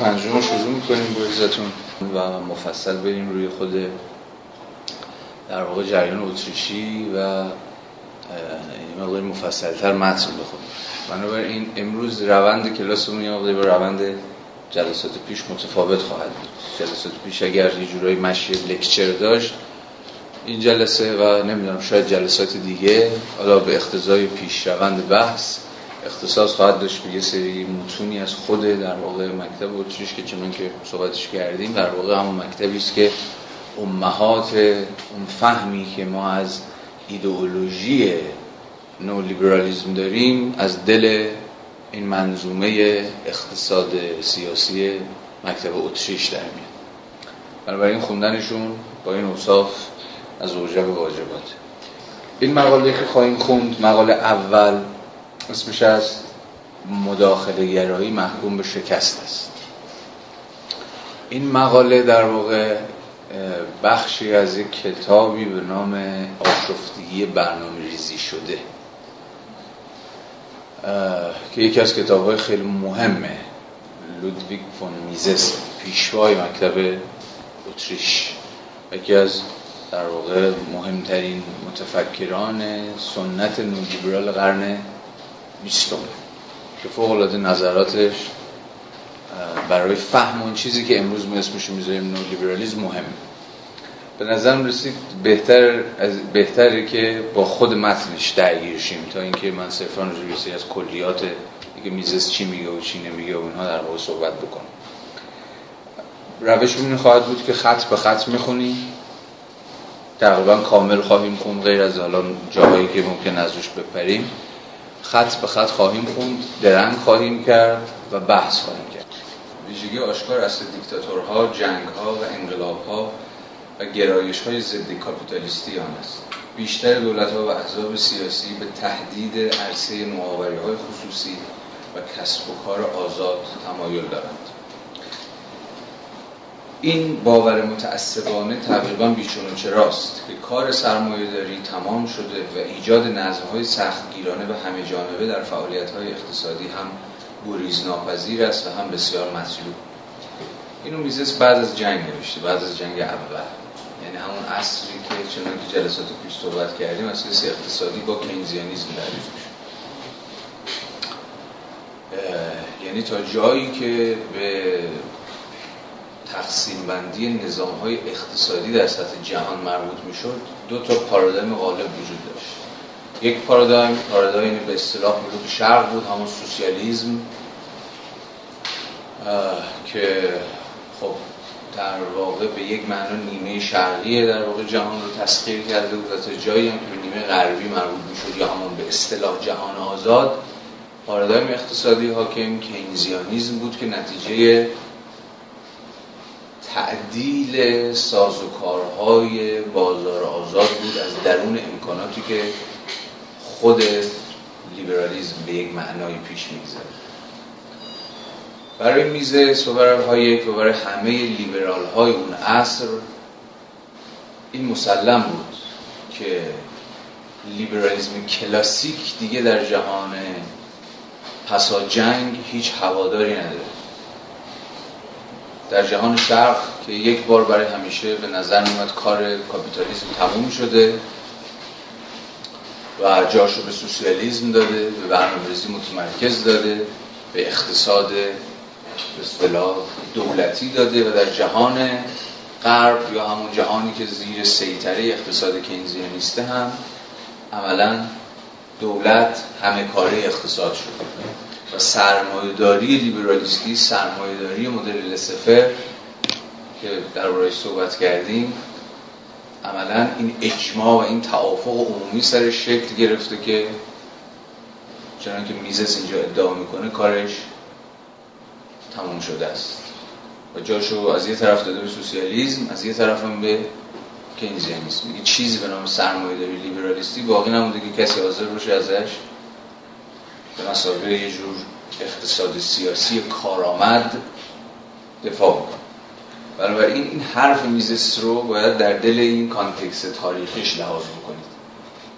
پنجم شروع می‌کنیم با و مفصل بریم روی خود در واقع جریان اتریشی و این مقدار مفصل تر متن بخونیم. بنابراین امروز روند کلاسمون یه مقدار با روند جلسات پیش متفاوت خواهد بود. جلسات پیش اگر یه جورایی مشی لکچر داشت این جلسه و نمی‌دونم شاید جلسات دیگه حالا به اختزای پیش روند بحث اختصاص خواهد داشت به یه سری متونی از خود در واقع مکتب اتریش که چنان که صحبتش کردیم در واقع همون مکتبی است که امهات اون فهمی که ما از ایدئولوژی نو لیبرالیزم داریم از دل این منظومه اقتصاد سیاسی مکتب اتریش در میاد. بنابراین خوندنشون با این اوصاف از اوجب واجبات این مقاله که خواهیم خوند مقاله اول اسمش از مداخله گرایی محکوم به شکست است. این مقاله در واقع بخشی از یک کتابی به نام آشفتگی برنامه ریزی شده که یکی از کتاب های خیلی مهمه لودویگ فون میزس پیشوای مکتب اتریش. یکی از در واقع مهمترین متفکران سنت نولیبرال قرن بیستم. که فوق العاده نظراتش برای فهم اون چیزی که امروز ما اسمش می‌ذاریم نولیبرالیسم مهم به نظرم رسید بهتر از بهتره که با خود متنش درگیر شیم تا اینکه من صرفا راجع از کلیات دیگه میزس چی میگه و چی نمیگه و اینها در واقع صحبت بکنم. روش این خواهد بود که خط به خط می‌خونیم. تقریبا کامل خواهیم خون غیر از حالا جاهایی که ممکن از روش بپریم. خط به خط خواهیم خوند درنگ خواهیم کرد و بحث خواهیم کرد. ویژگی آشکار اصل دیکتاتورها، جنگها و انقلابها و گرایش های ضد کاپیتالیستی آن است. بیشتر دولت ها و احزاب سیاسی به تهدید عرصه معاوری های خصوصی و کسب و کار آزاد تمایل دارند. این باور متعصبانه تقریبا بیچون چراست که کار سرمایه داری تمام شده و ایجاد نظمهای سختگیرانه و همه جانبه در فعالیت های اقتصادی هم گریز ناپذیر است و هم بسیار مطلوب. اینو میزس بعد از جنگ نوشته بعد از جنگ اول. یعنی همون اصلی که چنان که جلسات پیش صحبت کردیم اصلی اقتصادی با کینزیانیزم میشه. یعنی تا جایی که به تقسیم بندی نظام های اقتصادی در سطح جهان مربوط می‌شد دو تا پارادایم غالب وجود داشت. یک پارادایم پارادایم به اصطلاح ملوک شرق بود همون سوسیالیزم که خب در واقع به یک معنا نیمه شرقی در واقع جهان رو تسخیر کرده بود تا جایی هم که به نیمه غربی مربوط می‌شد یا همون به اصطلاح جهان آزاد پارادایم اقتصادی حاکم کینزیانیزم بود که نتیجه تعدیل سازوکارهای بازار آزاد بود از درون امکاناتی که خود لیبرالیزم به یک معنای پیش می‌گذاره. برای میزه و هایک و برای همه لیبرال های اون عصر این مسلم بود که لیبرالیزم کلاسیک دیگه در جهان پسا جنگ هیچ هواداری نداره در جهان شرق که یک بار برای همیشه به نظر میاد کار کاپیتالیسم تموم شده و جاشو به سوسیالیسم داده به برنامه‌ریزی متمرکز داده به اقتصاد به اصطلاح دولتی داده و در جهان غرب یا همون جهانی که زیر سیطره اقتصاد کینزیانیسته هم عملا دولت همه کاره اقتصاد شده. و سرمایهداری لیبرالیستی سرمایهداری مدل لسفر که در صحبت کردیم عملا این اجماع و این توافق عمومی سر شکل گرفته که چنان که میزس اینجا ادعا می‌کنه کارش تموم شده است. و جاشو از یه طرف داده به سوسیالیزم از یه طرف هم به کینزیانیسم. یه چیزی به نام سرمایه داری لیبرالیستی باقی نمونده که کسی حاضر باشه ازش به مثابه یه جور اقتصاد سیاسی کارآمد دفاع بکنه. بنابراین این حرف میزس رو باید در دل این context تاریخیش لحاظ بکنید.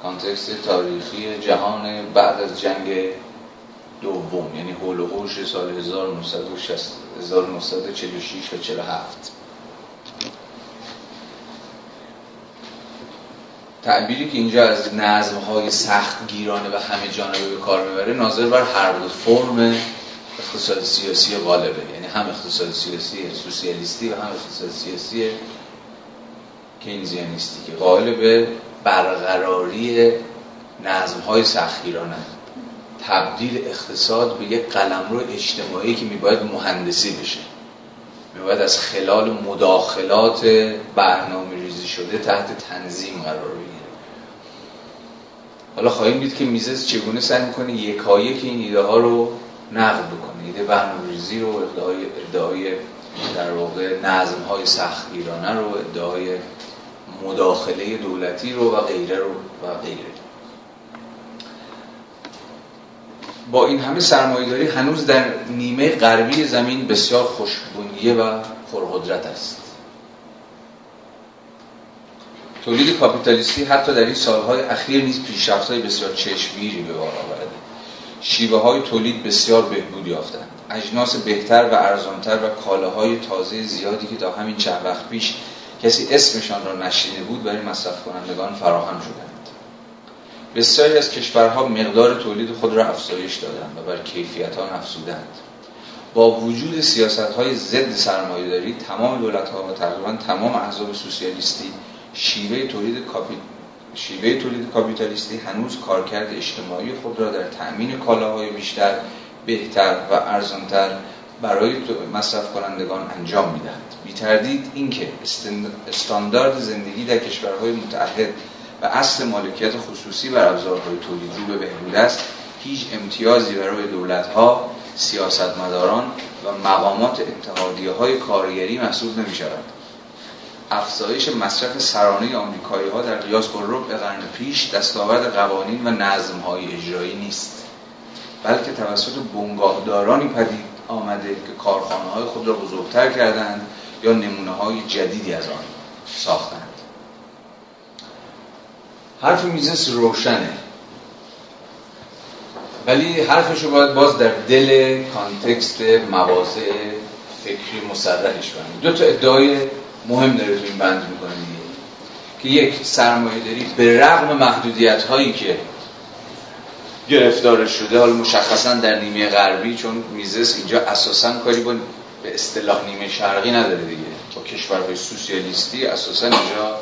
context تاریخی جهان بعد از جنگ دوم یعنی حوش سال 1946 و 47 تعبیری که اینجا از نظم های سخت گیرانه و همه جانبه به کار می‌بره ناظر بر هر دو فرم اقتصاد سیاسی غالبه. یعنی هم اقتصاد سیاسی سوسیالیستی و هم اقتصاد سیاسی کینزیانیستی که قائل برقراری نظم های سختگیرانه تبدیل اقتصاد به یک قلمرو اجتماعی که میباید مهندسی بشه. میباید از خلال مداخلات برنامه ریزی شده تحت تنظیم قرار بگیره. حالا خواهیم دید که میزز چگونه سعی می‌کنه یکایی که این ایده ها رو نقد بکنه. ایده برنامه ریزی رو ادعای, ادعای در واقع نظم های سختگیرانه رو ادعای مداخله دولتی رو و غیره رو و غیره. با این همه سرمایه‌داری هنوز در نیمه غربی زمین بسیار خوشبونیه و پرقدرت است. تولید کاپیتالیستی حتی در این سالهای اخیر نیز پیشرفت‌های بسیار چشمگیری به بار آورده. شیوه های تولید بسیار بهبود یافتند. اجناس بهتر و ارزانتر و کالاهای تازه زیادی که تا همین چند وقت پیش کسی اسمشان را نشینده بود برای مصرف کنندگان فراهم شدند. بسیاری از کشورها مقدار تولید خود را افزایش دادند و بر کیفیت ها افزودند. با وجود سیاست های ضد سرمایه‌داری تمام دولت ها و تقریبا تمام احزاب سوسیالیستی شیوه تولید کاپی... شیوه تولید کاپیتالیستی هنوز کارکرد اجتماعی خود را در تأمین کالاهای بیشتر بهتر و ارزانتر برای مصرف کنندگان انجام می‌دهند بی تردید اینکه استاندارد زندگی در کشورهای متعهد و اصل مالکیت خصوصی بر ابزارهای تولید رو به بهبود است هیچ امتیازی برای دولتها سیاستمداران و مقامات اتحادیه های کارگری محسوب نمی شود افزایش مصرف سرانه آمریکایی ها در قیاس با ربع قرن پیش دستاورد قوانین و نظم های اجرایی نیست بلکه توسط بنگاهدارانی پدید آمده که کارخانه های خود را بزرگتر کردند یا نمونه های جدیدی از آن ساختند. حرف میزس روشنه ولی حرفش رو باید باز در دل کانتکست مواضع فکری مسرحش کنیم. دو تا ادعای مهم داره تو این بند می‌کنه که یک سرمایه داری به رغم محدودیت هایی که گرفتار شده حالا مشخصا در نیمه غربی چون میزس اینجا اساسا کاری با به اصطلاح نیمه شرقی نداره دیگه. با کشورهای سوسیالیستی اساسا اینجا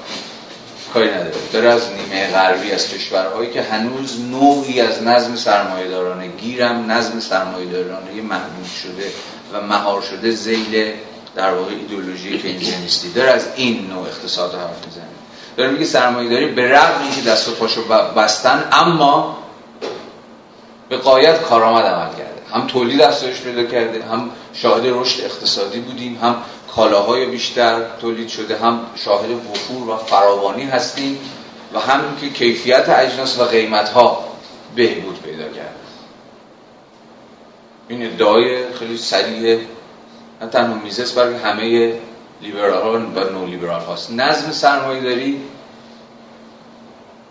کاری نداره. داره از نیمه غربی از کشورهایی که هنوز نوعی از نظم سرمایه‌دارانه گیرم نظم سرمایه‌دارانه محدود شده و مهار شده زیل در واقع ایدئولوژی کینزیانیستی داره از این نوع اقتصاد حرف می‌زنه. داره میگه سرمایه‌داری به رغم اینکه دست و پاشو بستن اما به قایت کارآمد عمل کرده. هم تولید افزایش پیدا کرده هم شاهد رشد اقتصادی بودیم هم کالاهای بیشتر تولید شده هم شاهد وفور و فراوانی هستیم و هم که کیفیت اجناس و قیمت ها بهبود پیدا کرده. این ادعای خیلی سریع نه تنها میزس برای همه لیبرال ها و نو لیبرال هاست. نظم سرمایه داری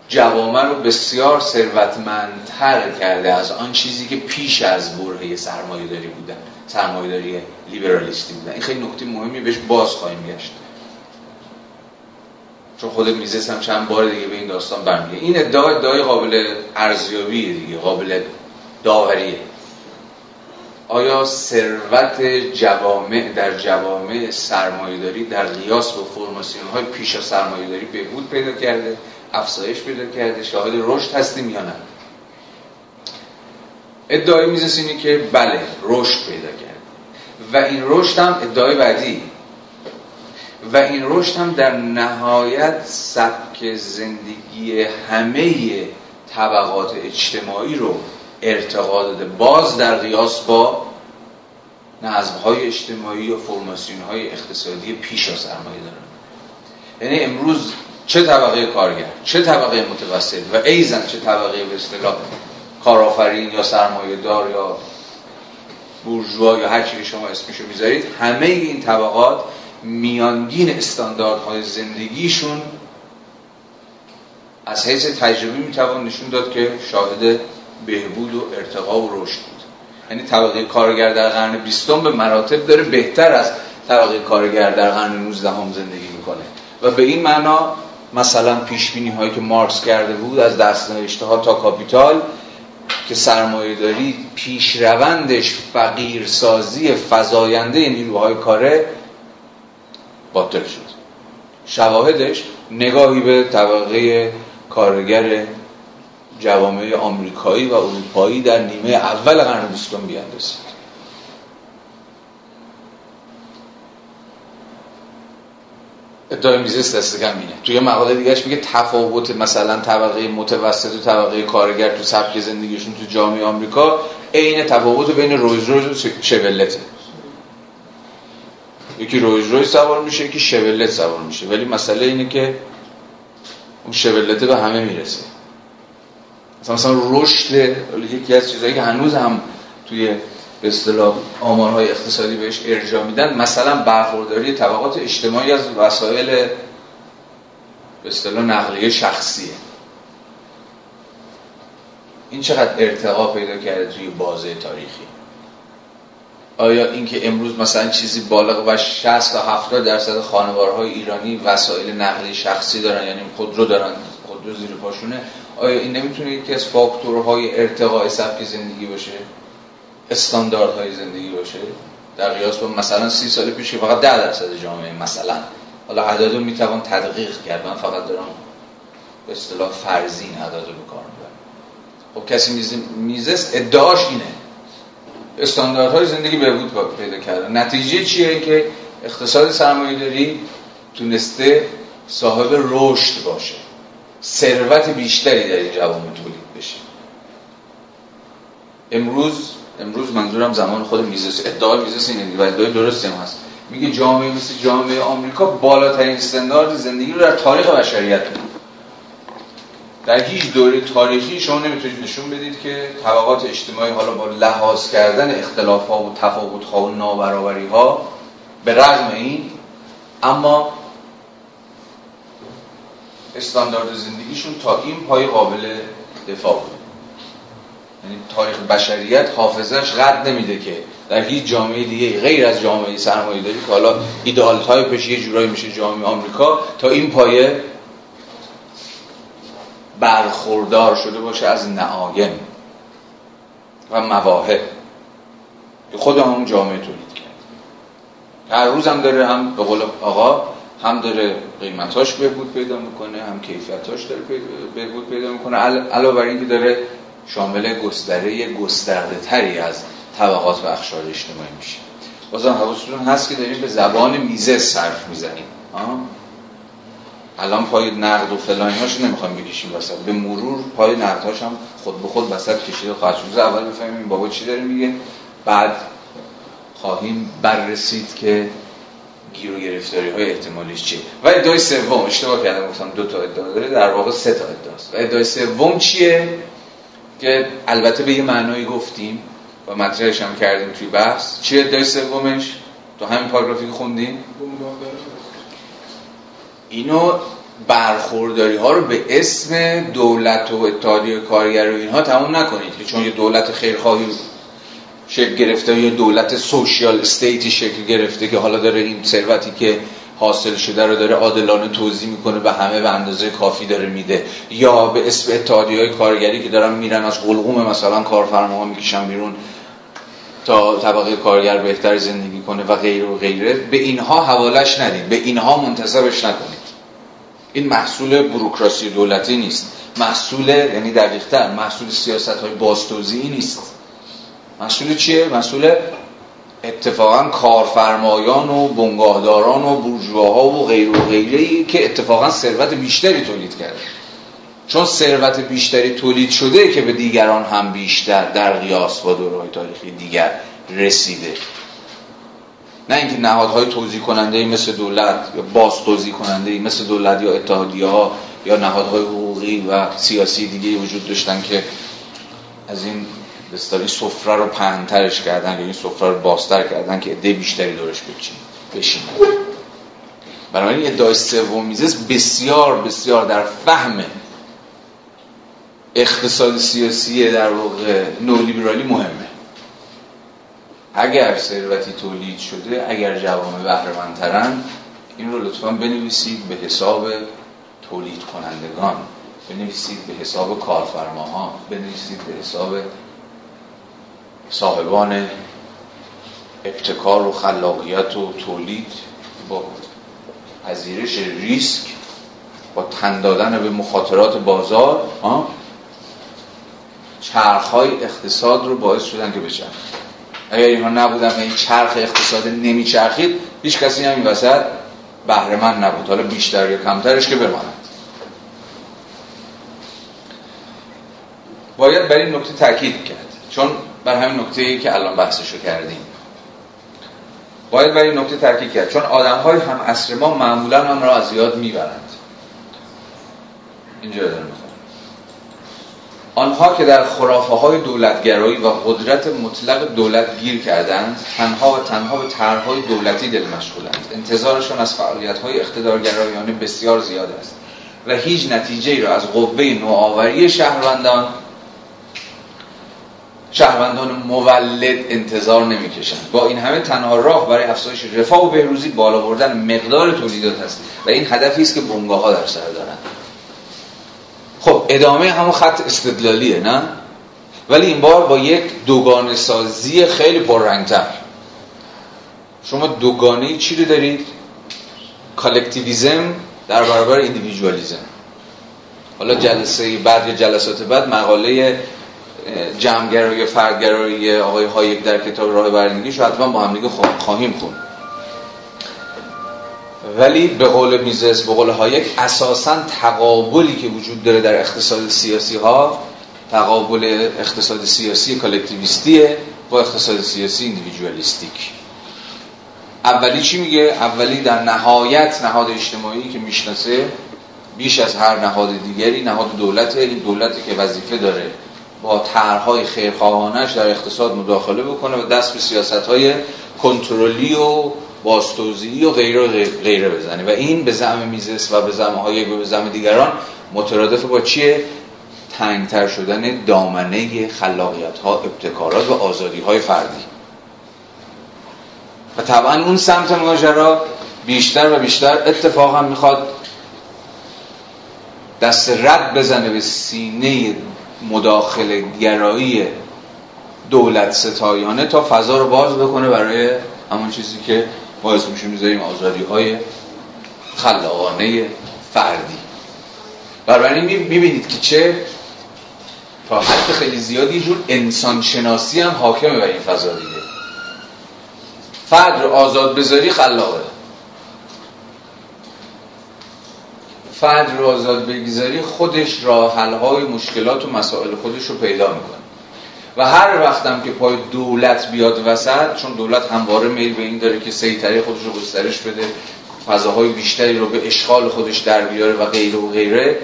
جوامع رو بسیار ثروتمندتر کرده از آن چیزی که پیش از برهه سرمایه داری بودن سرمایه داری لیبرالیستی بودن. این خیلی نکته مهمی بهش باز خواهیم گشت. چون خود میزس هم چند بار دیگه به این داستان برمیگه این ادعا ادعای قابل ارزیابی دیگه قابل داوریه. آیا ثروت جوامع در جوامع سرمایه‌داری در قیاس با فرماسیون های پیش از سرمایه‌داری بهبود پیدا کرده افزایش پیدا کرده شاهد رشد هستیم یا نه؟ ادعای میزس اینه که بله رشد پیدا کرد. و این رشد هم ادعای بعدی. و این رشد هم در نهایت سبک زندگی همه طبقات اجتماعی رو ارتقا داده. باز در قیاس با نظم های اجتماعی و فرماسیون های اقتصادی پیش از سرمایه دارن. یعنی امروز چه طبقه کارگر چه طبقه متوسط و ایزن چه طبقه به اصطلاح کارآفرین یا سرمایه دار یا بورژوا یا هر چی شما اسمشو می‌ذارید همه این طبقات میانگین استانداردهای زندگیشون از حیث تجربی می‌توان نشون داد که شاهد بهبود و ارتقا و رشد بود. یعنی طبقه کارگر در قرن بیستم به مراتب داره بهتر از طبقه کارگر در قرن 19 هم زندگی می‌کنه. و به این معنا مثلا پیش بینی هایی که مارکس کرده بود از دست ها تا کاپیتال که سرمایه داری پیش روندش فقیر سازی فضاینده نیروهای کاره باطل شد. شواهدش نگاهی به طبقه کارگر جوامع آمریکایی و اروپایی در نیمه اول قرن بیستم بیاندازید. ادعای میزیس دست کم اینه. توی مقاله دیگهش میگه تفاوت مثلا طبقه متوسط و طبقه کارگر تو سبک زندگیشون تو جامعه آمریکا عین تفاوت بین رویز رویز و شولته یکی رویز رویز سوار میشه یکی شولت سوار میشه. ولی مسئله اینه که اون شولته به همه می‌رسه. مثلا مثلا رشد یکی از چیزهایی که هنوز هم توی به اصطلاح آمارهای اقتصادی بهش ارجاع میدن مثلا برخورداری طبقات اجتماعی از وسایل به اصطلاح نقلیه شخصیه. این چقدر ارتقا پیدا کرده توی بازه تاریخی؟ آیا اینکه امروز مثلا چیزی بالغ و 60 تا 70 درصد خانوارهای ایرانی وسایل نقلیه شخصی دارن یعنی خودرو دارن خودرو زیر پاشونه آیا این نمی‌تونه یکی از فاکتورهای ارتقاء سبک زندگی باشه؟ استانداردهای زندگی باشه؟ در قیاس با مثلا سی سال پیش فقط ده درصد جامعه مثلا حالا عدد رو می‌توان تدقیق کرد. من فقط دارم به اصطلاح فرزین عدد رو بکار خب کسی میزه ادعاش اینه. استانداردهای زندگی بهبود پیدا کرده نتیجه چیه که اقتصاد سرمایه داری تونسته صاحب رشد باشه؟ ثروت بیشتری در این جوامع تولید بشه. امروز امروز منظورم زمان خود میزس ادعای میزس اینه و ادعای درستی هم هست. میگه جامعه مثل جامعه آمریکا بالاترین استاندارد زندگی رو در تاریخ بشریت داره در هیچ دوره تاریخی شما نمی‌تونید نشون بدید که طبقات اجتماعی حالا با لحاظ کردن اختلاف ها و تفاوت ها و نابرابری ها به رغم این اما استاندارد زندگیشون تا این پای قابل دفاع بود. یعنی تاریخ بشریت حافظش رد نمیده که در هیچ جامعه دیگه غیر از جامعه سرمایه داری که حالا ایدئال تایپش یه جورایی میشه جامعه آمریکا تا این پایه برخوردار شده باشه از نعایم و مواهب. خود همون جامعه تولید کرد. هر روز هم داره هم به قول آقا هم داره قیمتاش بهبود پیدا می‌کنه هم کیفیتاش داره بهبود پیدا می‌کنه. علاوه بر اینکه داره شامل گستره گسترده تری از طبقات و اخشار اجتماعی میشه. بازم حواستون هست که داریم به زبان میزه صرف می‌زنیم. الان پای نقد و فلانی هاش نمی‌خوایم بکشیم وسط. به مرور پای هاش هم خود به خود وسط کشیده خواهد شد. اول بفهمیم بابا چی داره میگه. بعد خواهیم بررسید که گیر و گرفتاری های احتمالیش چیه؟ و ادعای سوم اشتباه کردم گفتم دو تا ادعا داره در واقع سه تا ادعاست و ادعای سوم چیه؟ که البته به یه معنایی گفتیم و مطرحش هم کردیم توی بحث. چیه ادعای سومش؟ تو همین پاراگرافی که خوندیم. اینو برخورداری ها رو به اسم دولت و اتحادیه کارگر و اینها تموم نکنید که چون یه دولت خیرخواهی شکل گرفته یا دولت سوشیال استیتی شکل گرفته که حالا داره این ثروتی که حاصل شده رو داره عادلانه توضیح می‌کنه به همه به اندازه کافی داره میده. یا به اسم اتحادی های کارگری که دارن میرن از قلقوم مثلا کارفرماها می‌کشن بیرون تا طبقه کارگر بهتر زندگی کنه و غیر و غیره. به اینها حوالش ندید. به اینها منتصبش نکنید. این محصول بروکراسی دولتی نیست. محصول یعنی دقیقتر محصول سیاست های بازتوزیعی نیست. محصول چیه؟ محصول اتفاقا کارفرمایان و بنگاهداران و بورژواها و غیر و غیره که اتفاقا ثروت بیشتری تولید کرده چون ثروت بیشتری تولید شده که به دیگران هم بیشتر در قیاس با دورهای تاریخی دیگر رسیده نه اینکه نهادهای توضیح کننده مثل دولت یا باز توضیح کننده مثل دولت یا اتحادیه ها یا نهادهای حقوقی و سیاسی دیگه وجود داشتن که از این بستاری سفره رو پهنترش کردن یا این سفره رو باستر کردن که عده بیشتری دورش بشینن بنابراین ادعای سوم میزس بسیار بسیار در فهم اقتصاد سیاسی در واقع نولیبرالی مهمه. اگر ثروتی تولید شده اگر جوامع بهرهمندترن این رو لطفا بنویسید به حساب تولید کنندگان بنویسید به حساب کارفرماها. بنویسید به حساب صاحبان ابتکار و خلاقیت و تولید با پذیرش ریسک با تن دادن به مخاطرات بازار چرخهای اقتصاد رو باعث شدن که بچرخ اگر اینها نبودن این چرخ اقتصاد نمیچرخید هیچ کسی هم این وسط بهره نبود. حالا بیشتر یا کمترش که بماند. باید بر این نکته تاکید کرد. چون بر همین نکته ای که الان بحثشو کردیم. باید بر این نکته تاکید کرد. چون آدم های هم اصر ما معمولا هم را از یاد می‌برند. اینجا دارم آنها که در خرافه های دولتگرایی و قدرت مطلق دولت گیر کردند تنها و تنها به طرحهای دولتی دل مشغولند. انتظارشان از فعالیت های اقتدارگرایانه بسیار زیاد است و هیچ نتیجه را از قوه نوآوری شهروندان شهروندان مولد انتظار نمی‌کشند با این همه تنها راه برای افزایش رفاه و بهروزی بالا بردن مقدار تولیدات است و این هدفی است که بنگاه ها در سر دارند خب ادامه همون خط استدلالیه نه؟ ولی این بار با یک دوگانه سازی خیلی پررنگتر. شما دوگانه چی رو دارید؟ collectivism در برابر individualism. حالا جلسه بعد یا جلسات بعد مقاله جمعگرایی فردگرایی آقای هایک در کتاب راه بردگی شو حتما با هم دیگه خواهیم خون ولی به قول میزس به قول هایک اساسا تقابلی که وجود داره در اقتصاد سیاسی ها تقابل اقتصاد سیاسی کالکتیویستیه با اقتصاد سیاسی اندیویدوالیستیک اولی چی میگه؟ اولی در نهایت نهاد اجتماعی که می‌شناسه بیش از هر نهاد دیگری نهاد دولت این دولتی که وظیفه داره. با طرحهای خیرخواهانش در اقتصاد مداخله بکنه و دست به سیاست های کنترلی و باستوزی و غیره و غیره بزنه. و این به زعم میزس و به زعم های به زعم دیگران مترادف با چیه؟ تنگتر شدن دامنه خلاقیت ها ابتکارات و آزادی های فردی. و طبعا اون سمت ماجرا بیشتر و بیشتر اتفاقا می‌خواد دست رد بزنه به سینه مداخله گرایی دولت ستایانه تا فضا رو باز بکنه برای همون چیزی که باعث میشه می‌ذاریم آزادی های خلاقانه فردی. بنابراین می‌بینید که چه تا حد خیلی زیادی جور انسان شناسی هم حاکمه بر این فضا دیگه. فرد رو آزاد بذاری خلاقه. فرد رو آزاد بگذاری خودش راه حلهای مشکلات و مسائل خودش رو پیدا می‌کنه. و هر وقتم که پای دولت بیاد وسط چون دولت همواره میل به این داره که سیطره خودش رو گسترش بده فضاهای بیشتری رو به اشغال خودش در بیاره و غیره و غیره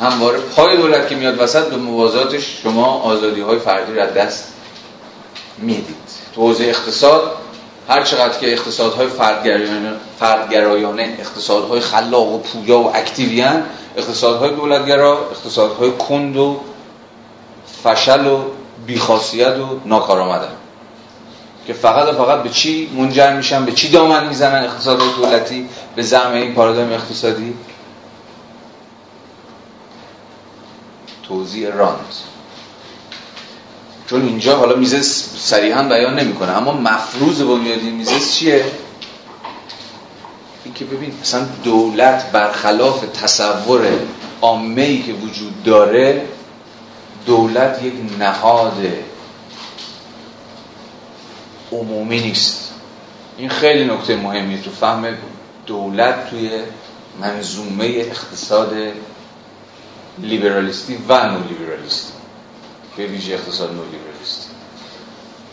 همواره پای دولت که میاد وسط به موازاتش شما آزادی های فردی را دست می‌دید. تو اقتصاد هر چقدر که اقتصادهای فردگرایانه, فردگرایانه اقتصادهای خلاق و پویا و اکتیویان اقتصادهای دولتگرا اقتصادهای کند و فشل و بیخاصیت و ناکارآمدن. که فقط و فقط به چی منجر میشن به چی دامن می‌زنن اقتصاد دولتی به زعم این پارادایم اقتصادی؟ توضیح راند چون اینجا حالا میزه صریحا بیان نمی‌کنه. اما مفروض بنیادی میزه چیه؟ این که ببین مثلا دولت برخلاف تصور عامه که وجود داره دولت یک نهاد عمومی نیست. این خیلی نکته مهمی تو فهم دولت توی منظومه اقتصاد لیبرالیستی و نو لیبرالیستی به ویژه اقتصاد نو لیبرالیستی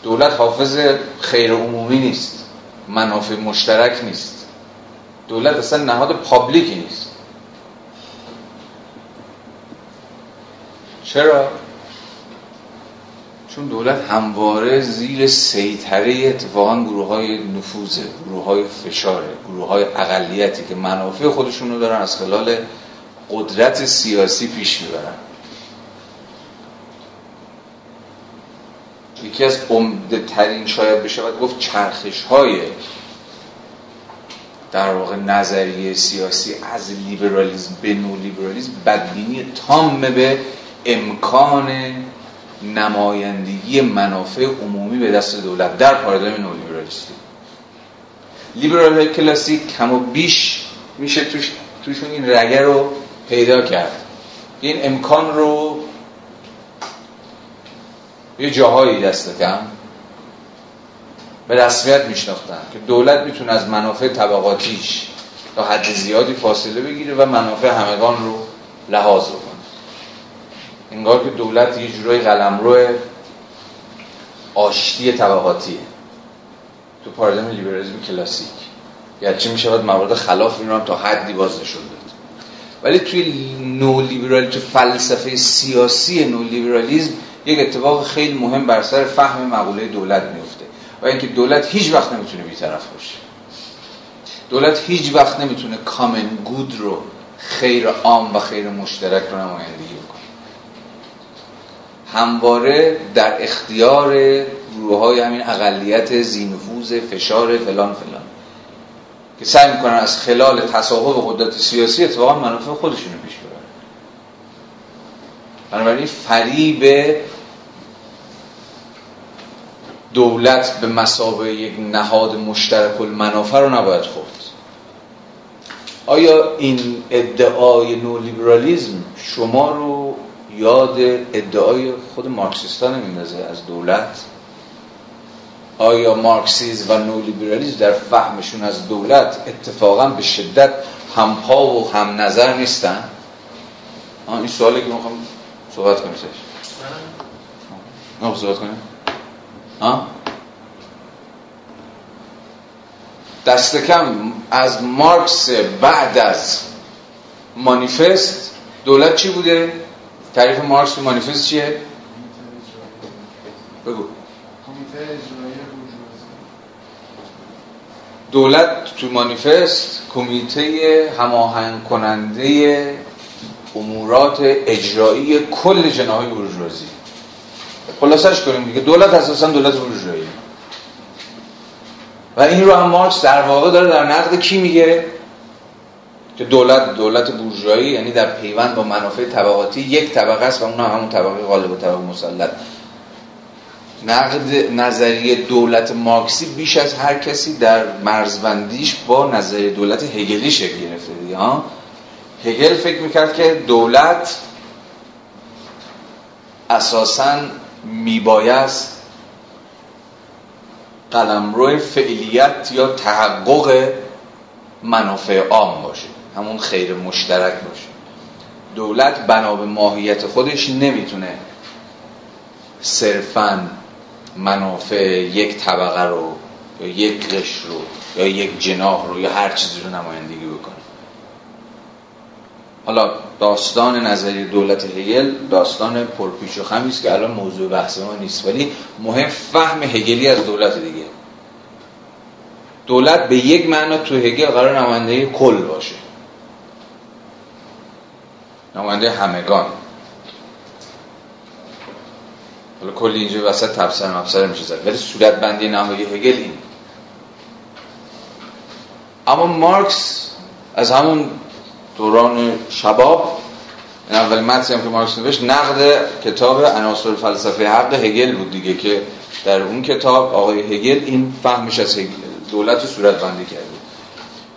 دولت حافظ خیر عمومی نیست منافع مشترک نیست. دولت اصلا نهاد پابلیکی نیست. چرا؟ چون دولت همواره زیر سیطره اتفاقا گروه های نفوذه گروه های فشاره گروه های اقلیتی که منافع خودشون رو دارن از خلال قدرت سیاسی پیش می‌برن. یکی از عمده ترین شاید بشه و گفت چرخش های در واقع نظریه سیاسی از لیبرالیزم به نو لیبرالیزم بدبینی تام به امکان نمایندگی منافع عمومی به دست دولت در پارادایم نو لیبرالیستی لیبرال کلاسیک کم و بیش میشه توش توشون این رگه رو پیدا کرد. این امکان رو یه جاهایی دست کم به رسمیت میشناختن که دولت می‌تونه از منافع طبقاتیش تا حد زیادی فاصله بگیره و منافع همگان رو لحاظ کنه انگار که دولت یه جورای قلمرو آشتی طبقاتیه. تو پارادایم لیبرالیسم کلاسیک. گرچه میشه باید موارد خلاف این رو هم تا حدی باز نشون داد. ولی توی نو لیبرال تو فلسفه سیاسی نو لیبرالیسم یک اتفاق خیلی مهم بر سر فهم مقوله دولت میفته و اینکه دولت هیچ وقت نمی‌تونه بیطرف باشه. دولت هیچ وقت نمی‌تونه کامن گود رو خیر عام و خیر مشترک رو نمایندگی بکنه. همواره در اختیار گروه های همین اقلیت زینفوز فشار فلان فلان. که سعی می‌کنن از خلال تصاحب قدرت سیاسی اتفاقا منافع خودشون رو پیش ببرن. بنابراین فریب دولت به مسابقه یک نهاد مشترک المنافع رو نباید خورد. آیا این ادعای نولیبرالیزم شما رو یاد ادعای خود مارکسیستان نمیندازه از دولت؟ آیا مارکسیز و نولیبرالیزم در فهمشون از دولت اتفاقا به شدت همپا و هم نظر نیستن این سوالی که می‌خوام صحبت کنیم نه صحبت کنیم. ها دست کم از مارکس بعد از مانیفست دولت چی بوده؟ تعریف مارکس مانیفست چیه؟ بگو دولت تو مانیفست کمیته هماهنگ کننده امورات اجرایی کل جناهای بورژوازی خلاصش کنیم دیگه. دولت اساسا دولت بورژوایی. و این رو هم مارکس در واقع داره در نقد کی میگه؟ که دولت دولت بورژوایی یعنی در پیوند با منافع طبقاتی یک طبقه است و اون همون طبقه غالب و طبقه مسلط. نقد نظریه دولت مارکسی بیش از هر کسی در مرزبندیش با نظریه دولت هگلی شکل گرفته دیگه هگل فکر می‌کرد که دولت اساسا میبایست قلمرو فعلیت یا تحقق منافع عام باشه همون خیر مشترک باشه. دولت بنا به ماهیت خودش نمی‌تونه صرفا منافع یک طبقه رو یا یک قش رو یا یک جناح رو یا هر چیزی رو نمایندگی بکنه. حالا داستان نظری دولت هگل داستان پرپیچ و خمی است که الان موضوع بحث ما نیست. ولی مهم فهم هگلی از دولت دیگه. دولت به یک معنا تو هگل قرار نماینده کل باشه. نماینده همگان. حالا کلی اینجا وسط تفسیر مفسر میشه زد. ولی صورت بندی نهایی هگل این. اما مارکس از همون دوران شباب این اول متنی هم که مارکس نوشت نقد کتاب عناصر فلسفه حق هگل بود دیگه که در اون کتاب آقای هگل این فهمش از هگل دولت صورت بندی کرده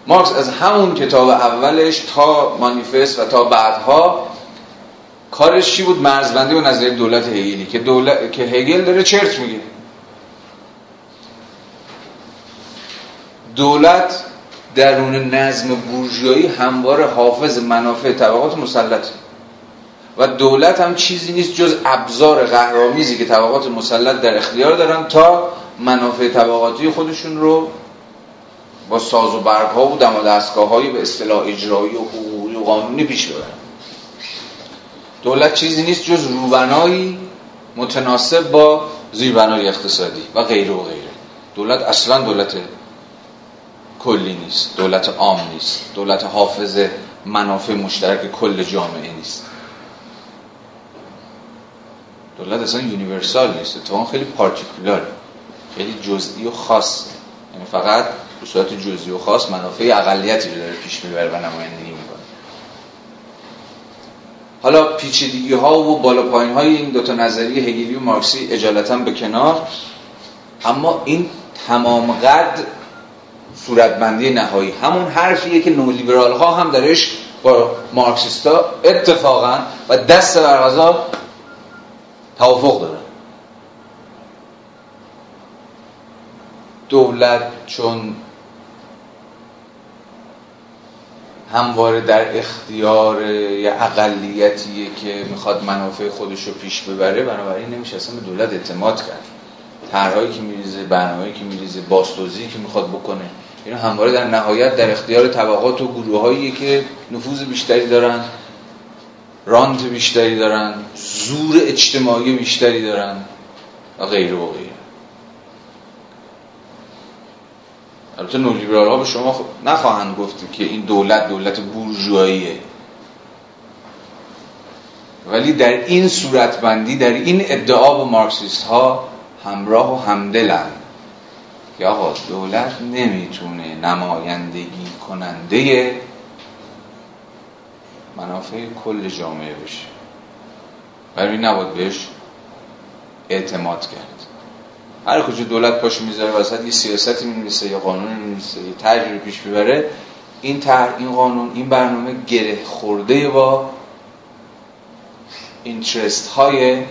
مارکس از همون کتاب اولش تا مانیفست و تا بعدها کارش چی بود؟ مرزبندی و نظریه دولت هگلی که دولت که هگل داره چرت میگه. دولت درون نظم بورژوایی هموار حافظ منافع طبقات مسلط. و دولت هم چیزی نیست جز ابزار قهرامیزی که طبقات مسلط در اختیار دارن تا منافع طبقاتی خودشون رو با ساز و برگ ها و دم و دستگاه هایی به اصطلاح اجرایی و حقوقی و قانونی پیش ببرن. دولت چیزی نیست جز روبنایی متناسب با زیربنای اقتصادی و غیره و غیره. دولت اصلا دولت کلی نیست. دولت عام نیست. دولت حافظ منافع مشترک کل جامعه نیست. دولت اصلا یونیورسال نیست. اتفاقا خیلی پارتیکولار. خیلی جزئی و خاص. یعنی فقط به صورت جزئی و خاص منافع اقلیتی رو داره پیش می‌بره و نمایندگی می‌کنه. حالا پیچیدگی ها و بالا پایین های این دوتا نظریه هگلی و مارکسی اجالتا به کنار. اما این تمام قد صورتبندی نهایی. همون حرفیه که نولیبرال ها هم درش با مارکسیستا اتفاقا و دست برغذا توافق دارن. دولت چون همواره در اختیار یه اقلیتیه که می‌خواد منافع خودش رو پیش ببره بنابراین نمیشه اصلا به دولت اعتماد کرد. طرحهایی که میریزه برنامه‌ای که میریزه باستوزی که می‌خواد بکنه. اینا همواره در نهایت در اختیار طبقات و گروههایی که نفوذ بیشتری دارن رانت بیشتری دارن زور اجتماعی بیشتری دارن و غیره و غیره البته نولیبرال ها به شما نخواهند گفت که این دولت دولت بورژواییه. ولی در این صورتبندی در این ادعا با مارکسیست ها همراه و همدلند. که آقا دولت نمی‌تونه نمایندگی کننده منافع کل جامعه بشه. برای نباید بهش اعتماد کرد. هر کجا دولت پاش می‌ذاره وسط یه سیاستی می‌نویسه یا قانون می‌نویسه یا تجربه پیش ببره این طرح این قانون این برنامه گره خورده با اینترست های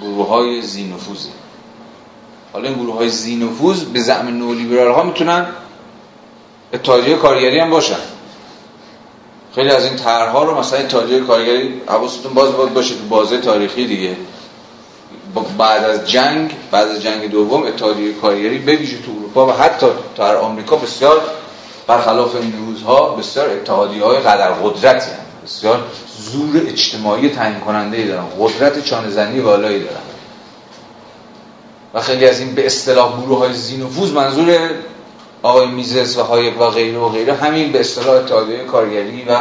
گروه های زینفوزی حالا این گروه های زینفوز به زعم نولیبرال ها می‌تونن اتحادیه کارگری هم باشن. خیلی از این طرحها رو مثلا اتحادیه کارگری حواستون باز باید باشه تو بازه تاریخی دیگه. بعد از جنگ بعد از جنگ دوم اتحادیه کارگری به ویژه تو اروپا و حتی در آمریکا بسیار برخلاف این روزها بسیار اتحادیه های قدر قدرتی هم. بسیار زور اجتماعی تعیین کننده ای دارن قدرت چانه بالایی دارن. و خیلی از این به اصطلاح گروه های زینفوز منظور آقای میزس و هایک و غیره و غیره. همین به اصطلاح اتحادیه کارگری و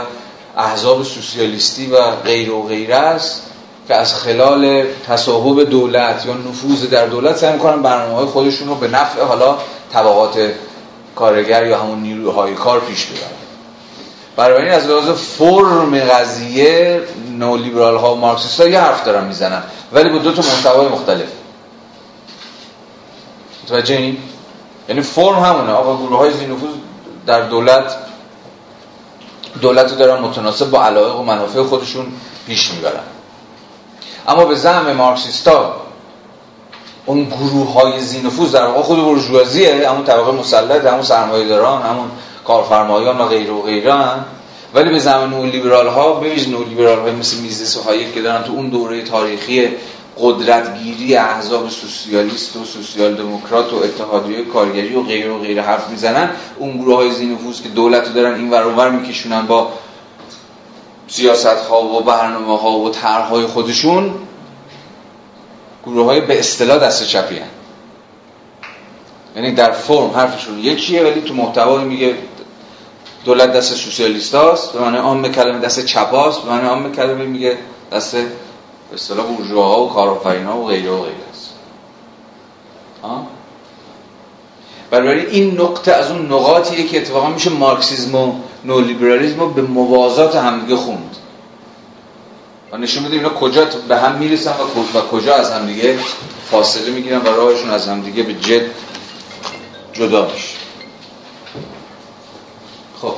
احزاب سوسیالیستی و غیره و غیره است که از خلال تصاحب دولت یا نفوذ در دولت سعی می‌کنن برنامه های خودشون رو به نفع حالا طبقات کارگر یا همون نیروهای کار پیش ببرن. برای این از لحاظ فرم قضیه نولیبرال ها و مارکسیست ها یه حرف دارن می‌زنن ولی با دو تا محتوای مختلف. متوجه این؟ یعنی فرم همونه. آقا گروه های زینفوز در دولت دولت رو دارن متناسب با علایق و منافع خودشون پیش می‌برن. اما به زعم مارکسیستا اون گروه های زینفوز در واقع خود برجوازیه همون طبقه مسلط همون سرمایه داران همون کارفرمایان و غیره و غیره ولی به زمان نولیبرال ها ببینید نولیبرال های مثل میزیس و هایک که دارن تو اون دوره تاریخی قدرتگیری احزاب سوسیالیست و سوسیال دموکرات و اتحادیه کارگری و غیره و غیره حرف می‌زنن اون گروه های زینفوز که دولت رو دارن این ور میکشونن با سیاست ها و برنامه ها و طرح های خودشون گروه های به اصطلاح دست چپی هن. یعنی در فرم حرفشون یکیه ولی تو محتوا میگه دولت دست سوسیالیست هاست به معنی عام کلمه دست چپ هاست به معنی عام کلمه میگه دست به اصطلاح ها و کارآفرینا و غیره و غیره است. برای این نقطه از اون نقاطیه که اتفاقا میشه مارکسیزم و نولیبرالیزم رو به موازات همدیگه خوند. و نشون بده اینا کجا به هم می‌رسن و کجا از همدیگه فاصله می‌گیرن و راهشون از همدیگه به جد جدا میشه. خب.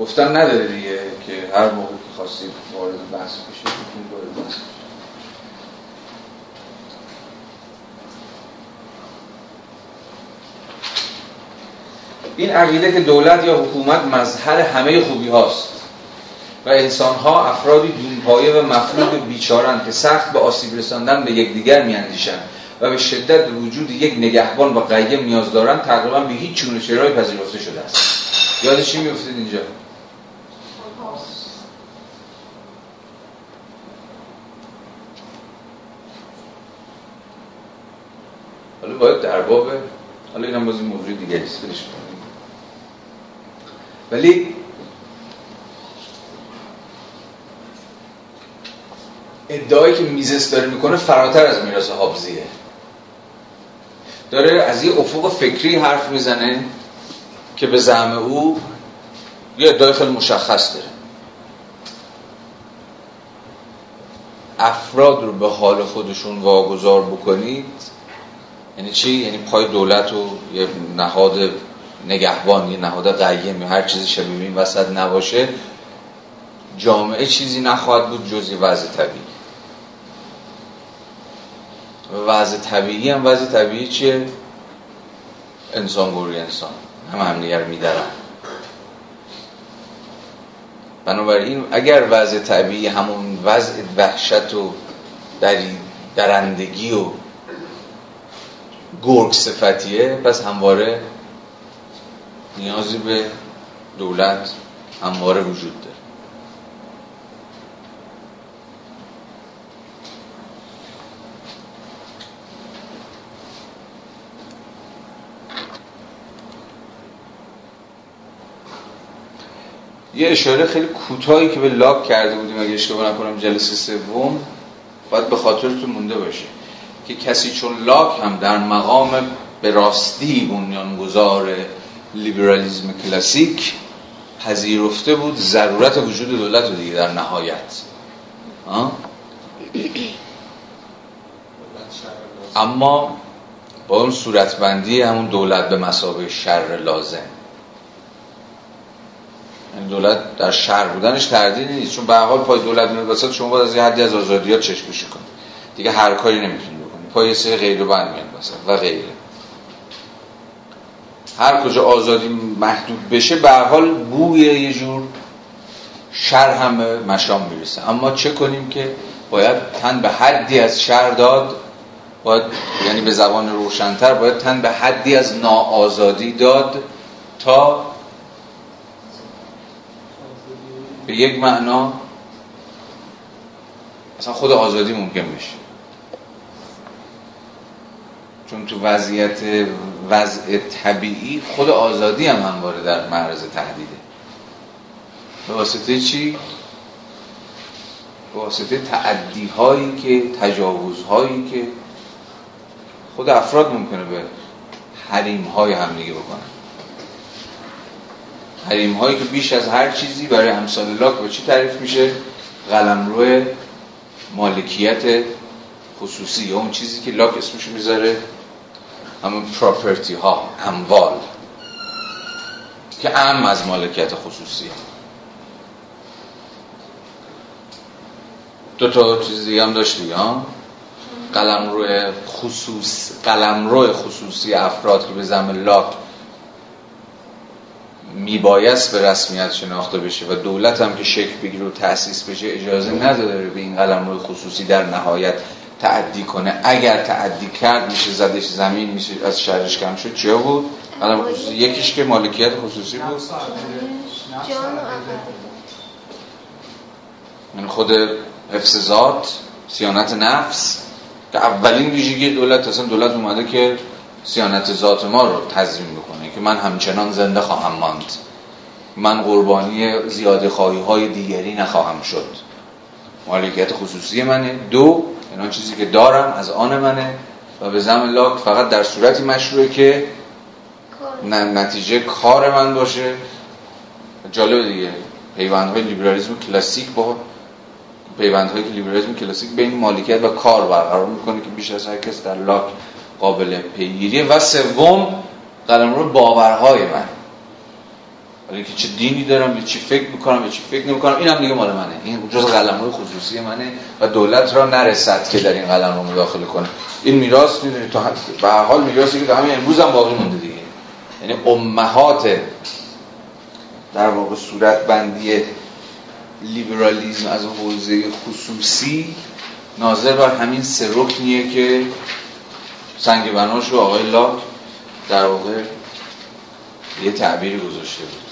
گفتن نداره دیگه که هر موقع که خواستید وارد بحث بشه وارد بحث این عقیده که دولت یا حکومت مظهر همه خوبی هاست و انسان ها افرادی دونپایه و مفلوک بیچارن که سخت به آسیب رساندن به یکدیگر میاندیشند و به شدت وجود یک نگهبان و قیم نیاز دارن تقریبا به هیچ چونه چرای پذیرفته شده است. یاد چی اینجا؟ حالا باید در باب حالا اینم بازی موضوع دیگه است ولی ادعایی که میزس داره می‌کنه فراتر از میراث هابزیه داره از یه افق فکری حرف می‌زنه که به زعم او یه ادعای خیلی مشخص داره. افراد رو به حال خودشون واگذار بکنید یعنی چی؟ یعنی پای دولت و یه نهاد نگهبان یه نهاد قیم هر چیزی شبیه این وسط نباشه جامعه چیزی نخواهد بود جزی وضع طبیعی وضع طبیعی هم وضع طبیعی چیه؟ انسان گوری انسان هم همدیگر میدارن بنابراین اگر وضع طبیعی همون وضع وحشت و درندگی و گرگ صفتیه پس همواره نیازی به دولت همواره وجود داره. یه اشاره خیلی کوتاهی که به لاک کرده بودیم اگه اشتباه نکنم جلسه سوم باید به خاطرتون مونده باشه. که کسی چون لاک هم در مقام به راستی بنیانگذار لیبرالیزم کلاسیک پذیرفته بود ضرورت وجود دولت رو دیگه در نهایت. اما با اون صورتبندی همون دولت به مسابقه شر لازم. یعنی دولت در شر بودنش تردید نیست. چون به حال پای دولت میاد شما باید از یه حدی از آزادیات چشم کنید دیگه هر کاری نمی‌تونید پای سه غیر بند و غیره. هر کجا آزادی محدود بشه به حال بوی یه جور شر هم مشام می‌رسه. اما چه کنیم که باید تن به حدی از شر داد باید یعنی به زبان روشنتر باید تن به حدی از ناآزادی داد تا به یک معنا اصلا خود آزادی ممکن بشه. چون تو وضعیت وضع طبیعی خود آزادی هم همواره در معرض تهدیده. به واسطه چی؟ به واسطه تعدی هایی که تجاوز هایی که خود افراد ممکنه به حریم های همدیگه بکنن. حریم هایی که بیش از هر چیزی برای امثال لاک به چی تعریف میشه؟ قلمرو مالکیت خصوصی یا اون چیزی که لاک اسمش می‌ذاره. همون پراپرتی ها اموال که ام از مالکیت خصوصی دو تا چیز دیگه هم داشتی ها؟ قلمرو خصوص قلمرو خصوصی افراد که به زم لاک میبایست به رسمیت شناخته بشه و دولت هم که شکل بگیره و تأسیس بشه اجازه نداره به این قلم روی خصوصی در نهایت تعدی کنه. اگر تعدی کرد میشه زدش زمین میشه از شهرش کم شد. چه بود؟ یکیش که مالکیت خصوصی بود. من خود حفظ ذات سیانت نفس. که اولین ویژگی دولت اصلا دولت اومده که سیانت ذات ما رو تضمین بکنه که من همچنان زنده خواهم ماند. من قربانی زیاده خواهی های دیگری نخواهم شد. مالکیت خصوصی منه. دو اینا چیزی که دارم از آن منه و به زم لاک فقط در صورتی مشروعه که نتیجه کار من باشه. جالب دیگه. پیوندهای لیبرالیزم کلاسیک با پیوندهای لیبرالیزم کلاسیک بین مالکیت و کار برقرار می‌کنه که بیش از هر کس در لاک قابل پیگیریه. و سوم رو باورهای من ولی که چه دینی دارم به چی فکر می‌کنم به چی فکر نمی‌کنم این هم دیگه مال منه. این جز قلمرو خصوصی منه و دولت را نرسد که در این قلم رو مداخله کنه. این میراث می‌دونید تو به هر حال میراثی که همین امروز هم باقی مونده دیگه. یعنی امهات در واقع صورت بندی لیبرالیزم از حوزه خصوصی ناظر بر همین سه رکنیه که سنگ بناش رو آقای لاک در واقع یه تعبیری گذاشته بود.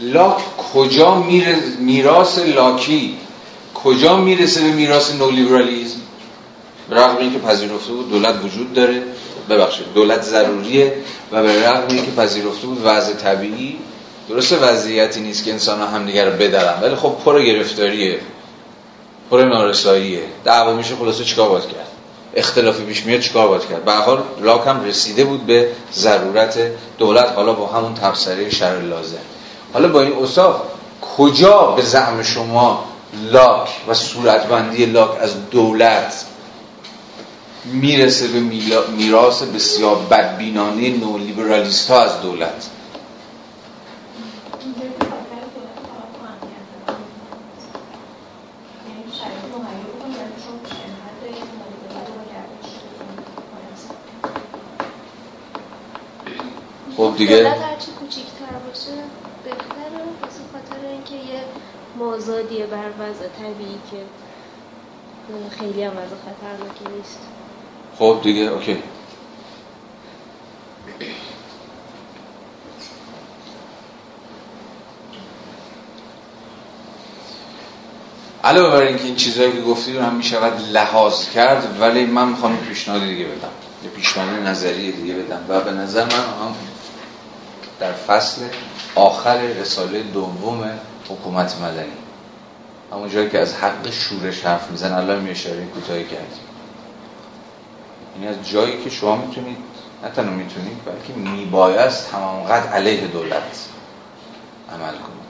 لاک کجا میره میراث لاکی؟ کجا می‌رسه به میراث نولیبرالیزم؟ رغم اینکه پذیرفته بود دولت وجود داره. ببخشید دولت ضروریه و به رغم اینکه پذیرفته بود وضع طبیعی درسته وضعیتی نیست که انسان ها همدیگه رو بدرن ولی خب پر گرفتاریه پر نارساییه. دعوا میشه خلاصه چیکار باید کرد؟ اختلافی پیش میاد چیکار باید کرد؟ به حال لاک هم رسیده بود به ضرورت دولت حالا با همون تبصره شر لازم. حالا با این اصاف کجا به زعم شما لاک و صورتبندی لاک از دولت می‌رسه به میراث بسیار بدبینانه نولیبرالیست ها از دولت؟ خب دیگه. مازادیه بر وضع طبیعی که خیلی هم وضع خطرناکی نیست. خب دیگه اوکی. علاوه بر اینکه این چیزهایی که گفتید رو هم می‌شود لحاظ کرد ولی من می‌خوام پیشنهاد دیگه بدم. یه پیشنهاد نظری دیگه بدم. و به نظر من هم در فصل آخر رساله دوم حکومت مدنی. همون جایی که از حق شورش حرف میزن الان می اشاره کوتاهی کردیم این از جایی که شما می‌تونید نه تنها می‌تونید بلکه میبایست تمام قد علیه دولت عمل کنید.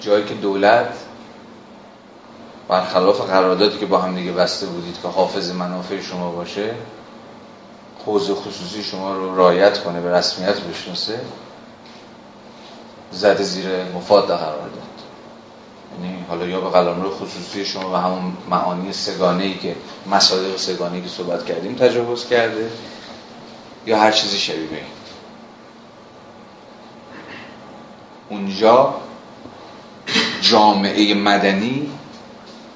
جایی که دولت برخلاف قراردادی که با هم دیگه بسته بودید که حافظ منافع شما باشه حوزه خصوصی شما رو رایت کنه به رسمیت بشناسه زده زیر مفاد قرار داد. یعنی حالا یا به قلمرو خصوصی شما و همون معانی سگانه ای که مصادیق سگانه که صحبت کردیم تجاوز کرده یا هر چیزی شبیه اونجا جامعه مدنی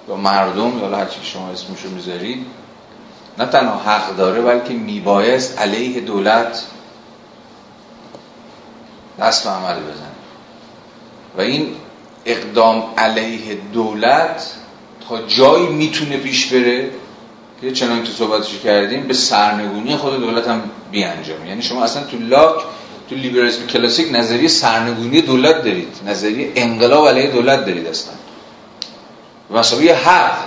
یا مردم یا هر چی شما اسمشو می‌ذارید نه تنها حق داره بلکه میبایست علیه دولت دست به عمل بزنه. و این اقدام علیه دولت تا جایی می‌تونه پیش بره که چنان که صحبتش کردیم به سرنگونی خود دولت هم بیانجامه. یعنی شما اصلا تو لاک تو لیبرالیسم کلاسیک نظریه سرنگونی دولت دارید. نظریه انقلاب علیه دولت دارید اصلا. یه حق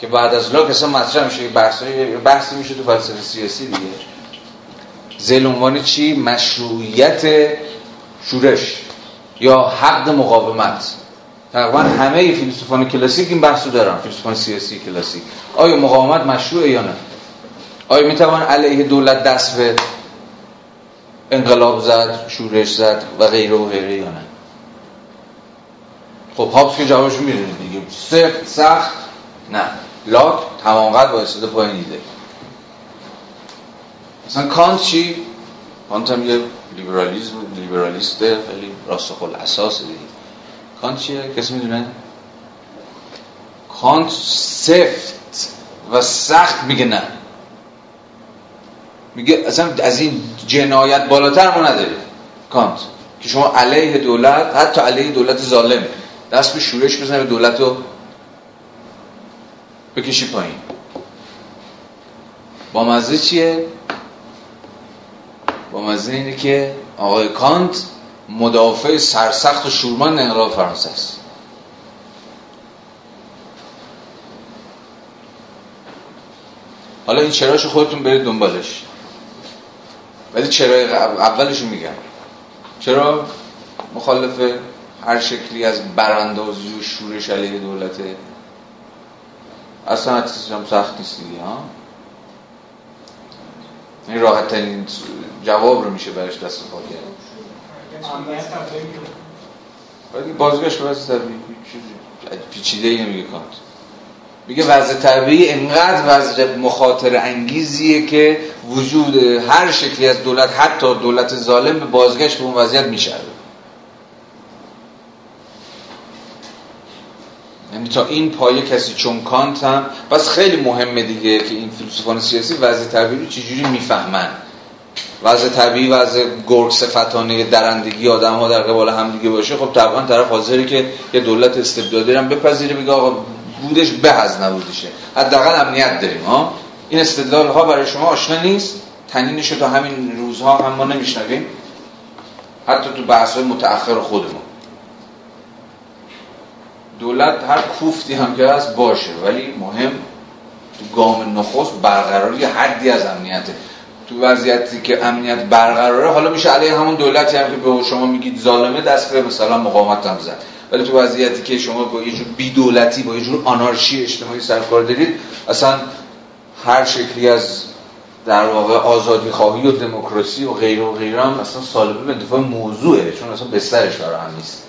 که بعد از لاک اصلا مطرح میشه بحثی, بحثی میشه تو فلسفه سیاسی دیگه. زیل عنوان چی؟ مشروعیت شورش. یا حق مقاومت. تقریبا همه فیلسوفان کلاسیک این بحثو دارن. فیلسوفان سیاسی کلاسیک. آیا مقاومت مشروعه یا نه؟ آیا می‌توان علیه دولت دست به انقلاب زد شورش زد و غیره و غیره یا نه؟ خب هابس که جوابشو می‌دونید دیگه. سخت سخت نه. لاک تمام قد با استفاده پایین دیده. مثلا کانت چی؟ کانت هم یه لیبرالیسم لیبرالیسته خیلی راستخل اساس دیگه. کانت چیه؟ کسی می‌دونه؟ کانت سفت و سخت میگه نه. میگه اصلا از این جنایت بالاتر ما نداریم. کانت که شما علیه دولت حتی علیه دولت ظالم دست به شورش بزنه به دولت رو بکشی پایین. با مزه چیه؟ با مزه اینه که آقای کانت مدافع سرسخت و شورمان انقلاب فرانسه است. حالا این چراش خودتون برید دنبالش. ولی چرای اولشو میگم. چرا؟ مخالف هر شکلی از براندازی و شورش علیه دولته. اصلا هم سخت نیست دیگه ها؟ این راحت ترین جواب رو میشه برش دست پا کرد بازگشت به وضع طبیعی پیچیده ای نمیگه کانت. میگه وضع طبیعی انقدر وضع مخاطر انگیزیه که وجود هر شکلی از دولت حتی دولت ظالم به بازگشت به اون وضعیت میشه یعنی تا این پایه کسی چون کانت هم بس خیلی مهمه دیگه که این فیلسوفان سیاسی وضع طبیعی رو چجوری می‌فهمن؟ وضع طبیعی وضع گرگ صفتانه درندگی آدم ها در قبال هم دیگه باشه خب طبعا طرف حاضری که یه دولت استبدادی هم بپذیره بگه آقا بودش به از نبودشه حداقل امنیت داریم ها؟ این استدلال ها برای شما آشنا نیست؟ تنینش تا همین روزها هم ما نمیشنویم؟ حتی تو بحث های متأخر خودمون. دولت هر کوفتی هم که هست باشه ولی مهم تو گام نخست برقراری حدی از امنیته. تو وضعیتی که امنیت برقراره حالا میشه علیه همون دولتی هم که به شما میگید ظالمه دست به مثلا مقاومت هم زد. ولی تو وضعیتی که شما با یه جور بی دولتی با یه جور آنارشی اجتماعی سرکار دارید اصلا هر شکلی از در واقع آزادی خواهی و دموکراسی و غیر و غیره هم اصلا سالبه به دفاع موضوعه چون اصلا بسترش هم نیست.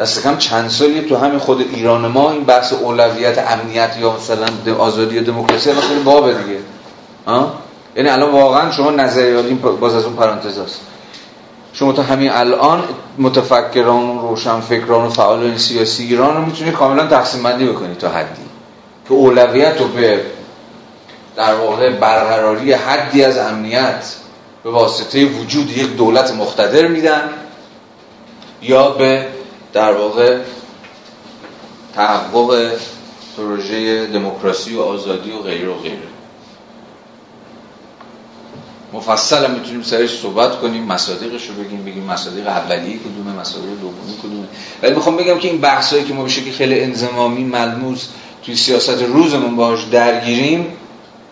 دست کم چند سالی تو همین خود ایران ما این بحث اولویت امنیت یا مثلا آزادی و دموکراسی الان خیلی بابه دیگه. ها یعنی الان واقعا شما نظریه این باز از اون پرانتز هست. شما تا همین الان متفکران و روشنفکران و فعالان سیاسی ایران رو می‌تونید کاملا تقسیم بندی بکنید تا حدی. که اولویت رو به در واقع برقراری حدی از امنیت به واسطه وجود یک دولت مقتدر میدن یا به در واقع تحقق پروژه دموکراسی و آزادی و غیره و غیره. مفصل هم می‌تونیم سرش صحبت کنیم مصادیقش رو بگیم بگیم مصادیق اولیه کدومه مصادیق دومی کدومه. ولی می‌خوام بگم که این بحثایی که ما به شکل خیلی انزمامی ملموس توی سیاست روزمون باش درگیریم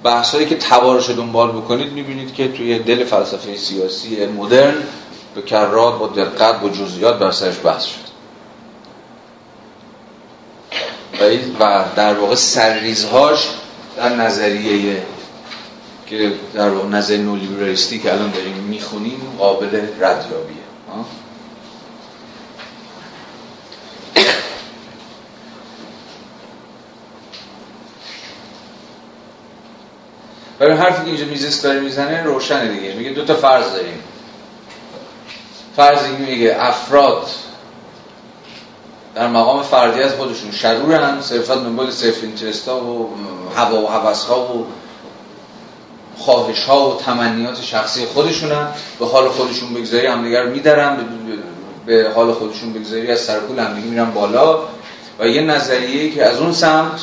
بحثایی که توارش دنبال بکنید می‌بینید که توی دل فلسفه سیاسی مدرن به کرات با دقت با جزئیات بر سرش بحث شد و در واقع سرریزهاش در نظریه که در واقع نظر نولیبرالیستی که الان داریم می‌خونیم قابل ردیابیه. برای حرفی که اینجا میزیست داره می‌زنه روشنه دیگه. میگه دو تا فرض داریم. فرض میگه افراد در مقام فردی از خودشون. شرور هم صرفت دنبال سیف اینترست ها و هوا و حوث ها و خواهش ها و تمنیات شخصی خودشون هم به حال خودشون بگذاری همدیگر میدارن. به حال خودشون بگذاری از سرکول همدیگه میرن بالا. و یه نظریه که از اون سمت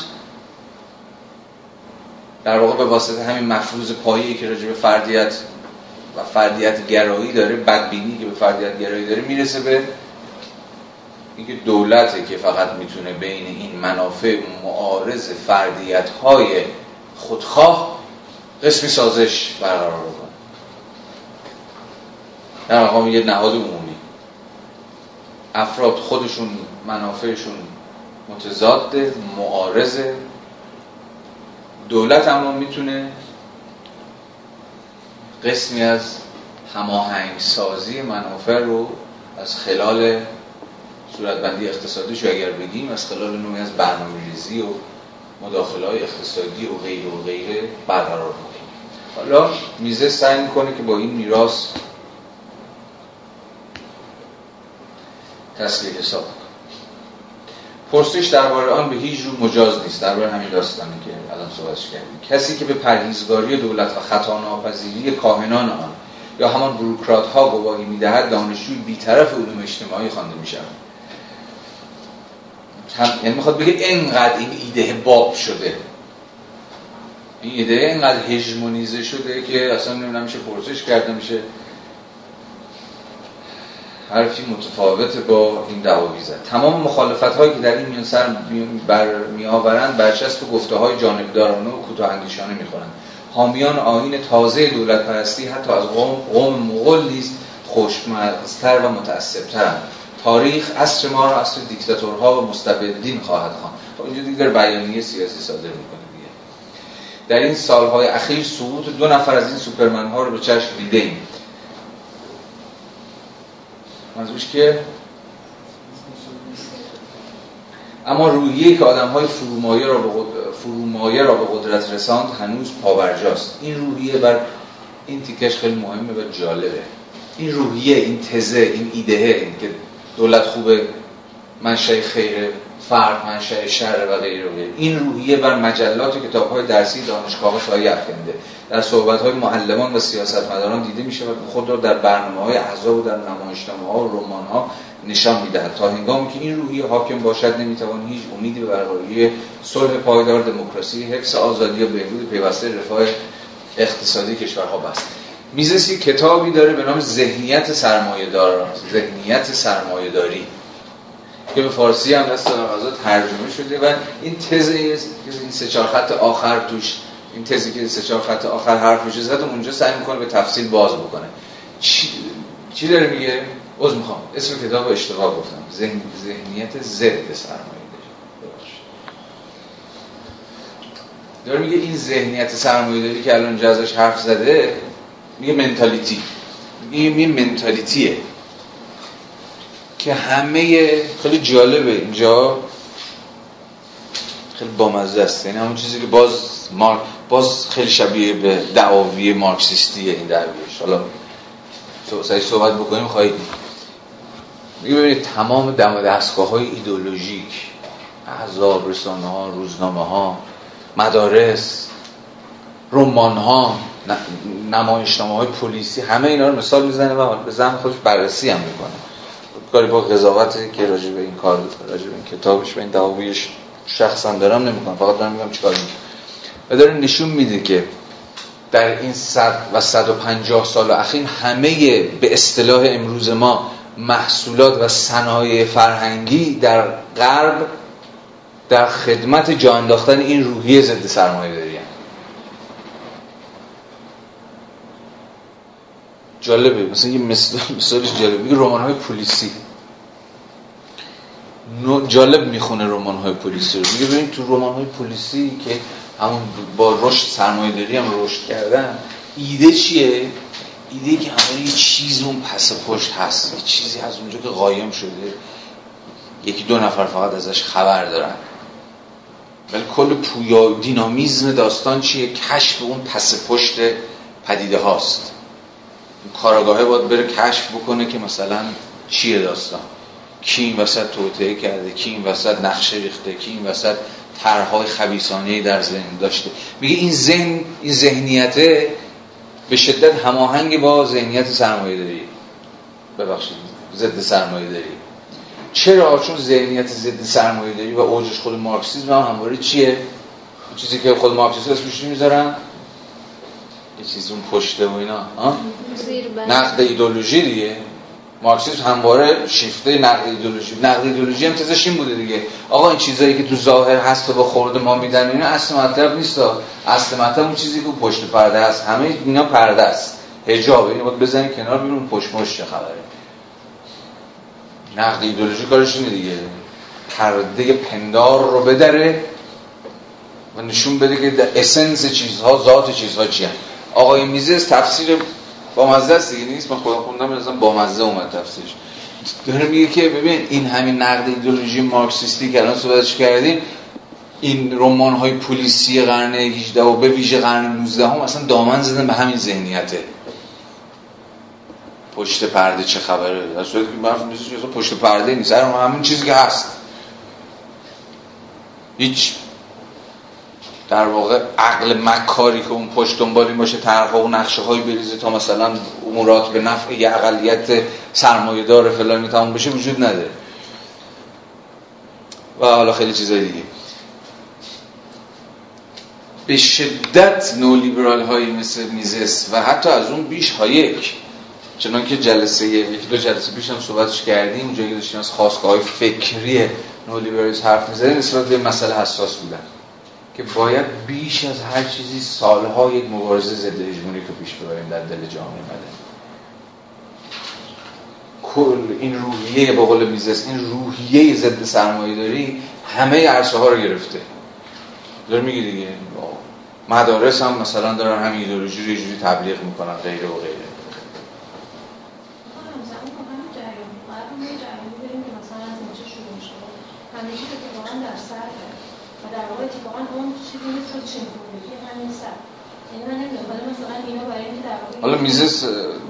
در واقع به واسطه همین مفروض هایی که راجع به فردیت و فردیت گرایی داره بدبینی که به فردیت گرایی داره می‌رسه به اینکه دولته که فقط می‌تونه بین این منافع معارض فردیت های خودخواه قسمی سازش برقرار کنه در مقام یه نهاد عمومی. افراد خودشون منافعشون متضاد معارضه. دولت اما می‌تونه قسمی از هماهنگ سازی منافع رو از خلال صورتبندی اقتصادیش اگر بگیم از خلال نوعی از برنامه ریزی و مداخله های اقتصادی و غیر و غیره برقرار کنیم حالا میزه سعی می‌کنه که با این میراث تسلیح حساب پرسش درباره آن به هیچ رو مجاز نیست. درباره همین داستانی که الان صحبتش کردیم. کسی که به پرهیزگاری دولت و خطا ناپذیری کاهنان آن یا همان بروکرات ها گواهی می‌دهد دانشجوی بیطرف علوم اجتماعی خوانده می‌شود. یعنی می‌خواد بگه اینقدر این ایده باب شده. این ایده اینقدر هژمونیزه شده که اصلا نمی‌دونم میشه پرسش کرده میشه حرفی متفاوت با این دعاوی زد تمام مخالفت هایی که در این میان سر بر می آورند برچسب و گفته های جانبدارانه و کوتاه اندیشانه می‌خورند. حامیان آین تازه دولت پرستی حتی از قوم, قوم مغول نیست خوشمزتر و متعصبترند تاریخ اصر ما را اصر دیکتاتورها و مستبدین خواهد خواند. خب اینجا دیگر بیانیه سیاسی صادر می‌کنه دیگه. در این سالهای اخیر سقوط دو نفر از این سوپرمن ها رو به چشم دیده ایم منظورش که اما روحیه که آدم های فرومایه را, به فرومایه را به قدرت رساند هنوز پاورجاست این روحیه بر این تیکش خیلی مهمه و جالبه. این روحیه این تزه این ایدهه این که دولت خوبه منشأ خیره فرد منشأ شر و غیره این روحیه بر مجلات و کتاب های درسی دانشگاه شایع افکنده در صحبت های معلمان و سیاستمداران دیده میشه و خود را در برنامه های احزاب و در نمایشنامه ها و رمان ها نشان می‌دهد. تا هنگامی که این روحیه حاکم باشد نمی‌توان هیچ امیدی به برقراری صلح پایدار دموکراسی حفظ آزادی و بهبود پیوسته رفاه اقتصادی کشورها بست. میزسی کتابی داره به نام ذهنیت سرمایه دار ذهنیت سرمایه داری که به فارسی هم دست غذا ترجمه شده و این تز این سه چهار خط آخر توش این تزی که سه چهار خط آخر حرف زد اونجا سعی می‌کنه به تفصیل باز بکنه. چی, چی داره میگه؟ عذر می‌خوام. اسم کتاب اشتباه گفتم. ذهن... ذهنیت ضد سرمایه داره میگه این ذهنیت سرمایه داری که الان ازش حرف زده میگه منتالیتی این منتالیتیه که همه خیلی جالبه اینجا. خیلی بامزه است. یعنی همون چیزی که باز مارک باز خیلی شبیه به دعاوی مارکسیستیه این دعویش. حالا سعی صحبت بکنیم خواهید میگه ببینید تمام دم دستگاه های ایدولوژیک احزاب رسانه ها روزنامه ها مدارس رمان ها نمایشنامه های پلیسی همه اینا رو مثال می‌زنه و به زن خودش بررسی هم می‌کنه. کاری با قضاوتی که راجع به این کار راجع به این کتابش به این دعاویش شخصا دارم نمی‌کنم. فقط دارم میگم چیکار می‌کنه و داره نشون میده که در این صد و 150 سال اخیر همه به اصطلاح امروز ما محصولات و صنایع فرهنگی در غرب در خدمت جا انداختن این روحیه ضد سرمایه داری جالبه. مثلا یه مثالش جالبه میگه رمان های پلیسی جالب می‌خونه رمان های پلیسی رو. میگه ببین تو رمان های پلیسی که همون با رشد سرمایه داری هم رشد کردن ایده چیه؟ ایده که همه یه چیز اون پس پشت هست. یه چیزی از اونجا که قایم شده. یکی دو نفر فقط ازش خبر دارن. ولی کل پویا دینامیزم داستان چیه؟ کشف اون پس پشت پدیده هاست. کاراگاهه باید بره کشف بکنه که مثلا چیه داستان. کی این وسط توطعه کرده کی این وسط نقشه ریخته کی این وسط طرحهای خبیثانه در ذهن داشته. میگه این ذهن این ذهنیته به شدت هماهنگ با ذهنیت سرمایه داری ببخشید ضد سرمایه داری چرا؟ چون ذهنیت ضد سرمایه داری و اوجش خود مارکسیسم هم همواره چیه؟ چیزی که خود مارکسیسم اسمش می‌ذارن؟ یه چیز اون پشته و اینا نقد ایدولوژی دیگه. مارکسیسم همواره شیفته نقد ایدولوژی. نقد ایدولوژی هم تزش این بوده دیگه. آقا این چیزایی که تو ظاهر هست و با خورده ما میدن اینا اصل مطلب نیست اصل مطلب اون چیزی که پشت پرده هست. همه اینا پرده است. حجاب. اینو باید بزنین کنار ببینیم پشت مش چه خبره؟ نقد ایدولوژی کارش اینه دیگه. پرده پندار رو بدره و نشون بده که اسنس چیزها ذات چیزها چیه آقای میزه تفسیر با مزه است دیگه نیست؟ من خودم خوندم مثلا با مزه اومد تفسیرش. داره میگه که ببین این همین نقد ایدولوژی مارکسیستی که الان صحبتش کردیم این رمان های پلیسی قرن 18 و به ویژه قرن 19 هم اصلا دامن زدن به همین ذهنیته. پشت پرده چه خبره؟ در صورتی که من پشت پرده نیست. همین چیزی که هست. هیچ در واقع عقل مکاری که اون پشت دنبالی باشه طرحها و نقشه هایی بریزه تا مثلا امورات به نفع یه اقلیت سرمایه دار فلانی تمام بشه وجود نداره. و حالا خیلی چیزای دیگه. به شدت نولیبرال هایی مثل میزس و حتی از اون بیش هایک چنان که جلسه یکی دو جلسه پیش هم صحبتش کردیم که داشتیم از خواستگاه های فکری نولیبرالیسم حرف می‌زنیم نسبت به مسئله حساس بودن. که باید بیش از هر چیزی سالها یک مبارزه ضد هژمونی رو پیش ببریم در دل جامعه مدنی. کل این روحیه با قول میزس این روحیه ضد سرمایه داری همه عرصه ها رو گرفته. داره میگه دیگه مدارس هم مثلا دارن همین ایدئولوژی رو یه جوری تبلیغ می‌کنن غیره و غیره. در واقع اتفاقا اون چیزی نیست که چنگونگی همین سر یعنی من نمی‌دونم حالا مثلا اینا برای اینکه در واقع حالا میزس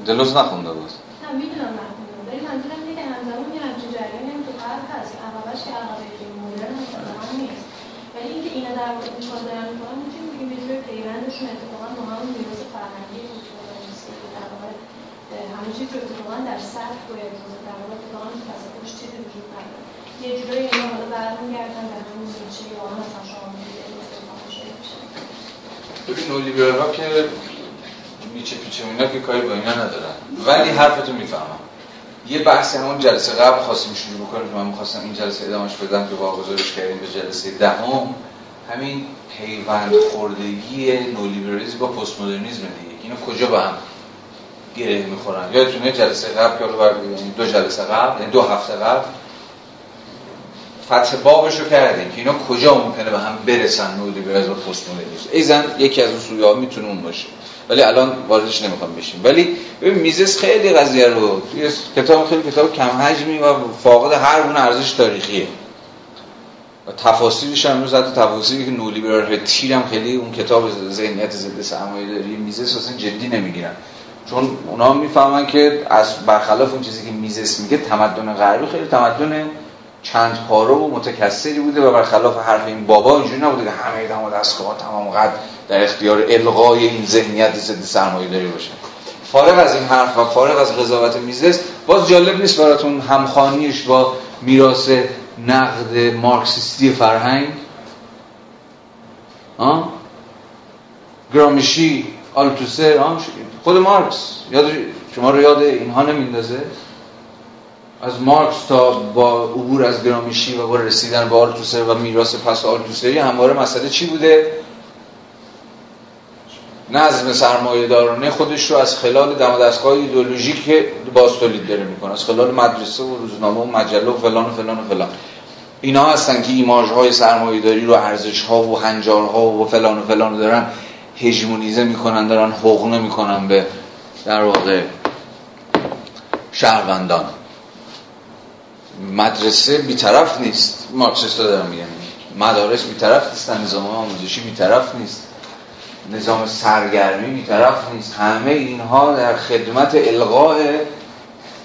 دلوز نخونده بود. نه می‌دونم نخونده ولی منظورم اینه که همزمان یه همچین جریانی هم تو غرب هست عقبش که عقبه مدرن هم نیست. ولی اینکه اینا در واقع این کار دارن می‌کنن می‌تونیم بگیم یه جور پیوندشون اتفاقا با همون میراث فرهنگی بود که در واقع همه چیز رو اتفاقا در سطح باید در واقع اتفاقا تو تصفیش چیزی وجود نداره. یه جورایی اینا حالا برمیگردن به همون نیچه یا مثلا شما ببین نولیبرال ها که میچه پیچه اینا که کاری با اینا ندارن. ولی حرفتو می‌فهمم. یه بحث همون جلسه قبل خواستیم شروع بکنیم من می‌خواستم این جلسه ادامهش بدم که واگذارش کردیم به جلسه دهم. همین پیوند خوردگی نولیبرالیسم با پست مدرنیسم دیگه. اینا کجا با هم گره می‌خورن؟ یادتونه جلسه قبل که دو جلسه قبل یعنی دو هفته قبل. فتح رو کردیم که اینا کجا ممکنه به هم برسن نولیبرالیسم و پست مدرنیسم ایزن یکی از اون سویه ها می‌تونه اون باشه. ولی الان واردش نمی‌خوام بشیم. ولی ببین میزس خیلی قضیه رو کتاب خیلی کتاب کم حجمی و فاقد هر گونه ارزش تاریخیه. و تفاصیلش هم امروز حتی تفاصیلی که نولیبرال تیر هم خیلی اون کتاب ذهنیت ضد سرمایه داری میزس اصلا جدی نمی‌گیرن. چون اونا می‌فهمن که از برخلاف اون چیزی که میزس میگه تمدن غربی خیلی تمدن چند پاره و متکثری بوده و برخلاف حرف این بابا اینجوری نبوده که همه دم و دستگاه تمام قد در اختیار الغای این ذهنیت ضد سرمایه داری باشه. فارغ از این حرف و فارغ از قضاوت میزس باز جالب نیست براتون همخانیش با میراث نقد مارکسیستی فرهنگ؟ آه؟ گرامشی آلتوسر خود مارکس. یاد شما رو یاد اینها نمیندازه؟ از مارکس تا با عبور از گرامشی و با رسیدن به آلتوسر و میراث پس آلتوسری همواره مسئله چی بوده؟ نظم سرمایه دارانه خودش رو از خلال دم دستگاه ایدئولوژیک باز تولید داره می‌کنه از خلال مدرسه و روزنامه و مجله و فلان و فلان و فلان. اینا هستن که ایماژ های سرمایه داری رو ارزش ها و هنجار ها و فلان و فلان دارن هژمونیزه می‌کنن دارن حقوق می‌کنن به در واقع شهروندان. مدرسه بیطرف نیست. مارکسیستا دارم میگن مدارس بیطرف نیستن نظام آموزشی بیطرف نیست. نظام سرگرمی بیطرف نیست. همه اینها در خدمت الغاء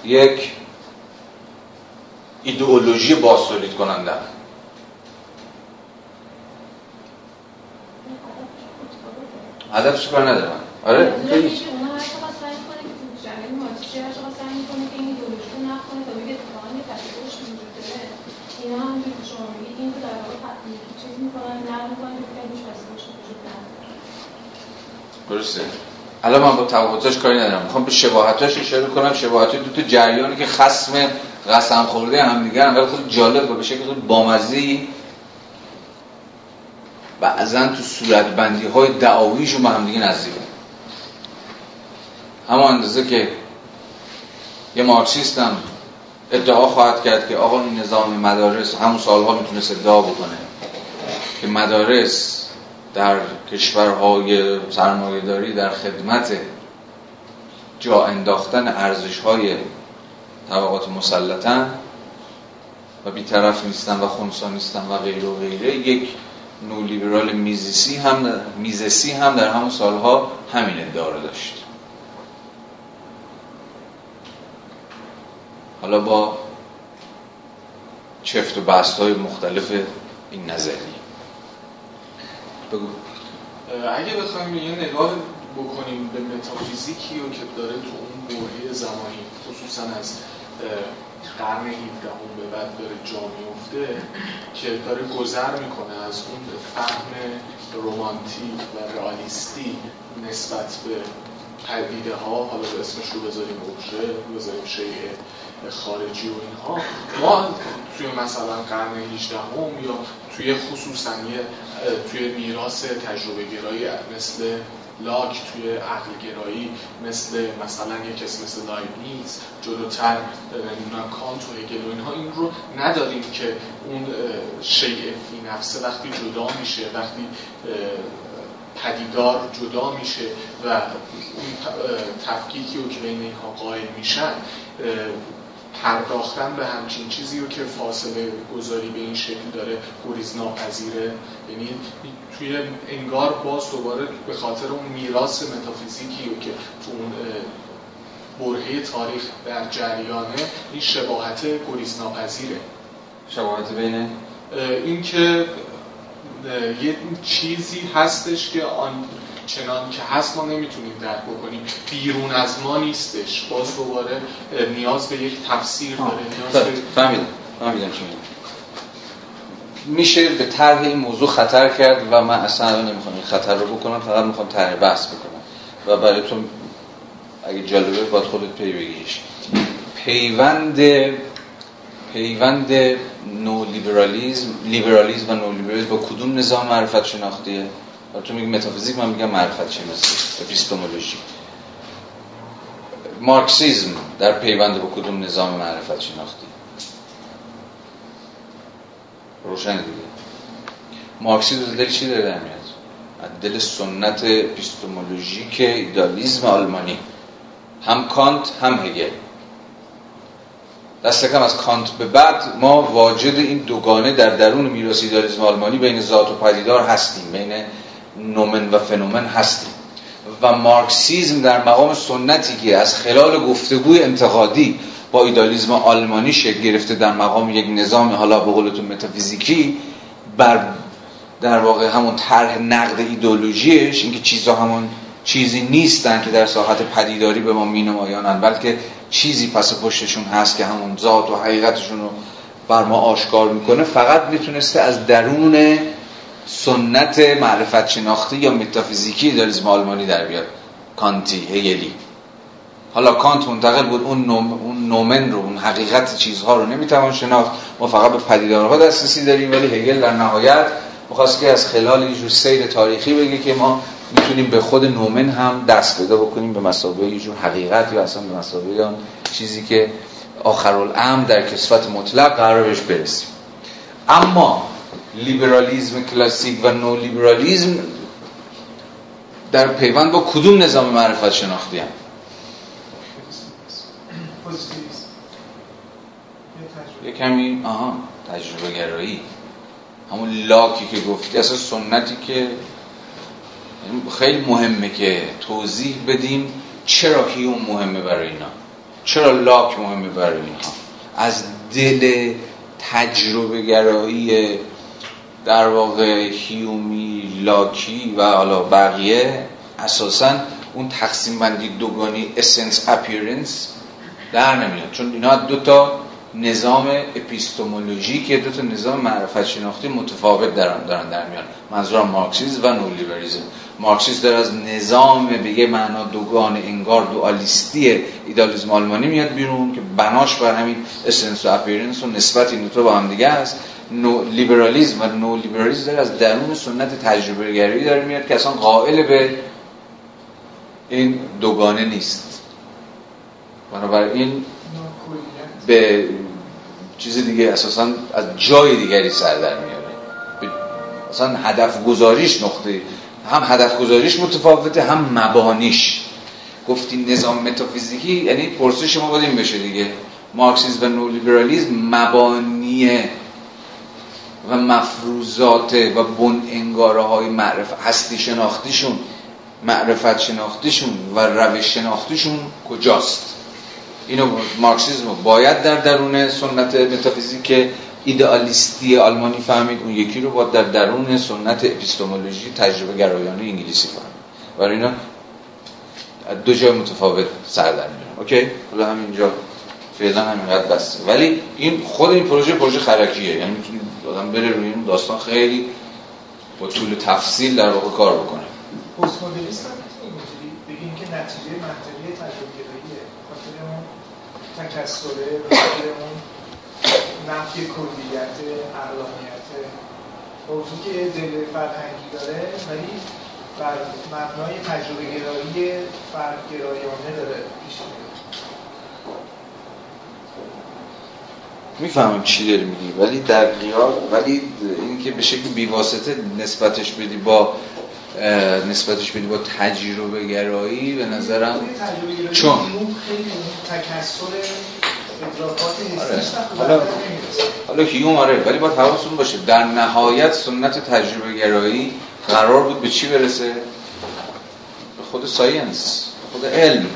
یک ایدئولوژی باستولید کننده. هدفش کار ندارم آره. درسته. الان من با تفاوتاش کاری ندارم. می‌خوام به شباهتاش اشاره کنم. شباهت دو تا جریانی که خصم قسم خورده هم دیگه هم. خود جالب و به شکل بامزی بعضا تو صورتبندی های دعاویشون با هم دیگه نزدیک. اما اندازه که یه مارکسیست هم ادعا خواهد کرد که آقا این نظام مدارس همون سالها می‌تونست ادعا بکنه که مدارس در کشورهای سرمایهداری در خدمت جا انداختن ارزش های طبقات مسلطن و بیطرف نیستن و خونسا نیستن و غیره و غیره یک نولیبرال میزسی هم میزسی هم در همون سالها همین ادعا رو داشت. حالا با چفت و بست های مختلف این نظری بگو. اگه بخوایم یه نگاه بکنیم به متافیزیکی رو که داره تو اون برهه زمانی خصوصا از قرن 17 به بعد داره جا میفته که داره گذر می‌کنه از اون فهم رومانتیک و رئالیستی نسبت به پدیده ها حالا به اسمش رو بذاریم اوبژه بذاریم شیء خارجی و اینها. ما توی مثلا قرن 18 هم یا توی خصوصا توی میراث تجربه گرایی مثل لاک توی عقل گرایی مثل مثلا یک کسی مثل لایبنیز جلوتر نمی‌دونم کانت و هگل و اینها این رو نداریم که اون شیء فی نفسه وقتی جدا میشه وقتی پدیدار جدا میشه و اون تفکیکی رو که بین اینها قائل میشن پرداختن به همچین چیزی رو که فاصله گذاری به این شکل داره گریز ناپذیره. یعنی توی انگار باز دوباره به خاطر اون میراث متافیزیکی رو که تو اون برهه تاریخ در جریانه این شباهت گریز ناپذیره. شباهت بین؟ این که یه چیزی هستش که آن چنان که هست ما نمی‌تونیم درک بکنیم. بیرون از ما نیستش. باز دوباره نیاز به یک تفسیر داره نیاز به فهمیدن. فهمیدم چی میشه به طرح این موضوع خطر کرد و من اصلا نمی‌خوام این خطر رو بکنم فقط می‌خوام طرح بحث بکنم. و براتون اگه جالبه باید خودت پی بگیش پیوند پیوند نو لیبرالیزم لیبرالیزم و نو لیبرالیزم با کدوم نظام معرفت شناختیه تو میگی متافیزیک من میگم معرفت شناسی epistemology. مارکسیزم در پیوند با کدوم نظام معرفت شناختی؟ روشن دیگه. مارکسیزم دل چی داره میاد؟ دل سنت epistemologic ایدالیزم آلمانی. هم کانت هم هگل. دست کم از کانت به بعد ما واجد این دوگانه در درون میراث آلمانی بین ذات و پدیدار هستیم بین نومن و فنومن هستیم. و مارکسیزم در مقام سنتی که از خلال گفتگوی انتقادی با ایدالیزم آلمانی شکل گرفته در مقام یک نظام حالا به قولتون متافیزیکی بر در واقع همون طرح نقد ایدولوژیش اینکه چیزها همون چیزی نیستن که در ساحت پدیداری به ما مینمایانن بلکه چیزی پس پشتشون هست که همون ذات و حقیقتشون رو بر ما آشکار می‌کنه. فقط می‌تونسته از درون سنت معرفت شناختی یا متافیزیکی داریزم آلمانی در بیاد. کانتی هیلی حالا کانت منتقل بود اون, نوم، اون نومن رو اون حقیقت چیزها رو نمی‌توان شناخت. ما فقط به پدیدارها دسترسی داریم ولی هگل در نهایت می‌خواست که از خلال یه جور سیر تاریخی بگه که ما می‌تونیم به خود نومن هم دست پیدا بکنیم به مسابقه یه جور حقیقت یا اصلا به مسابقه آن چیزی که آخرالامر در کسفت مطلق قرار بهش برسیم. اما لیبرالیزم کلاسیک و نو لیبرالیزم در پیوند با کدوم نظام معرفت شناختی هم؟ یه کمی آها تجربه گرایی همون لاکی که گفتی اصلا سنتی که خیلی مهمه که توضیح بدیم چرا هیوم مهمه برای اینا. چرا لاک مهمه برای اینها. از دل تجربه گرایی در واقع هیومی لاکی و حالا بقیه اساسا اون تقسیم بندی دوگانی essence appearance در نمیاد. چون اینا دو تا نظام اپیستومولوژی که دو تا نظام معرفت شناختی متفاوت دارن دارن در میان. منظورم مارکسیسم و نولیبرالیسم مارکسیسم در از نظام به یه معنا دوگان انگار دوالیستی ایدالیسم آلمانی میاد بیرون که بناش بر همین اسنس و اپیرنس و نسبت این دو با هم دیگه است. نو لیبرالیسم و نو لیبرالیسم داره از درون سنت تجربه گری داره میاد که اصلا قائل به این دوگانه نیست. بنابراین به چیز دیگه اساسا از جای دیگری سر در میاره. اصلا هدف گذاریش نقطه هم هدف گذاریش متفاوته هم مبانیش. گفتی نظام متافیزیکی یعنی پرسش ما باید این بشه دیگه. مارکسیسم و نولیبرالیسم مبانی و مفروضات و بن انگاره های معرفت هستی شناختیشون معرفت شناختیشون و روش شناختیشون کجاست؟ اینو مارکسیسم باید در درون سنت متافیزیک ایدئالیستی آلمانی فهمید. اون یکی رو باید در درون سنت اپیستمولوژی تجربه گرایانه انگلیسی فهمید. برای اینا دو جای متفاوت سر در میرن اوکی؟ حالا همینجا فعلا همینقدر بسته. ولی این خود این پروژه پروژه خرکیه. یعنی می‌تونید آدم بره روی این داستان خیلی با طول تفصیل در واقع کار بکنه. پست مدرنیست هم بگیم که نتیجه منطقی تجربه تکسره خاطر اون نفی کلیت اقلانیت موضوع که دل فرهنگی داره ولی بر مبنای تجربه گرایی فرد گرایانه داره پیش می‌فهمم چی داری میگی ولی در قیار ولی اینکه به شکل بیواسطه نسبتش بدی با نسبتش بدی با تجربه گرایی به نظرم چون؟ آره. حالا حالا هیوم آره ولی باید حواستون باشه. در نهایت سنت تجربه گرایی قرار بود به چی برسه؟ به خود ساینس خود علم.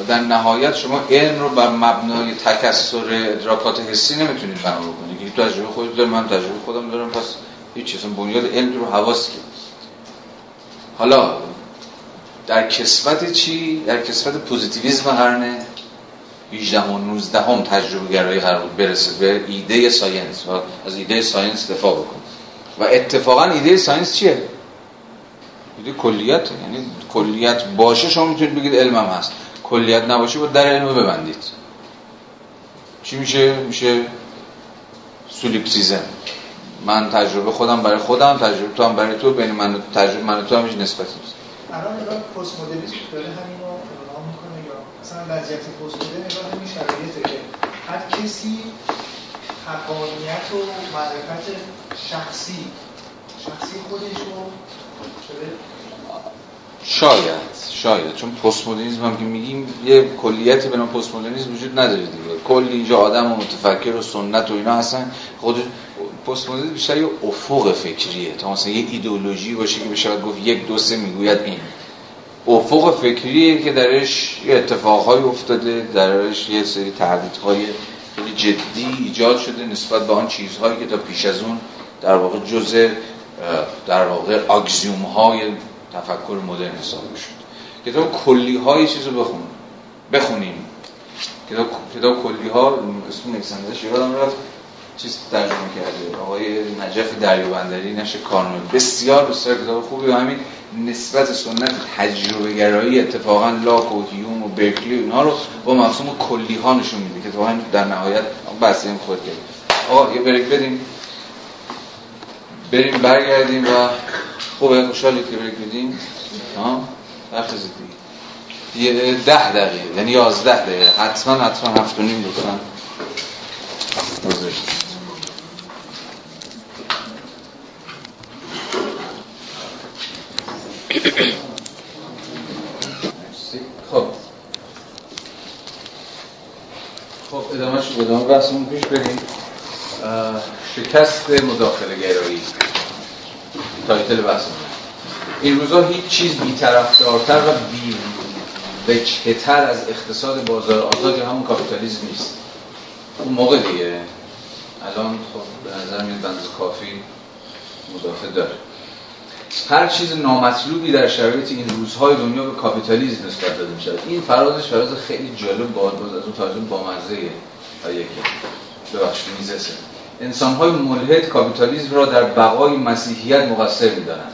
و در نهایت شما علم رو بر مبنای تکسر ادراکات حسی نمی‌تونید بنا بکنید که تجربه خودت داره من تجربه خودم دارم پس هیچ چیز. بنیاد علم رو حواس کرد حالا در کسوت چی؟ در کسوت پوزیتیویزم قرن 18 و 19 هم تجربه گرایی قرار برسه به ایده science و از ایده science دفاع بکن. و اتفاقا ایده science چیه؟ ایده کلیت. یعنی کلیت باشه شما می‌تونید بگید علمم هست. کلیت نباشه باید در علم ببندید. چی میشه؟ میشه سولیپسیزم. من تجربه خودم برای خودم تجربه تو هم برای تو بین من تجربه من تو هم هیچ نسبتی نیست. الان نگاه پست مدرنیسم داره همین رو اعلام می‌کنه یا مثلا وضعیت پست مدرن نگاه همین شرایطه که هر کسی حقانیت و معرفت شخصی شخصی خودش رو شاید شاید. چون پست مدرنیسم هم که میگیم یه کلیتی به نام پست مدرنیسم وجود نداره دیگه. کل اینجا آدم و متفکر و سنت و اینا هستن. خود پست مدرنیسم بیشتر یه افق فکریه. تا مثلا یه ایدئولوژی باشه که بشه گفت یک دو سه می‌گوید این. افق فکریه که درش یه اتفاقهای افتاده درش یه سری تهدیدهای خیلی جدی ایجاد شده نسبت به آن چیزهایی که تا پیش از اون در واقع جزء در واقع آگزیوم های تفکر مدرن حساب شد کتاب کلی های چیز رو بخون بخونیم. کتاب, کتاب کلی ها اسم نویسنده‌اش یادم رفت. چیز ترجمه کرده. آقای نجف دریابندری نشه کارنامه بسیار بسیار کتاب خوبی. و همین نسبت سنت تجربه گرایی اتفاقا لاک و هیوم و برکلی و اینها رو با مفهوم کلی ها نشون میده. که در نهایت بحثی هم خود کرد. آقا یه بریک بدیم بریم برگردیم و خوبه خوشحالی که بریک ها؟ دیگه. یه ده دقیقه یعنی یازده دقیقه. حتما حتما هفت و نیم لطفا. خب. خب ادامه شد ادامه بحثمون پیش بریم. شکست مداخله گرایی title بحثمون این روزا هیچ چیز بیطرفدارتر و بی وجهتر از اقتصاد بازار آزاد یا همون کاپیتالیسم نیست. اون موقع دیگه. الان خب به نظر میاد به قدر کافی مدافع داره. هر چیز نامطلوبی در شرایط این روزهای دنیا به کاپیتالیسم نسبت داده میشه این فرازش فراز خیلی جالب باد باز از اون تاجر بامزه یکی ببخشید میزسه انسان های ملحد کاپیتالیسم را در بقای مسیحیت مقصر میدارند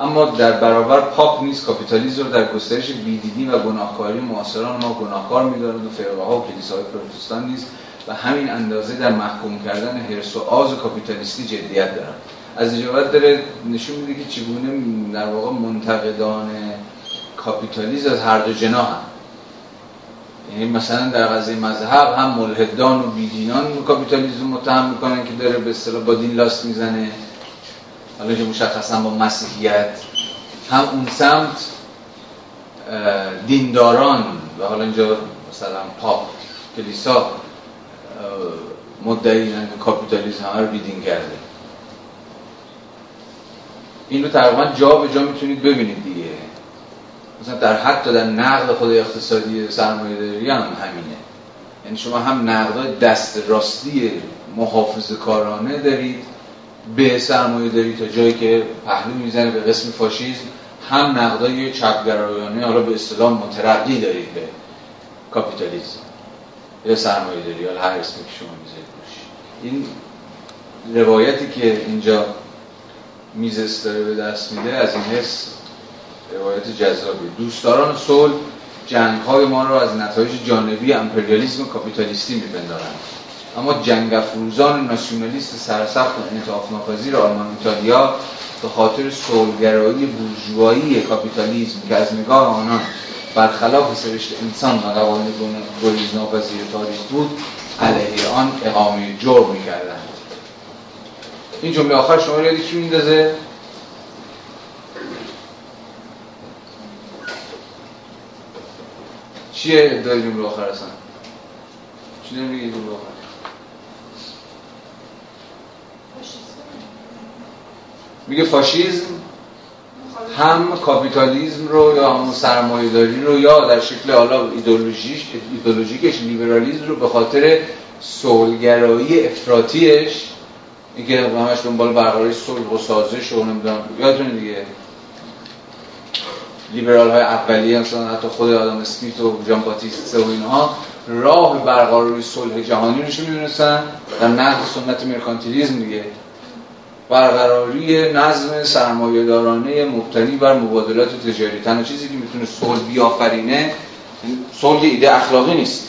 اما در برابر پاپ نیست کاپیتالیسم رو در گسترش بیدیدی و گناهکاری معاصران ما گناهکار میدارند و فرقه ها و کلیساهای پروتستان نیست و همین اندازه در محکوم کردن حرس و آز کاپیتالیستی جدیت دارن از اجابت داره نشون میده که چگونه در واقع منتقدان کاپیتالیسم از هر دو جناح هم یعنی مثلا در قضیه مذهب هم ملحدان و بیدینان کاپیتالیسم متهم می‌کنن که داره به اصطلاح با دین لاست می‌زنه. حالا که مشخصا با مسیحیت. هم اون سمت دینداران و حالا اینجا مثلا پاپ کلیسا مدعی که کاپیتالیسم همه رو بیدین کرده. این رو تقریبا جا به جا می‌تونید ببینید دیگه. مثلا در حتی در نقد خود اقتصادی سرمایه داری هم همینه. یعنی شما هم نقدای دست راستی محافظ کارانه دارید به سرمایه داری تا جایی که پهلو می‌زنه به قسم فاشیسم هم نقدای چپگرایانه حالا به اصطلاح مترقی دارید به کاپیتالیسم یا سرمایه داری حالا هر اسمی که شما می‌ذارید این روایتی که اینجا میزس داره به دست میده از این حس روایت جذابی دوستداران صلح جنگ های ما را از نتایج جانبی امپریالیسم کاپیتالیستی میپندارند. اما جنگ افروزان ناسیونالیست سرسخت و انعطاف ناپذیر آلمان ایتالیا به خاطر صلحگرایی بورژوایی کاپیتالیسم که از نگاه آنان برخلاف سرشت انسان و قوانین گریزناپذیر تاریخ بود علیه آن اقامه جرم می‌کردند. این جمله آخر شما یادی چی میندازه؟ چیه ادعای جمله آخر اصلا؟ چی میگه جمله آخر؟ میگه فاشیزم هم کاپیتالیزم رو یا همون سرمایه‌داری رو یا در شکل حالا ایدئولوژیش ایدئولوژیکش لیبرالیزم رو به خاطر سولگرایی افراطیش اینکه همش دنبال برقراری صلح و سازش و نمی‌دونم یادتون دیگه؟ لیبرال های اولیه مثلا حتی خود آدم اسمیت و جان باتیست و اینها راه برقراری صلح جهانی رو می‌دونستن؟ در نقد سنت مرکانتیلیزم دیگه. برقراری نظم سرمایه دارانه مبتنی بر مبادلات تجاری. تنها چیزی که می‌تونه صلح بیافرینه صلح ایده اخلاقی نیست.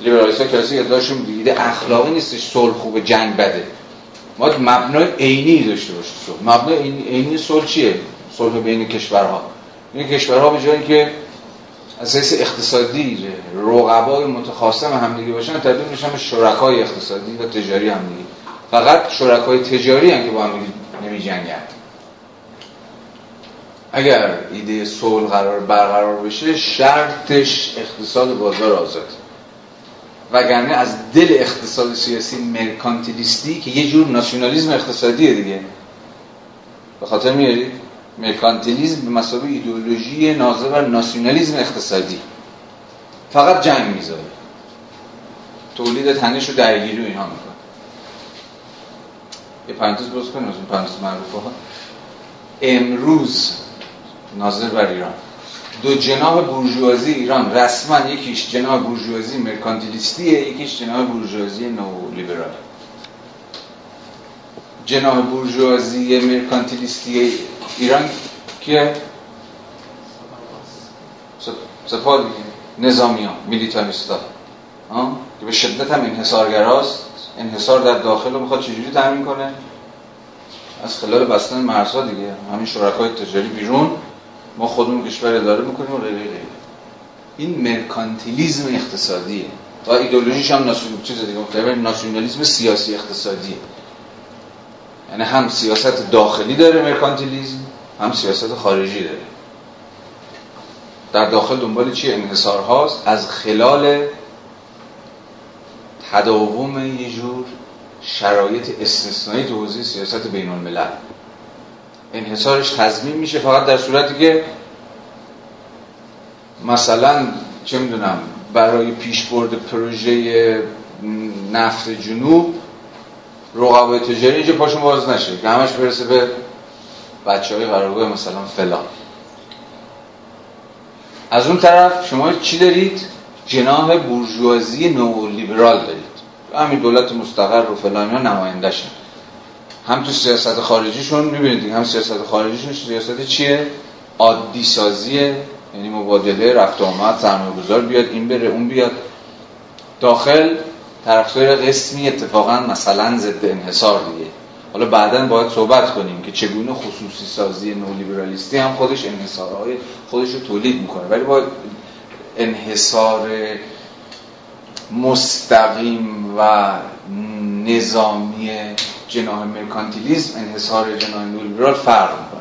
لیبرالیستا کلاسیک ادعاشون ایده اخلاقی نیستش صلح خوبه جنگ بده. ما مبنای عینی داشته باشیم صلح. مبنای عینی صلح چیه؟ صلح بین کشورها. این کشورها به جایی که اساس اقتصادی رقبای متخاصم همدیگه باشن تبدیل میشن شرکای اقتصادی و تجاری همدیگه. فقط شرکای تجاری هم که با هم نمی جنگن اگر ایده صلح قرار برقرار بشه شرطش اقتصاد بازار آزاد. وگرنه از دل اقتصاد سیاسی مرکانتیلیستی که یه جور ناسیونالیزم اقتصادیه دیگه. به خاطر میارید؟ مرکانتیلیزم به مسابقه ایدئولوژی ناظر بر ناسیونالیزم اقتصادی. فقط جنگ می‌ذاره. تولید تنش و درگیری و اینها می‌کنه. یه پرانتز باز کنیم از اون پرانتز معروفه ها. امروز ناظر بر ایران. دو جناح بورژوازی ایران رسما یکیش جناح بورژوازی مرکانتیلیستیه یکیش جناح نو لیبرال جناح بورژوازی مرکانتیلیستی ایران که سپاه دیگه نظامی ها؟ میلیتاریستا که به شدت هم انحصارگراست. انحصار در داخل رو می‌خواد چجوری تامین کنه؟ از خلال بستن مرزها دیگه. همین شرکای تجاری بیرون. ما خودمون کشور اداره می‌کنیم و غیره غیره. این مرکانتیلیزم اقتصادیه. و ایدئولوژیش هم ناسیون چیز دیگه ناسیونالیسم سیاسی اقتصادیه. یعنی هم سیاست داخلی داره مرکانتیلیزم هم سیاست خارجی داره. در داخل دنبال چی انحصار هاست؟ از خلال تداوم یه جور شرایط استثنایی تو حوزه سیاست بین الملل انحصارش تضمین میشه فقط در صورتی که مثلا چه می‌دونم برای پیشبرد پروژه نفت جنوب رقبای تجاری اینجا پاشون باز نشه. که همش برسه به بچه های قرارگاه مثلا فلان. از اون طرف شما چی دارید؟ جناح نو لیبرال دارید. همین دولت مستقر و فلان ها نمایندشن هم تو سیاست خارجیشون می‌بینید هم سیاست خارجیشون سیاست چیه؟ عادی سازیه یعنی مبادله رفت آمد سرمایه گذار بیاد این بره اون بیاد. داخل طرفدار قسمی اتفاقا مثلا ضد انحصار دیگه. حالا بعدا باید صحبت کنیم که چگونه خصوصی سازی نولیبرالیستی هم خودش انحصارهای خودش رو تولید می‌کنه. ولی باید انحصار مستقیم و نظامی جناح مرکانتیلیزم انحصار جناح نولیبرال فرق می‌کنه.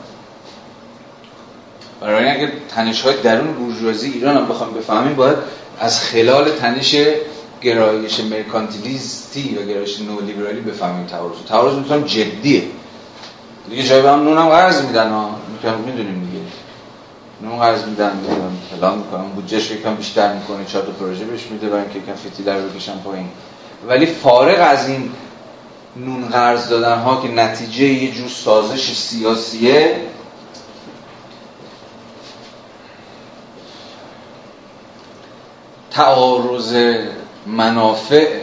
برای اگر تنش های درون بورژوازی ایران هم بخوام بفهمیم باید از خلال تنش گرایش مرکانتیلیستی و گرایش نولیبرالی بفهمیم تعارض تعارض می‌تونم جدیه. دیگه جای به هم نونم قرض میدن ها. می‌دونیم دیگه. نون قرض میدن. می‌دونم فلان می‌کنم. بودجهش یکم بیشتر می‌کنه. چهار پروژه بهش میده برای اینکه یکم فیتی در بکشن پایین. ولی فارغ از این نون قرض دادن ها که نتیجه یه جور سازش سیاسیه تعارض منافع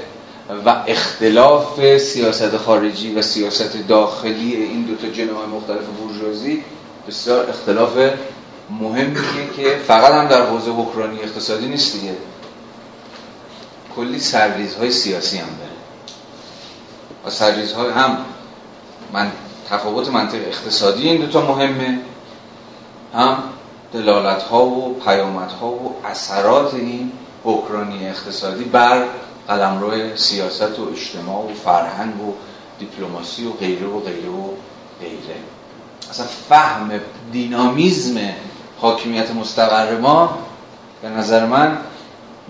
و اختلاف سیاست خارجی و سیاست داخلی این دو تا جناح مختلف بورژوازی بسیار اختلاف مهمیه که فقط هم در حوزه حکمرانی اقتصادی نیست دیگه. کلی سرریزهای سیاسی هم داره. و سرریزهای هم من تفاوت منطق اقتصادی این دوتا مهمه. هم دلالت ها و پیامت ها و اثرات این حکرانی اقتصادی بر قلمرو سیاست و اجتماع و فرهنگ و دیپلماسی و غیره و غیره و غیره. اصلا فهم دینامیزم حاکمیت مستقر ما به نظر من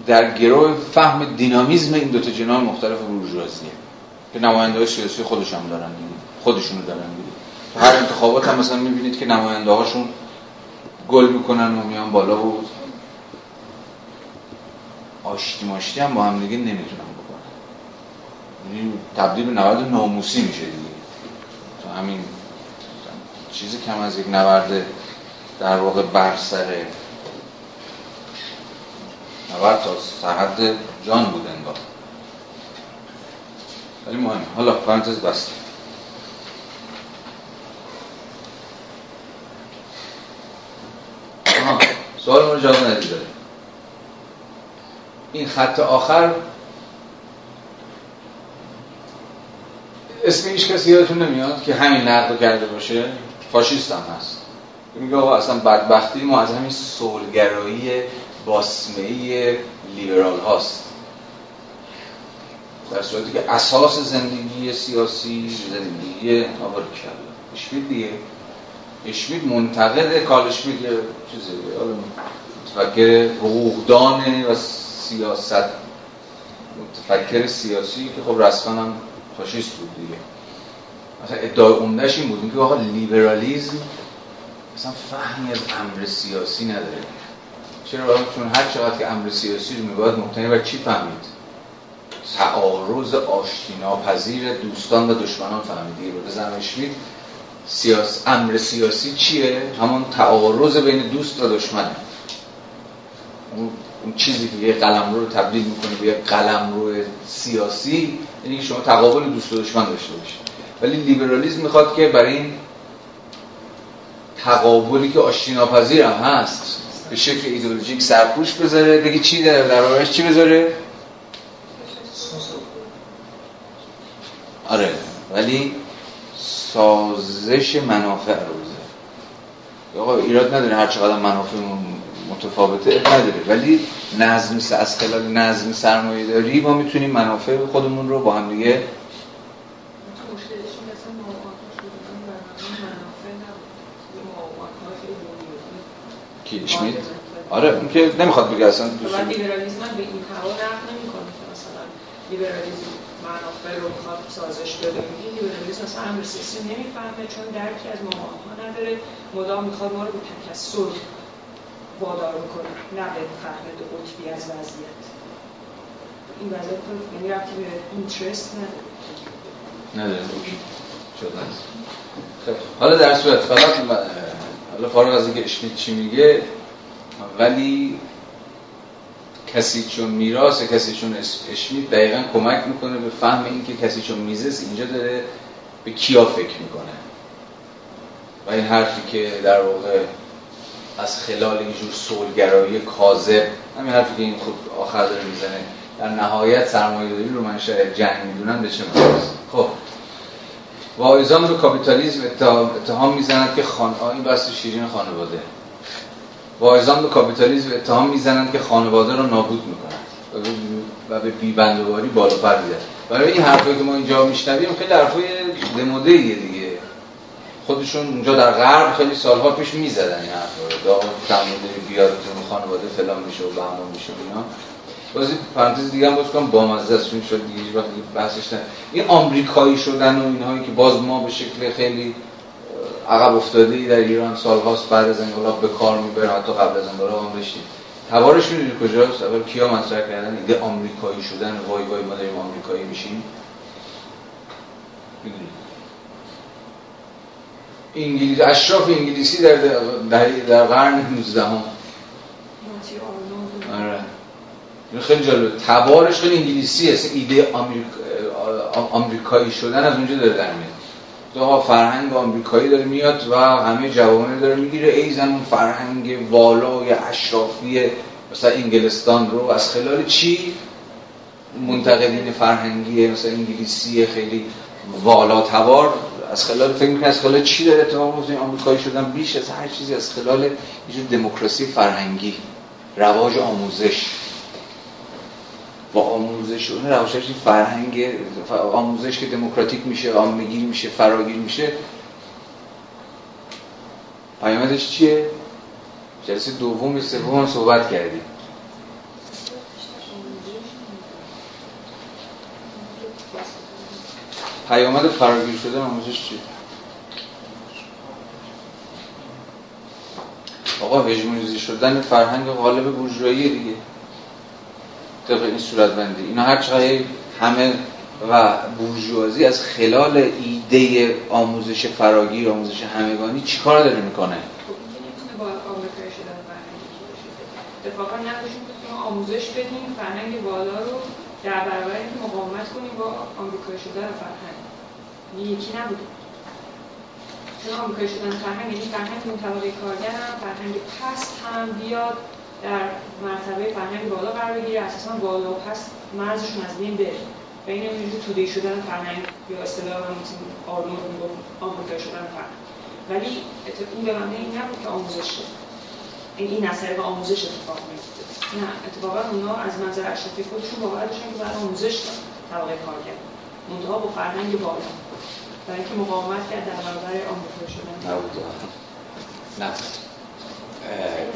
در گروه فهم دینامیزم این دوتا جناح مختلف بورژوازیه که نماینده های سیاسی خودشون دارن خودشونو دارن هر انتخابات هم مثلا می‌بینید که نماینده هاشون گل می‌کنن و میان بالا و آشتی ماشتی هم با هم دیگه نمی‌تونن بکنن. یعنی تبدیل به نورد ناموسی میشه دیگه. تو همین چیزی کم از یک نورد در واقع برسره نورد تا سرحد جان بود انگار. ولی مهم. حالا پرانتز بست سوال رو جواب ندید. این خط آخر. اسم هیچ کسی یادتون نمیاد که همین نقد کرده باشه؟ فاشیست هم هست. میگه آقا اصلا بدبختی ما از همین سولگرایی باسمهی لیبرال هاست. در صورتی که اساس زندگی سیاسی زندگی آبار کرده اشمید دیگه. اشمید منتقد کارل اشمید یه چیزی متفکر حقوقدان و سیاست. متفکر سیاسی که خب رسما هم فاشیست بود دیگه. مثلا ادعای عمدهش این بود. که آقا لیبرالیزم مثلا فهمی از امر سیاسی نداره. چرا چون هر چقدر که امر سیاسی رو میباید مبتنی بر چی فهمید؟ تعارض آشتیناپذیر دوستان و دشمنان فهمیدی رو بزن سیاس امر سیاسی چیه؟ همون تعارض بین دوست و دشمنه. چیزی که یه قلم رو تبدیل می‌کنه به یه قلم رو سیاسی یعنی شما تقابل دوست و دشمن داشته باشید ولی لیبرالیسم می‌خواد که برای این تقابلی که آشتی ناپذیر هم هست به شکل ایدئولوژیک سرپوش بذاره بگی چی در دربارش چی بذاره؟ آره ولی سازش منافع رو بذاره. آقا ایراد نداره هر چقدر منافعمون متفاوته نداره. ولی نظم از خلال نظم سرمایه داری ما می‌تونیم منافع خودمون رو با هم دیگه کی؟ اشمید آره اون که نمی‌خواد بگه اصلا دوست لیبرالیسم به این هوا نقد نمی‌کنه که مثلا لیبرالیسم منافع رو می‌خواد سازش بده. میگه لیبرالیسم اصلا امر سیاسی نمی‌فهمه چون درکی از مقاومت نداره. مدام می‌خواد ما رو به تکثر وادار می‌کنه نه به فهم دو قطبی از وضعیت. این وضعیت یعنی رفتی به اینترست نداره. نداره. شد حالا در صورت فقط حالا فارغ از اینکه اشمیت چی میگه ولی کسی چون میراث کسی چون اشمیت دقیقا کمک می‌کنه به فهم اینکه کسی چون میزس اینجا داره به کیا فکر می‌کنه. و این حرفی که در واقع از خلال اینجور سولگرایی کاذب همین حرفی که این خود آخر داره می‌زنه در نهایت سرمایه داری رو منشأ جنگ می‌دونن به چه معنی خب. واعظان رو کاپیتالیسم اتهام می‌زنند که خان این بحث شیرین خانواده. واعظان به کاپیتالیسم اتهام می‌زنند که خانواده رو نابود می‌کنند. و به بیبندواری بالا پر برای این حرفایی که ما اینجا میشنویم خیلی حرفای دموده دیگه. خودشون اونجا در غرب خیلی سالها پیش می‌زدن این حرفا. رو داغ بیاد خانواده فلان میشه و بهمان میشه اینا. بازی پرانتز دیگه هم باز کنم بامزه است شد دیگه وقتی بحثش نه. این آمریکایی شدن و اینهایی که باز ما به شکل خیلی عقب افتاده ای در ایران سالهاست بعد از انقلاب به کار می‌برن حتی قبل از انقلاب هم بشید تبارش می‌دونی کجاست؟ اول کیا مطرح کردن؟ ایده آمریکایی شدن وای وای ما داریم آمریکایی میشیم. انگلیس اشراف انگلیسی در در, در قرن 19 هم آره. خیلی جالبه. تبارش خیلی انگلیسی هست ایده آمریکایی شدن از اونجا داره در میاد. تو فرهنگ آمریکایی داره میاد و همه جوامع داره می‌گیره. ایزن اون فرهنگ والای اشرافی مثلا انگلستان رو از خلال چی منتقدین فرهنگی مثلا انگلیسی خیلی والا تبار از خلال فکر می‌کنه از خلال چی داره اتفاق میفته آمریکایی شدن بیش از هر چیزی از خلال یه دموکراسی فرهنگی رواج آموزش. با آموزش اون روشش فرهنگ آموزش که دموکراتیک میشه آمگیر میشه فراگیر میشه. پیامدش چیه؟ جلسه دوم سوم صحبت کردیم. پیامد فراگیر شده آموزش چیه؟ آقا هژمونیزی شدن فرهنگ غالب بورژوایی دیگه. طبق این صورت بندی اینا هر چقدر همه و بورژوازی از خلال ایده آموزش فراگیر آموزش همگانی چیکار داره می‌کنه؟ اتفاقا نقشون که ما آموزش بدیم فرهنگ بالا رو در برابر مقاومت کنیم با آمریکایی شدن فرهنگ. یکی نبوده. چون آمریکایی شدن فرهنگ یعنی فرهنگ اون کارگر هم فرهنگ پست هم بیاد. در مرتبه فرهنگ بالا قرار بگیره اساسا بالا و پست مرزشون از بین بره. و این اینجوری توده شدن فرهنگ یا اصطلاح آرنولد می‌گفت آمریکایی شدن فرهنگ. ولی این به معنی این نبود که آموزش شد. این این اثر به آموزش اتفاق میفته نه اتفاقا اونا از منظر اشرافی خودشون باور داشتن که برای آموزش طبقه کارگر منتها با فرهنگ بالا. برای اینکه مقاومت کرد در برابر آمریکا شدن. نه.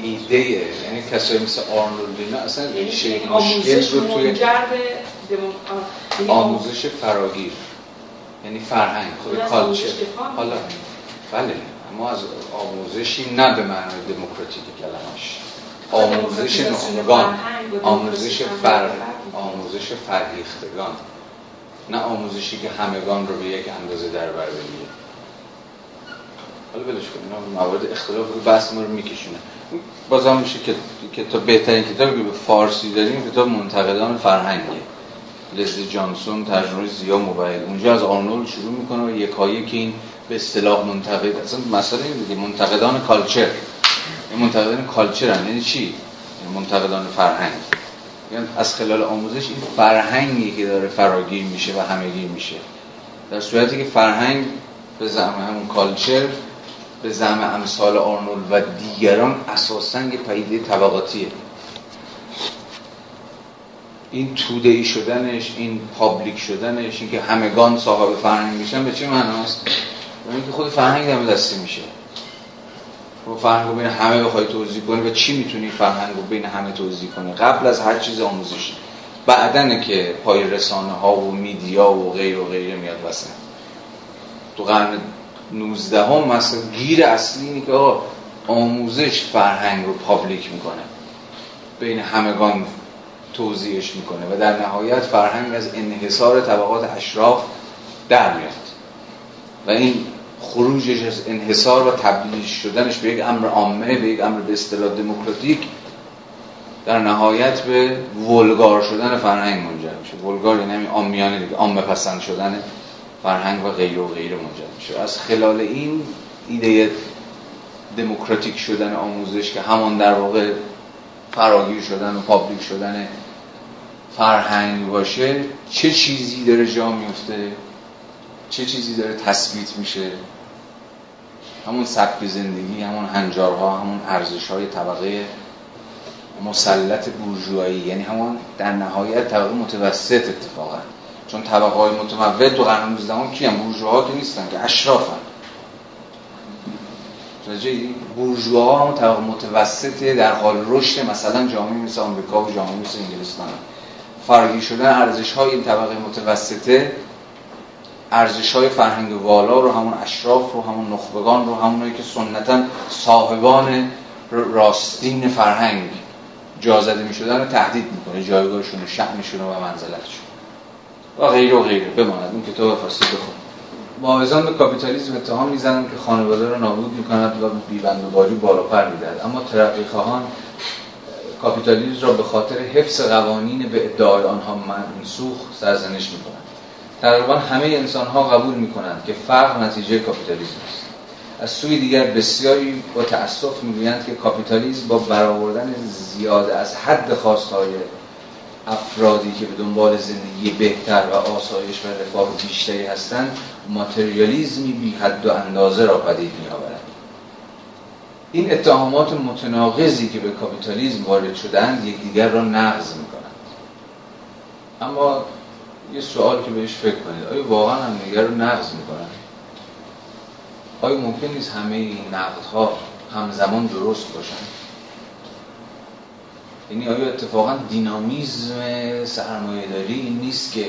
ایده یعنی کسایی مثل آرنولد اینا اصلا یعنی ریشه مشکل رو توی یعنی آموزش فراگیر یعنی فرهنگ خود کالچر. حالا بله اما از آموزشی نه به معنای دموکراتیک کلمش آموزش نخبگان آموزش فر آموزش فرهیختگان. نه آموزشی که همگان رو به یک اندازه در بر بگیره. حالا بلش کنیم موارد اختلاف رو بحث ما رو میکشونه. بازم میشه که کتاب بهترین کتابی که به فارسی داریم کتاب منتقدان فرهنگه. لزلی جانسون ترجمه زیا موبایل اونجا از آرنولد شروع می‌کنه و یکایی که این به اصطلاح منتقد اصلا مسئله دیگه منتقدان کالچر. منتقدان culture هم یعنی چی؟ یعنی منتقدان فرهنگ. یعنی از خلال آموزش این فرهنگی که داره فراگیر میشه و همگیر میشه. در صورتی که فرهنگ به زعم همون culture به زعم امثال آرنولد و دیگران اساسا یه پدیده طبقاتیه. این توده شدنش این public شدنش این که همگان صاحب فرهنگ میشن به چه معناست؟ اینکه خود فرهنگ هم دستی میشه. و فرهنگ رو بین همه بخوای توضیح کنی و چی می‌تونی فرهنگ بین همه توضیح کنی؟ قبل از هر چیز آموزشی بعدنه که پای رسانه ها و میدیا و غیر و غیره میاد واسه تو قرن 19 هم مثلا گیر اصلی اینه که آموزش فرهنگ رو پابلیک می‌کنه. بین همگان توضیحش می‌کنه و در نهایت فرهنگ از انحصار طبقات اشراف در میاد. و این خروجش از انحصار و تبدیل شدنش به یک امر عامه به یک امر به اصطلاح دموکراتیک در نهایت به ولگار شدن فرهنگ منجر میشه. ولگار یعنی عامیانه دیگه پسند شدن فرهنگ و غیر و غیر منجر میشه. از خلال این ایده دموکراتیک شدن آموزش که همان در واقع فراگیر شدن و پابلیک شدن فرهنگ باشه چه چیزی داره جا میفته؟ چه چیزی داره تثبیت میشه؟ همون سبک زندگی همون هنجارها همون ارزش های طبقه مسلط بورژوایی یعنی همون در نهایت طبقه متوسط اتفاقا. چون طبقه های متمول تو قرن 19 هم کیم بورژواها که نیستن که اشرافن. بورژواها هم طبقه متوسطه در حال رشد مثلا جامعه مثل آمریکا و جامعه مثل انگلستان. فرقی شدن ارزش های این طبقه متوسطه ارزش های فرهنگ والا رو همون اشراف رو همون نخبگان رو همونایی که سنتا صاحبان راستین فرهنگ جازده می شدن رو تهدید می‌کنه جایگاهشون و شأنشون و منزلتشون. و غیره و غیره. بماند. این کتاب فارسی بخون. معاوضان به کاپیتالیسم اتهام می‌زنن که خانواده رو نابود می‌کند و بیبند و باری بالا پر می‌دهد. اما ترقی خواهان کاپیتالیسم را به خاطر حفظ قوانین به ادعای آنها منسوخ سرزنش می‌کنند تقریبا همه انسان ها قبول می‌کنند که فقر نتیجه کاپیتالیسم است. از سوی دیگر بسیاری با تأسف می‌گویند که کاپیتالیسم با برآوردن زیاده از حد خواستهای افرادی که به دنبال زندگی بهتر و آسایش و رفاه بیشتری هستند ماتریالیزمی بی حد و اندازه را پدید میآورد این اتهامات متناقضی که به کاپیتالیسم وارد شدند یکدیگر را نقض می‌کنند. اما یه سوال که بهش فکر کنید. آیا واقعا هم دیگر رو نقض می‌کنن آیا ممکن نیست همه این نقدها همزمان درست باشن یعنی آیا اتفاقا دینامیزم سرمایه داری این نیست که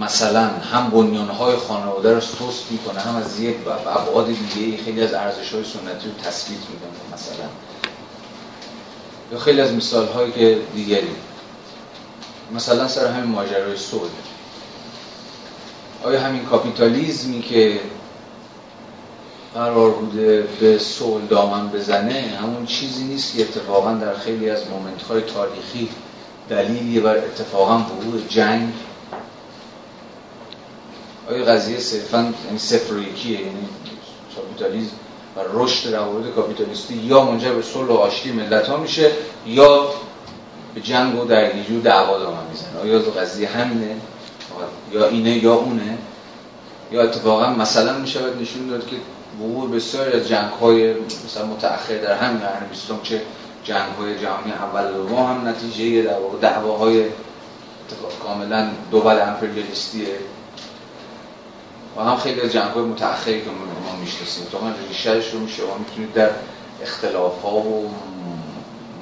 مثلا هم بنیانهای خانواده رو سست می‌کنه هم از یک ابعاد دیگه خیلی از ارزش های سنتی رو تثبیت می‌کنه مثلا؟ یا خیلی از مثال هایی که دیگری. مثلا سر همین ماجرای صلح. آیا همین کاپیتالیزمی که قرار بوده به صلح دامن بزنه همون چیزی نیست که اتفاقا در خیلی از مومنت های تاریخی دلیلی بر اتفاقا وقوع جنگ. آیا قضیه صرفا یعنی صفر یکیه یعنی کاپیتالیسم و رشد روابط کاپیتالیستی یا منجر به صلح و آشتی ملت ها میشه یا به جنگ و درگیری و دعوا دامن می‌زنه؟ آیا قضیه همینه؟ یا اینه یا اونه؟ یا اتفاقا مثلا میشه نشون داد که وقوع بسیاری از جنگ های مثلا متأخر در همین قرن بیستم چه جنگ های جهانی اول و دوم هم نتیجه در واقع دعواهای کاملا دوبل امپریالیستیه. و هم خیلی از جنگ های متأخری که ما می‌شناسیم. تو ریشهش رو میشه. ما می‌تونید در اختلاف ها و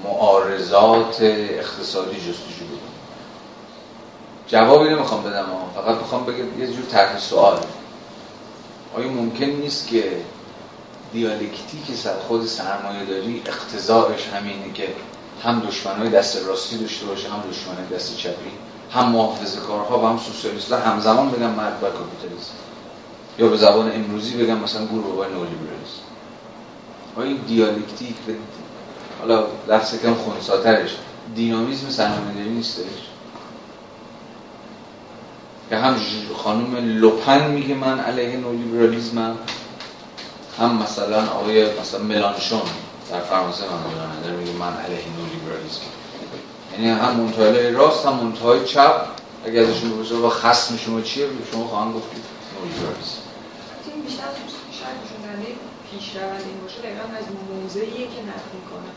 معارضات اقتصادی جستجو بدیم جوابی نمی‌خوام بدم فقط می‌خوام بگم یه جور طرح سوال. آیا ممکن نیست که دیالکتیک خود سرمایه داری اقتضاعش همینه که هم دشمنای دست راستی داشته باشه هم دشمنای دست چپی هم محافظه کارها و هم سوسیالیست؟ همزمان بگم مرد و کاپیتالیسم یا به زبان امروزی بگم مثلا گروه بابای نولیبرالیسم آیا این دیالکتیک حالا لفظ کم خونساترش. دینامیزم سرمایه داری نیستش؟ که هم خانم لوپن میگه من علیه نولیبرالیزمم. هم مثلا آقای مثلا ملانشون در فرانسه من میگه من علیه نولیبرالیزم. یعنی هم منتهای راست هم منتهای چپ. اگر ازشون بپرسه و خصم شما چیه شما خواهم گفت نولیبرالیزم. این بیشتر شاید نشون پیش روند این باشه دقیقا از موضعیه که نقل می‌کنه.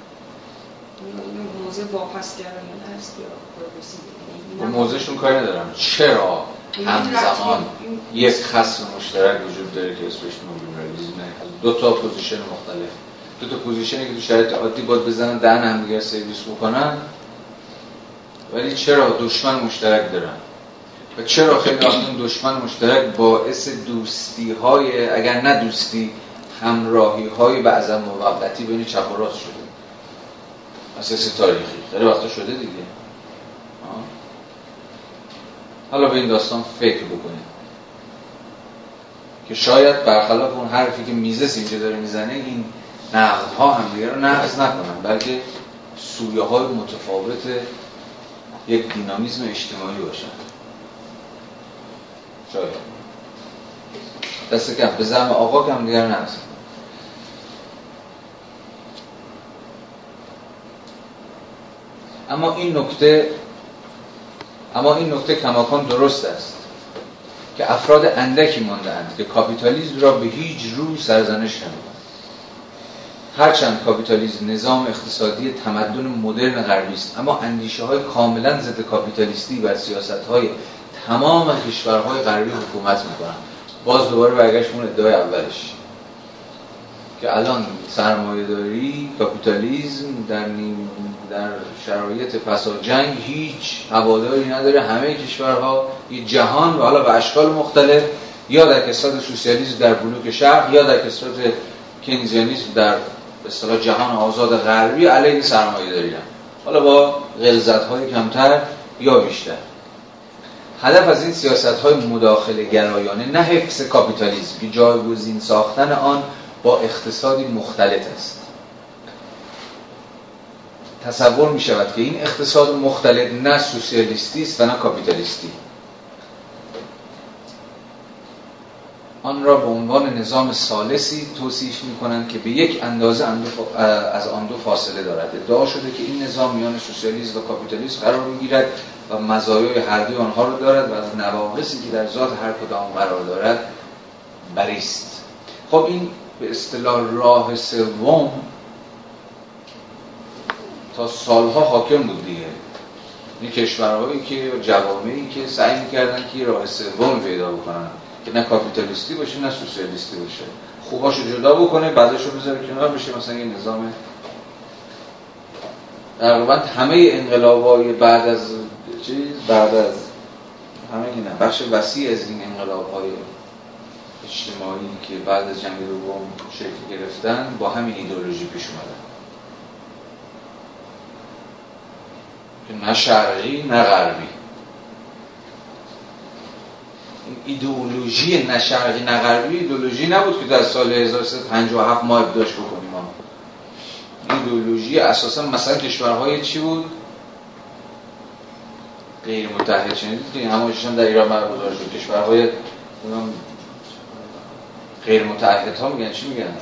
موضع واپسگرایانه است یا progressive. موضعشون کاری ندارم. چرا؟ همزمان یک خصم مشترک وجود داره که اسمش نولیبرالیسمه دو تا position مختلف. دو تا position ی که تو شرایط عادی باید بزنن دهن همدیگر سرویس بکنن. ولی چرا دشمن مشترک دارن؟ و چرا خیلی وقت دشمن مشترک باعث دوستی های اگر نه دوستی همراهی های بعضا موقتی بین چپ و راست شده. اساس تاریخی. داره وقتا شده دیگه. حالا به این داستان فکر بکنید که شاید برخلاف اون حرفی که میزس اینجا داره می‌زنه این نقد ها هم دیگه رو نقض نکنن بلکه سویه های متفاوت یک دینامیزم اجتماعی باشن. شاید. دست کم. به زم آقا کم دیگر نقض اما این نکته اما این نکته کماکان درست است که افراد اندکی ماندهاند که کاپیتالیزم را به هیچ رو سرزنش نمودند. هرچند کاپیتالیزم نظام اقتصادی تمدن مدرن غربی است اما اندیشه های کاملا ضد کاپیتالیستی و سیاست های تمام کشورهای غربی حکومت می‌کنند. باز دوباره برگشت اون ادعای اولش که الان سرمایه داری کاپیتالیزم در, در شرایط فساد جنگ هیچ هواداری نداره. همه کشورها یه جهان و حالا به اشکال مختلف یا در کسرت سوسیالیسم در بلوک شرق یا در کسرت کینزیانیسم در به جهان آزاد غربی علیه سرمایه داری. حالا با غلظت های کمتر یا بیشتر. هدف از این سیاست های مداخله گرایانه نه حفظ کاپیتالیسم که جایگزین ساختن آن با اقتصادی مختلط است. تصور می شود که این اقتصاد مختلط نه سوسیالیستی است و نه کاپیتالیستی. آن را به عنوان نظام سالسی توصیف می کنند که به یک اندازه از آن دو فاصله دارد. ادعا شده که این نظام میان سوسیالیسم و کاپیتالیسم قرار می‌گیرد و مزایای هر دوی آنها را دارد و از نواقصی که در ذات هر کدام قرار دارد بریست. خب این به اصطلاح راه سوم تا سالها حاکم بود دیگه. این کشورهایی که جوامعی که سعی می‌کردن که راه سوم پیدا بکنن که نه کاپیتالیستی باشه نه سوسیالیستی باشه. خوباشو جدا بکنه بعدشو بذاره کنار بشه مثلا یه نظام تقریبا همه انقلابای بعد از چیز بعد از همه اینا بخش وسیع از این انقلابهای اجتماعی که بعد از جنگ دوم شکل گرفتن با همین ایدئولوژی پیش اومدن. نه شرقی نه غربی. ایدئولوژی نه شرقی نه غربی ایدئولوژی نبود که در سال 1357 ما ابداش بکنیم ما. ایدئولوژی اساسا مثلا کشورهای چی بود؟ غیر متحد شنیدید که همه در ایران برگزار شد. کشورهای غیر متعهد ها میگن چی میگن؟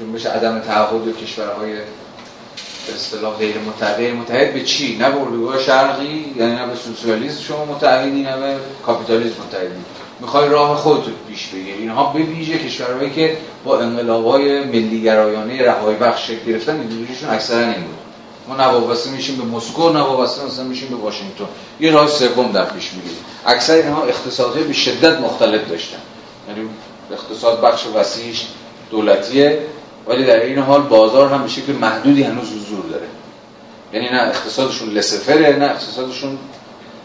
جنبش عدم تعهد و کشورهای به اصطلاح غیر متحد متحد به چی؟ نه به شرقی یعنی نه به سوسیالیسم. شما متحدی نه به کاپیتالیسم متحدی می‌خوای راه خودت پیش بگیری. اینها به ویژه کشورهایی که با انقلابای ملی گرایانه رهایی بخش شکل گرفتن ایدئولوژیشون اکثرا این بود. ما نوابسته میشیم به مسکو نوابسته مثلا میشیم به واشنگتن. یه راه سوم در پیش می‌گیریم اکثر اینها اقتصادهای به شدت مختلف داشتن. یعنی اقتصاد بخش وسیعش دولتیه. ولی در این حال بازار هم به شکل محدودی هنوز حضور داره. یعنی نه اقتصادشون لسفره نه اقتصادشون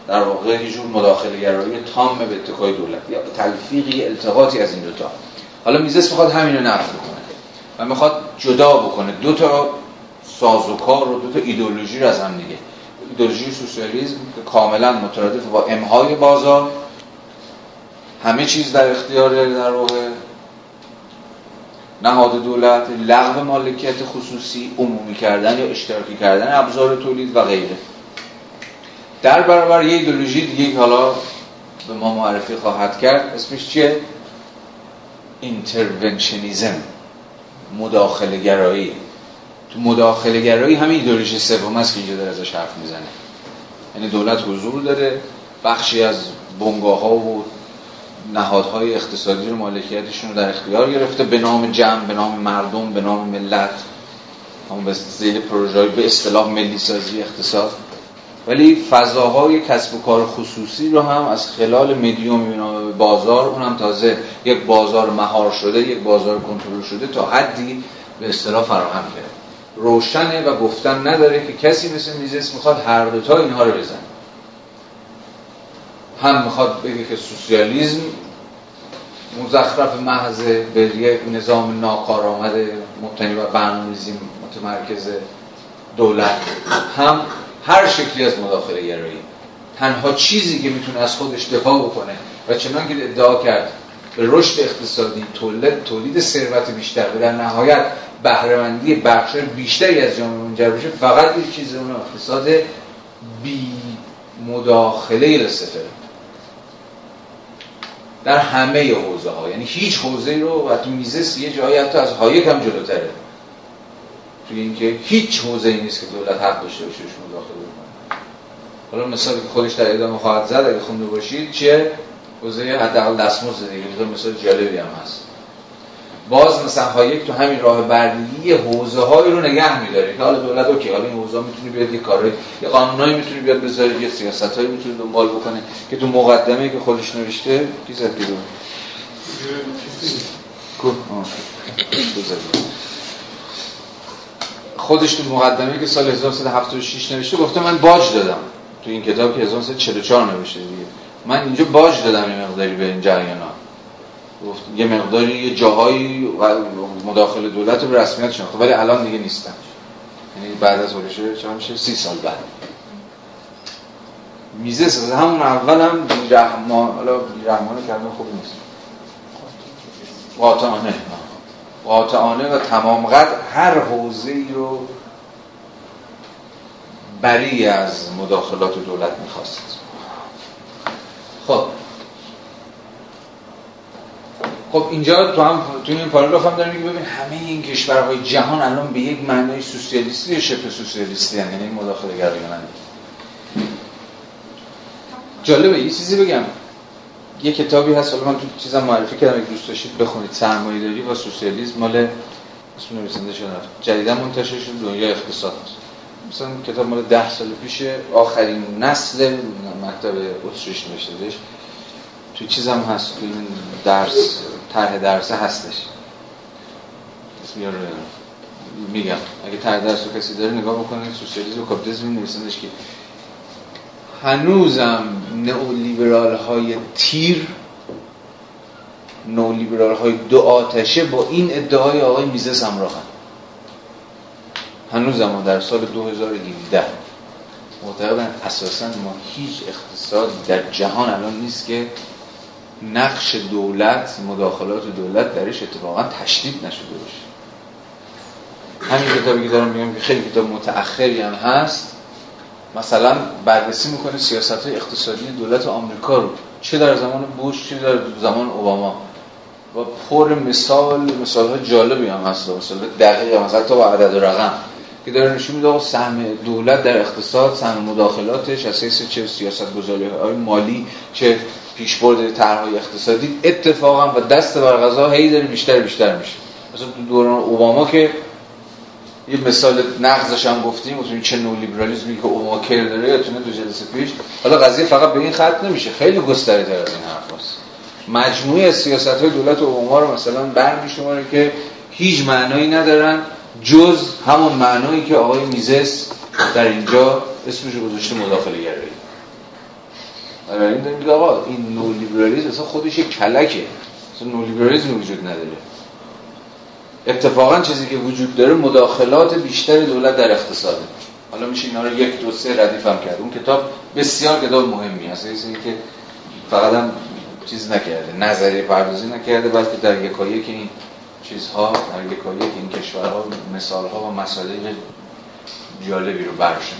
در واقع یه جور مداخله گرایی تام به اتکای دولت. یا تلفیقی التقاطی از این دوتا حالا میزس می‌خواد همینو نقد بکنه و می‌خواد جدا بکنه. دو تا سازوکار و دو تا ایدئولوژی رو از هم دیگه. ایدئولوژی سوسیالیسم که کاملا مترادف با امهای بازار. همه چیز در اختیار در واقع نهاد دولت لغو مالکیت خصوصی عمومی کردن یا اشتراکی کردن ابزار تولید و غیره. در برابر یه ایدولوژی دیگه حالا به ما معرفی خواهد کرد اسمش چیه؟ interventionism مداخله گرایی تو مداخله گرایی همین ایدولوژی سوم است که اینجا داره ازش حرف می‌زنه. یعنی دولت حضور داره بخشی از بنگاه ها و نهادهای اقتصادی رو مالکیتشون رو در اختیار گرفته به نام جمع به نام مردم به نام ملت. همون به ذیل پروژه به اصطلاح ملی سازی اقتصاد. ولی فضاهای کسب و کار خصوصی رو هم از خلال مدیوم بازار اونم تازه یک بازار مهار شده یک بازار کنترل شده تا حدی به اصطلاح فراهم کرد روشنه و گفتن نداره که کسی مثل میزیس می‌خواد هر دوتا اینها رو بزنه. هم می‌خواد بگه که سوسیالیزم مزخرف محض به یک نظام ناکارآمد مبتنی بر برنامه‌ریزی متمرکز دولت هم هر شکلی از مداخله گرایی. تنها چیزی که می‌تونه از خودش دفاع بکنه و چنان که ادعا کرد به رشد اقتصادی تولید تولید ثروت بیشتر و در نهایت بهرهمندی بخش بیشتری از جامعه منجر بشه فقط یک چیز اون اقتصاد بی مداخله لسفره در همه حوزه ها یعنی هیچ حوزه رو و تو میزه یه جایی حتی از هایک هم جلوتره. توی اینکه هیچ حوزه ای نیست که دولت حق داشته باشه مداخله بکنه. حالا مثالی که خودش در ادامه خواهد زد اگه خونده باشید چیه؟ حوزه حداقل دستمزد دیگه. مثال جالبی هم هست. باز مثلا هایک تو همین راه بردگی حوزه هایی رو نگه میداره که حالا دولت اوکی حالا این حوزه می‌تونه بیاد یه کارهای یه قانونایی می‌تونه بیاد بذاره یه سیاستایی می‌تونه دنبال بکنه که تو مقدمه که خودش نوشته کی زد خودش تو مقدمه که سال 1376 نوشته گفته من باج دادم. تو این کتاب که 1944 نوشته دیگه. من اینجا باج دادم یه مقداری به این جریانات. یه مقداری یه جاهایی مداخل دولت رو به رسمیت شناخته ولی الان دیگه نیستن. یعنی بعد از ورشه چه میشه؟ سی سال بعد. میزه همون اول هم بیرحمان حالا بیرحمانه کردن خوب نیست. قاطعانه. قاطعانه و تمام قد هر حوزه ای رو بری از مداخلات دولت می‌خواست. خب. خب اینجا تو هم تو این پاراگراف هم داریم ببین همه این کشورهای جهان الان به یک معنای سوسیالیستی یا شبه سوسیالیستی یعنی این مداخله گرایانه جالبه یه چیزی بگم. یه کتابی هست حالا من تو چیزم معرفی کردم اگه دوست داشتید بخونید. سرمایه داری و سوسیالیسم. مال اسم نویسنده شده. جدیدا منتشر شده دنیا اقتصاد. مثلا کتاب مال ده سال پیش آخرین نسل مکتب اتریش نوشتهش تو چیزم هست تو این درس طرح درسه هستش. اسم رو میگم اگه طرح درس رو کسی داره نگاه بکنید سوسیالیسم و کاپیتالیسم نویسندش که هنوزم نئولیبرال های تیر نئولیبرال های دو آتشه با این ادعای آقای میزه همراهن هنوزم در سال 2017 معتقدن اساسا ما هیچ اقتصادی در جهان الان نیست که نقش دولت مداخلات دولت درش اتفاقا تشدید نشده باشه. همین کتابی که دارم میگم که خیلی کتاب متأخری هم هست مثلا بررسی می‌کنه سیاست های اقتصادی دولت آمریکا رو. چه در زمان بوش چه در زمان اوباما. و پر مثال مثال های جالبی هم هست مثال دقیق مثلا تا با عدد و رقم. که داره نشون میده سهم دولت در اقتصاد سهم مداخلاتش از حیث چه سیاست گذاری های مالی چه پیشبرد طرحهای اقتصادی اتفاقا و دست بر غذا هی داره بیشتر بیشتر میشه. مثلا دوران اوباما که یه مثال نقضش هم گفتیم مثلا چه نو لیبرالیسمی که اوباما کر داره یادتونه دو جلسه پیش؟ حالا قضیه فقط به این خط نمیشه. خیلی گسترده تر از این حرفاست مجموعه سیاست های دولت اوباما رو مثلا برمیشماره که هیچ معنایی ندارن. جز همون معنایی که آقای میزس در اینجا اسمش رو گذاشته مداخله گرایی این داریم آقا این نولیبرالیزم اصلا خودش یک کلکه. اصلا نولیبرالیزم وجود نداره. اتفاقا چیزی که وجود داره مداخلات بیشتر دولت در اقتصاده. حالا میشه اینا رو یک دو سه ردیف هم کرد. اون کتاب بسیار کتاب مهمی هست چیزی که فقط هم چیز نکرده نظریه پردازی نکرده بلکه در یکایی که این چیزها در یکایی که این کشورها مثالها و مسائل جالبی رو برشون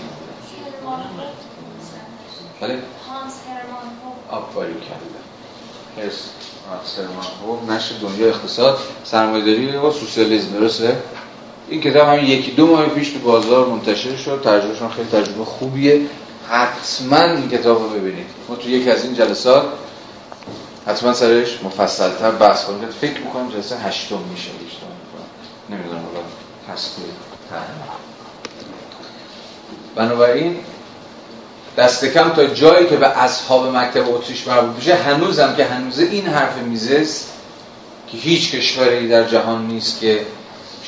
بله؟ آفاری کرده. هرس سرمان نشر دنیا اقتصاد سرمایه‌داری و سوسیالیسم درسته؟ این کتاب همین یکی دو ماه پیش تو بازار منتشر شد. ترجمهشون خیلی ترجمه خوبیه. حتما این کتاب رو ببینید. ما تو یک از این جلسات حتما سرش مفصلتر بحث کنیم. فکر می‌کنم جلسه هشتم میشه. نمی‌دونم حالا هست بنابراین دست کم تا جایی که به اصحاب مکتب اتریش مربوط بشه هنوزم که هنوز این حرف میزه که هیچ کشوری در جهان نیست که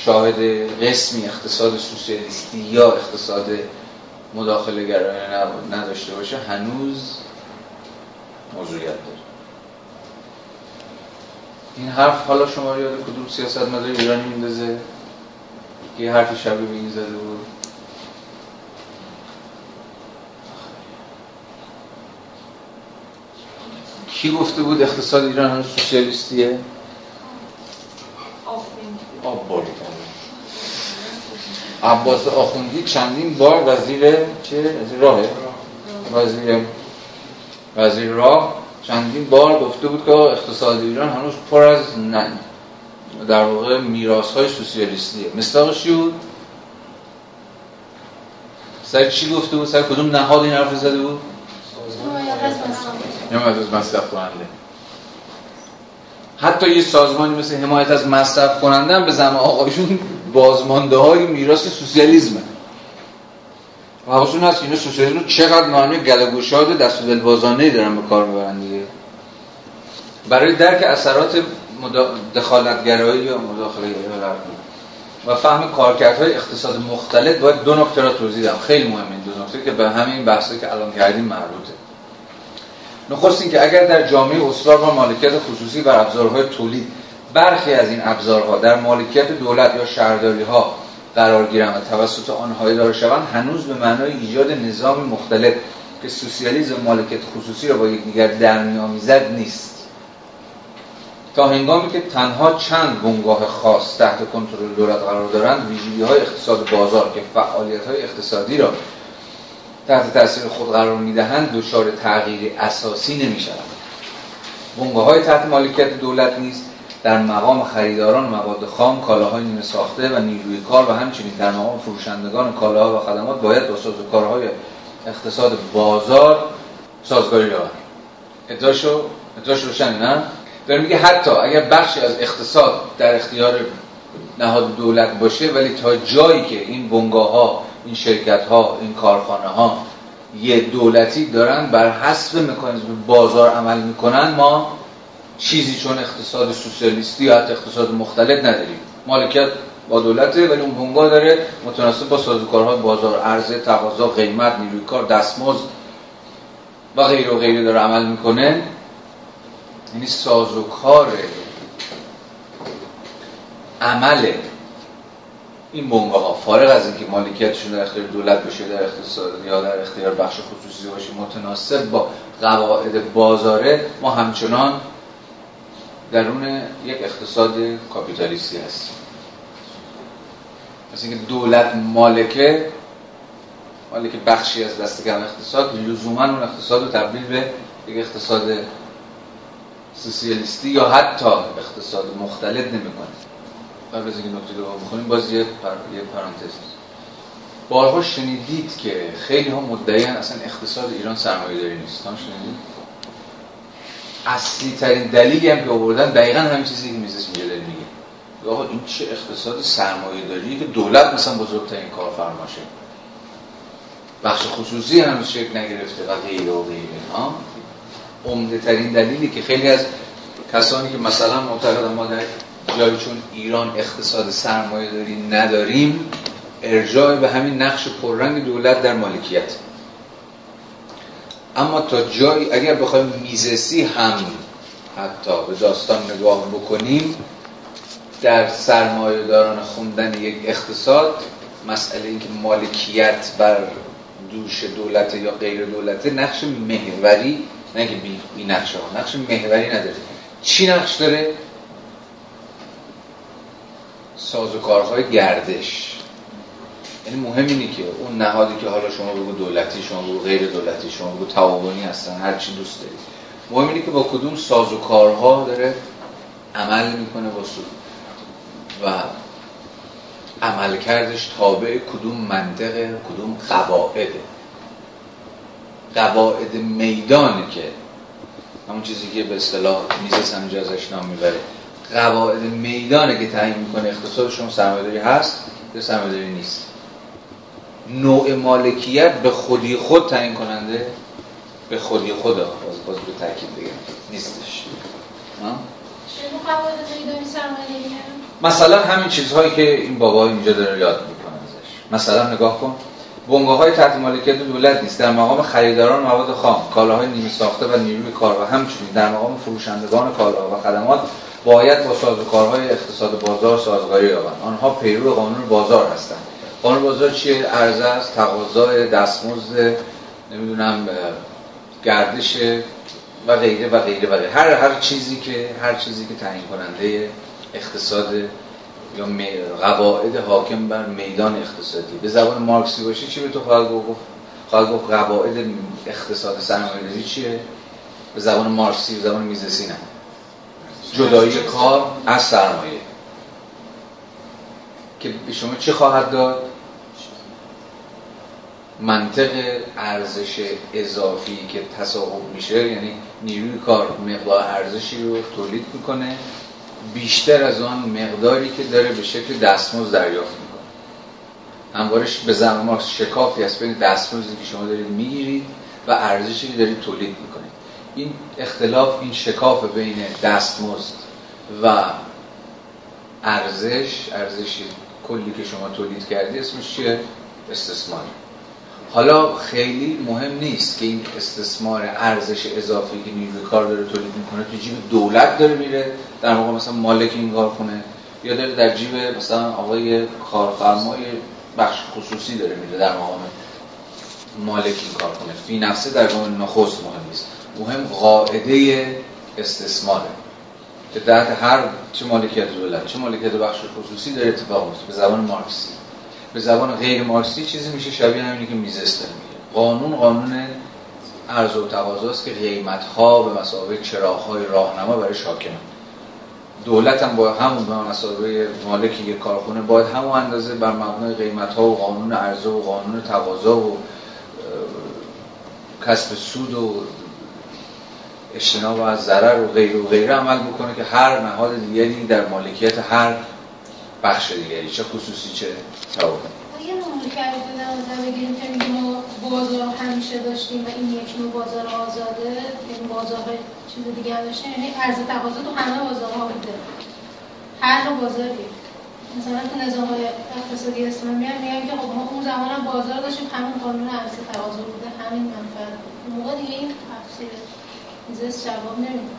شاهد قسمی اقتصاد سوسیالیستی یا اقتصاد مداخله گرایانه نداشته باشه هنوز موضوعیت داره. این حرف حالا شما یاد کدوم سیاست مدار ایرانی میندازه که یه حرف شبیه به این زده بود کی گفته بود اقتصاد ایران هنوز سوسیالیستیه؟ آب عباس آخوندی چندین بار وزیر چه؟ وزیر راهه؟ وزیر وزیر راه چندین بار گفته بود که اقتصاد ایران هنوز پر از نه در واقع میراث های سوسیالیستیه مستاقش چی بود؟ سر چی گفته بود؟ سر کدوم نهاد این حرف زده بود؟ حمایت از مصرف کننده حتی یه سازمانی مثل حمایت از مصرف کننده هم به زمان آقایشون بازمانده های میراث سوسیالیسمه و حواستون هست اینا سوسیالیسم چقدر معنی گلگوشاد دست و دلبازانه دارن به کار می‌برن دیگه. برای درک اثرات دخالتگرایی یا مداخله و فهم کارکردهای اقتصاد مختلف باید دو نکته را توضیح دهم خیلی مهمه این دو نکته که به همین بحثی که الان کردیم مربوطه. نخست که اگر در جامعه اسرار و مالکیت خصوصی بر ابزارهای تولید برخی از این ابزارها در مالکیت دولت یا شهرداری ها قرار گیرند و توسط آنها اداره شوند هنوز به معنای ایجاد نظامی مختلف که سوسیالیسم مالکیت خصوصی را با یکدیگر در میآمیزد نیست. تا هنگامی که تنها چند بنگاه خاص تحت کنترل دولت قرار دارند ویژگی های اقتصاد بازار که فعالیت های اقتصادی را تحت تاثیر خود قرار می‌دهند دچار تغییر اساسی نمی‌شوند. بنگاه های تحت مالکیت دولت نیست در مقام خریداران مواد خام کالاهای نیمه ساخته و نیروی کار و همچنین در مقام فروشندگان کالاها و خدمات باید با کارهای اقتصاد بازار سازگاری یابند ادعاشو ادعاش روشن نه؟ داره میگه حتی اگر بخشی از اقتصاد در اختیار نهاد دولت باشه ولی تا جایی که این بنگاه ها این شرکت ها این کارخانه ها یه دولتی دارن بر حسب مکانیزم بازار عمل می‌کنن ما چیزی چون اقتصاد سوسیالیستی یا حتی اقتصاد مختلف نداریم. مالکیت با دولته ولی اون بنگاه داره متناسب با سازوکارهای بازار عرضه تقاضا قیمت نیروی کار دستمزد و غیر و غیره داره عمل می‌کنه. یعنی سازوکار عمل این بنگاه ها فارغ از اینکه مالکیتشون در اختیار دولت بشه در اقتصاد یا در اختیار بخش خصوصی باشه متناسب با قواعد بازاره ما همچنان درون یک اقتصاد کاپیتالیستی هستیم مثل اینکه دولت مالکه مالک بخشی از دست کم اقتصاد لزوما اون اقتصاد رو تبدیل به یک اقتصاد سوسیالیستی یا حتی اقتصاد مختلط نمی‌کنه. قبل از اینکه نکته رو بخونیم باز یه, پر... یه پرانتز. بارها شنیدید که خیلی ها مدعیان اصلا اقتصاد ایران سرمایه داری نیست. هم شنیدید؟ اصلی ترین دلیلی هم که آوردن دقیقا همین چیزی که میزش اینجا داری میگه. آقا این چه اقتصاد سرمایه داری که دولت مثلا بزرگترین کارفرماشه بخش خصوصی هنوز شکل نگرفته و غیره و غیره. عمده ترین دلیلی که خیلی از کسانی که مثلا معتقدن ما در جایی چون ایران اقتصاد سرمایه داری نداریم ارجاع به همین نقش پررنگ دولت در مالکیت. اما تا جایی اگر بخوایم میزسی هم حتی به داستان نگاه بکنیم در سرمایه داران خوندن یک اقتصاد مسئله اینکه مالکیت بر دوش دولت یا غیر دولت نقش محوری نه که بی, بی نقش ها نقش محوری نداره. چی نقش داره؟ سازوکارهای گردش. یعنی مهم اینه که اون نهادی که حالا شما بگو دولتی شما بگو غیر دولتی شما بگو تعاونی هستن هر چی دوست دارید مهم اینه که با کدوم سازوکارها داره عمل می‌کنه با و عمل کردش تابع کدوم منطقه کدوم قواعده قواعد میدانه که همون چیزی که به اصطلاح میز همینجا ازش نام می‌بره. قواعد میدانه که تعیین می‌کنه اقتصاد شما سرمایه‌داری هست یا سرمایه‌داری نیست. نوع مالکیت به خودی خود تعیین کننده به خودی خود باز باز به تاکید بگم. نیستش. مثلا همین چیزهایی که این بابا اینجا داره یاد می‌کنه ازش. مثلا نگاه کن. بنگاه های تحت مالکیت دولت نیست. در مقام خریداران مواد خام کالاهای نیمه ساخته و نیروی کار و همچنین. در مقام فروشندگان کالا و خدمات باید با سازوکارهای اقتصاد بازار سازگاری یابند. آنها پیرو قانون بازار هستند. قانون بازار چیه؟ ارزه است تقاضای دستمزد نمی‌دونم گردش و غیره و غیره و غیره. هر هر چیزی که هر چیزی که تعیین کننده اقتصاد یا قواعد حاکم بر میدان اقتصادی. به زبان مارکسی باشه چی به تو خواهد گفت؟ خواهد گفت قواعد اقتصاد سرمایه‌داری چیه؟ به زبان مارکسی به زبان میزسی نه جدایی کار از سرمایه. که به شما چه خواهد داد؟ منطق ارزش اضافی که تصاحب میشه یعنی نیروی کار مقدار ارزشی رو تولید می‌کنه بیشتر از آن مقداری که داره به شکل دستمزد دریافت می‌کنه. هموارش به زمان ما شکافی هست بین دستمزدی که شما دارید می‌گیرید و ارزشی که دارید تولید می‌کنید. این اختلاف این شکاف بین دستمزد و ارزش ارزش کلی که شما تولید کردی اسمش چیه؟ استثمار حالا خیلی مهم نیست که این استثمار ارزش اضافی که نیروی کار داره تولید می‌کنه تو جیب دولت داره میره در موقع مثلا مالک این کار کنه یا داره در جیب مثلا آقای کارفرمای بخش خصوصی داره میره در مقام مالک این کار کنه. فی نفسه در قانون نخست مهم نیست. مهم قاعده استثماره. که در هر چه مالکیت دولت چه مالکیت بخش خصوصی داره اتفاق میفته به زبان مارکسی. به زبان غیر مارکسی چیزی میشه شبیه همینی که میزس داره میگه. قانون قانون عرض و تقاضاست که قیمت ها به مسابقه چراغ های راهنما برای شاکن دولت هم با همون به مسابقه مالک یک کارخونه باید همون اندازه بر مبنای قیمت ها و قانون عرضه و قانون تقاضا و کسب سود و اجتناب از ضرر و غیر و غیره عمل بکنه که هر نهاد دیگری در مالکیت هر بخش دیگری چه خصوصی چه تعاون یه نمونه که در بگیریم که میگیم ما بازار همیشه داشتیم و این یک نوع بازار آزاده یعنی بازار چیز دیگه هم داشتیم یعنی عرض تقاضا تو همه بازارها بوده. هر نوع بازاری. مثلا تو نظام های اقتصادی اسلامی هم میگن که خب ما اون زمان هم بازار داشتیم همون قانون عرض تقاضا بوده همین منفعت اون موقع دیگه این تفسیر زیست جواب نمیده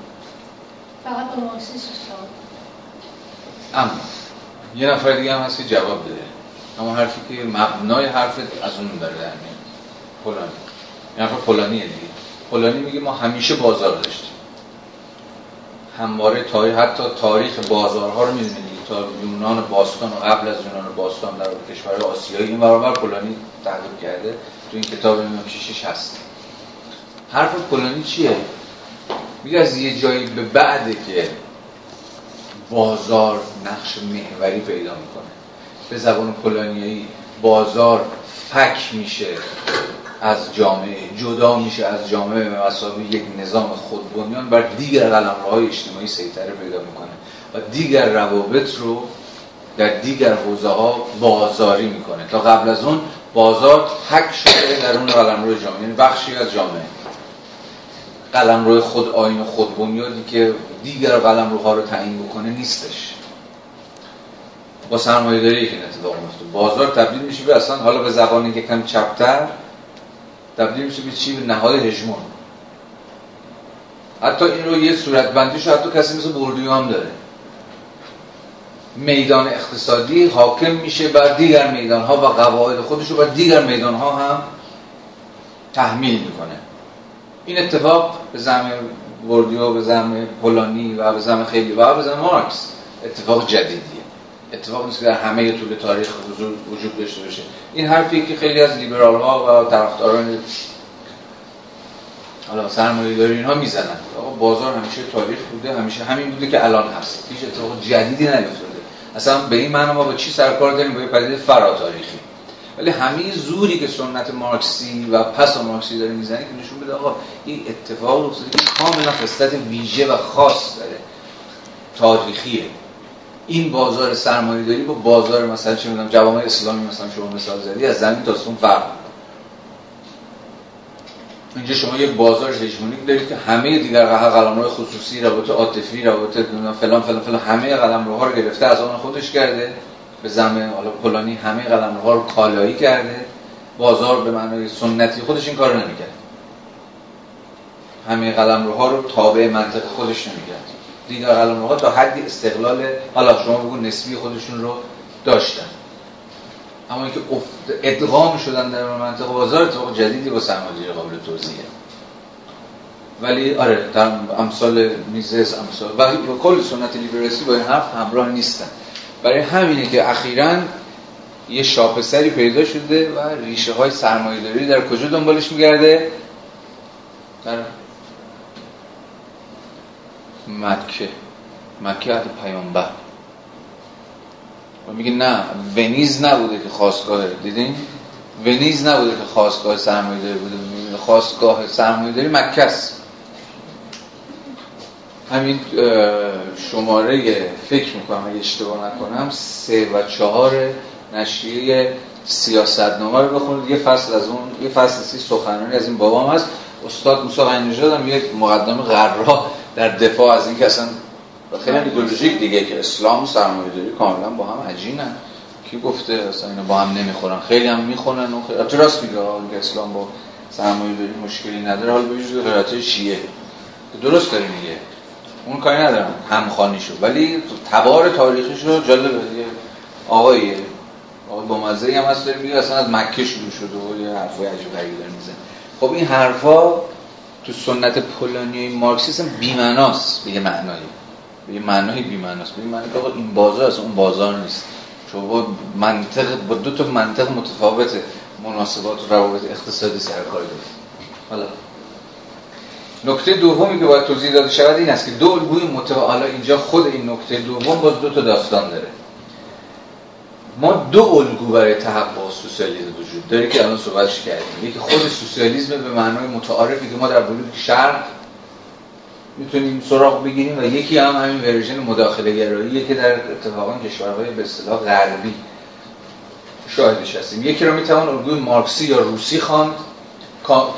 فقط به مارکسیسم جواب اما یه نفر دیگه هم هست که جواب بده. همون حرفی که مبنای حرفت از اون داره در پولانی. یه نفر پولانیه دیگه. پولانی میگه ما همیشه بازار داشتیم. همواره تاریخ حتی تاریخ بازارها رو می‌دونید تا یونان باستان و قبل از یونان باستان در کشور آسیایی. این برابر پولانی تحقیق کرده. تو این کتاب نمی‌دونم چیشش هست. حرف پولانی چیه؟ میگه از یه جایی به بعده که بازار نقش محوری پیدا می‌کنه. به زبان پولانیایی بازار فک میشه از جامعه جدا میشه از جامعه به مسابقه یک نظام خودبنیان بر دیگر قلمروهای اجتماعی سیطره پیدا می‌کنه و دیگر روابط رو در دیگر حوزه ها بازاری می‌کنه. تا قبل از اون بازار حک شده در اون قلمرو جامعه یعنی بخشی از جامعه. قلمرو خود آین و خود بنیادی که دیگر قلمروها رو تعیین بکنه نیستش. با سرمایه داری که اتفاق میفته. بازار تبدیل میشه به اصلا حالا به زبان یکم چپتر تبدیل میشه به چی؟ به نهاد هژمون. حتی این رو یه صورت بندیش حتی کسی مثل بوردیو هم داره. میدان اقتصادی حاکم میشه بر دیگر میدان ها و قواعد خودش رو بر دیگر میدان ها هم تحمیل می‌کنه. این اتفاق به زعم بوردیو به زعم پولانی و به زعم خیلی و به زعم مارکس اتفاق جدیدیه. اتفاق نیست که در همه طول تاریخ وجود داشته باشه. این حرفی که خیلی از لیبرال ها و طرفداران حالا سرمایه داری اینها می‌زنن. آقا بازار همیشه تاریخ بوده همیشه همین بوده که الان هست. هیچ اتفاق جدیدی نیفتاده. اصلا به این معنی ما با چی سرکار داریم؟ با پدیده فرا تاریخی ولی همه زوری که سنت مارکسی و پس مارکسی داره می‌زنه که نشون بده آقا این اتفاق افتاده که کاملا خصلت ویژه و خاص داره. تاریخیه. این بازار سرمایه داری با بازار مثلا چه می‌دونم جوامع اسلامی مثلا شما مثال زدی از زمین تا سون فرق اینجا شما یک بازار هژمونیک دارید که همه دیگر قلمرو خصوصی روابط عاطفی روابط فلان فلان فلان همه قلمروها رو گرفته از آن خودش کرده. به زمین حالا پولانی همه قلمروها رو کالایی کرده. بازار به معنای سنتی خودش این کارو نمی‌کرد. همه قلمروها رو تابع منطق خودش نمی‌کرد. دیگر قلمروها تا حدی استقلال حالا شما بگو نسبی خودشون رو داشتن. اما اینکه ادغام شدن در منطقه بازار اتفاق جدیدی با سرمایه‌گذاری قابل توضیحه. ولی آره در امثال میزس امثال و کل سنت لیبراسی با این حرف همراه نیستن. برای همینه که اخیرا یه شاپسری پیدا شده و ریشه های سرمایه در کجا دنبالش میگرده؟ در مکه. مکه عهد پیامبر. و میگه نه ونیز نبوده که خواستگاه دیدین؟ ونیز نبوده که خواستگاه سرمایه داری بوده. خواستگاه سرمایه داری مکه است. همین شماره فکر می‌کنم اگه اشتباه نکنم سه و چهار نشریه سیاست نامه رو بخونید. یه فصل از اون یه فصل سی سخنرانی از این بابام هست. استاد موسی غنی‌نژاد هم یک مقدمه غرا در دفاع از این که اصلا خیلی ایدئولوژیک دیگه که اسلام و سرمایه‌داری کاملا با هم عجینن. کی گفته اصلا اینا با هم نمی‌خورن؟ خیلی هم می‌خونن و خیلی راست میگه که اسلام با سرمایه‌داری مشکلی نداره. حالا به وجود شیعه. درست داره میگه. اون کاری ندارم همخانی شد ولی تبار تاریخیش رو جالبه. دیگه آقای آقای با مزه هم هست داره میگه اصلا از مکه شروع شده و یه حرفای عجیب غریبی داره می‌زنه. خب این حرفا تو سنت پولانیای مارکسیسم بی‌معناست به یه معنایی. به یه معنای بی‌معناست. به معنی که این بازار از اون بازار نیست. چون با منطق با دو تا منطق متفاوت مناسبات و روابط اقتصادی سر کار حالا نکته دومی که باید توضیح داده شود این است که دو الگوی متعالی اینجا خود این نکته دوم باز دو تا داستان داره. ما دو الگو برای تحقق سوسیالیسم وجود داره که الان صحبتش کردیم. یکی خود سوسیالیسم به معنای متعارفی که ما در بلوک شرق می‌تونیم سراغ بگیریم و یکی هم همین ورژن مداخله گراییه که در اتفاقا کشورهای به اصطلاح غربی شاهدش هستیم. یکی رو می‌توان الگوی مارکسی یا روسی خواند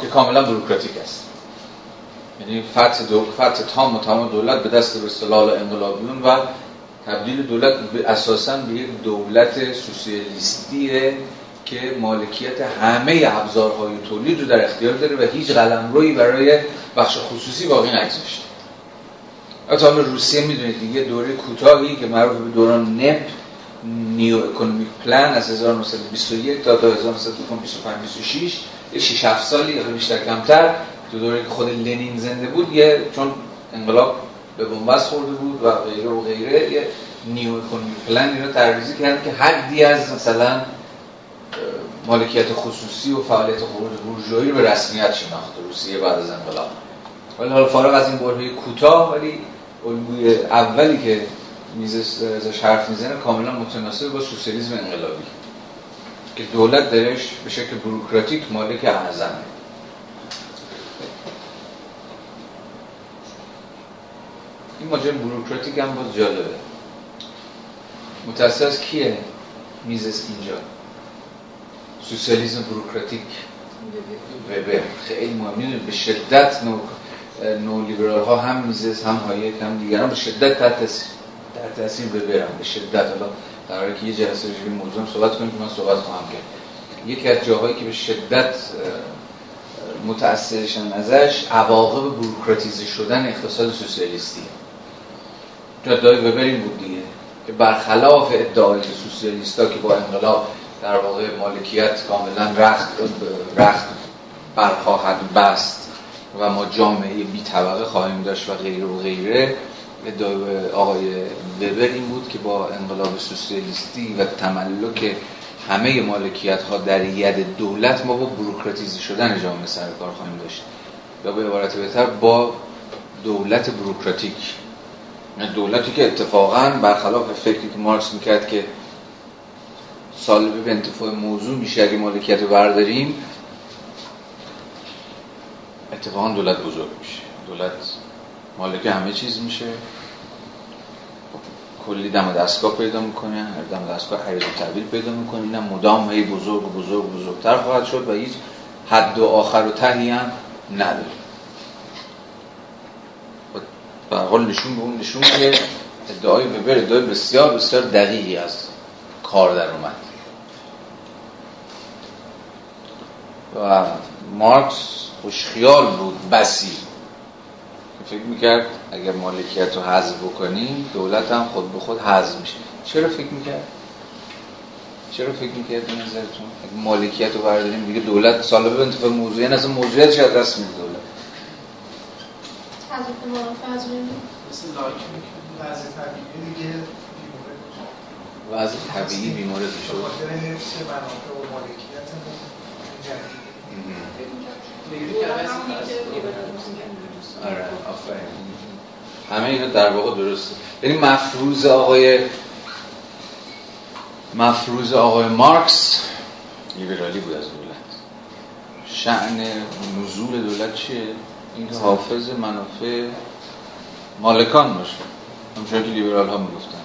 که کاملا بروکراتیک است. یعنی فتح, دو... فتح تام و تمام دولت به دست به اصطلاح انقلابیون و تبدیل دولت اساسا به یک دولت سوسیالیستیه که مالکیت همه ابزارهای تولید رو در اختیار داره و هیچ قلمرویی برای بخش خصوصی باقی نگذاشته. حتی روسیه می‌دونید دیگه دوره کوتاهی که معروف به دوران NEP New Economic Plan از 1921 تا 1925 26 یه 6 7 سالی یا بیشتر کمتر تو دوره که خود لنین زنده بود یه چون انقلاب به بنبست خورده بود و غیره و غیره یه New Economic Plan رو تئوریزه کرد که حدی از مثلا مالکیت خصوصی و فعالیت خروج بورژوایی رو به رسمیت شناخت روسیه بعد از انقلاب. ولی حالا فارغ از این برهه کوتاه ولی الگوی اولی که میزش ازش حرف می‌زنه کاملا متناسب با سوسیالیسم انقلابی که دولت درش به شکل بروکراتیک مالک اعظمه. این ماجرا بروکراتیک هم باز جالبه. متأسس کیه میزس اینجا؟ سوسیالیسم بروکراتیک. وبر خیلی مهم. به شدت نو, نو لیبرال ها هم میزس هم هایک هم دیگران به شدت تحت در تاثیر وبر به شدت. حالا قراره که یه جلسه روی موضوع صحبت کنیم که من صحبت خواهم کرد. یکی از جاهایی که به شدت متأثرشن ازش عواقب بروکراتیزه شدن اقتصاد سوسیالیستی جدای وبر این بود دیگه. که برخلاف ادعای سوسیالیستا که با انقلاب در واقع مالکیت کاملا رخت رخت برخواهد بست و ما جامعه بی طبقه خواهیم داشت و غیره و غیره ادعای آقای وبر این بود که با انقلاب سوسیالیستی و تملک همه مالکیت ها در ید دولت ما با بروکراتیزی شدن جامعه سر کار خواهیم داشت. یا به عبارت بهتر با دولت بروکراتیک. دولتی که اتفاقا برخلاف فکری که مارکس می‌کرد که سالبه به انتفاع موضوع میشه اگه مالکیت رو برداریم اتفاقا دولت بزرگ میشه. دولت مالک همه چیز میشه. کلی دم دستگاه پیدا می‌کنه هر دم دستگاه حیات تحویل پیدا می‌کنه. اینم مدام هی بزرگ بزرگ بزرگتر خواهد شد و هیچ حد و آخر و تهی هم نداره. به حال نشون به اون نشون که ادعای وبر ادعای بسیار بسیار دقیقی از کار در اومد و مارکس خوشخیال بود بسی فکر می‌کرد اگر مالکیت رو حذف بکنیم دولت هم خود به خود حذف میشه چرا فکر می‌کرد؟ چرا فکر می‌کرد به نظرتون؟ اگر مالکیت رو برداریم دیگه دولت سالا به انتفاع موضوعی از موضوعیت شاید دست میده از مثل لایک وضع طبیعی دیگه وضع طبیعی میشه خاطر حفظ منافع و مالکیت آره آفرین. همه اینا در واقع درسته یعنی مفروض آقای مفروض آقای مارکس. لیبرالی بود از دولت شعن نزول دولت چیه؟ این حافظ منافع مالکان باشه. همچون که لیبرال ها می‌گفتن.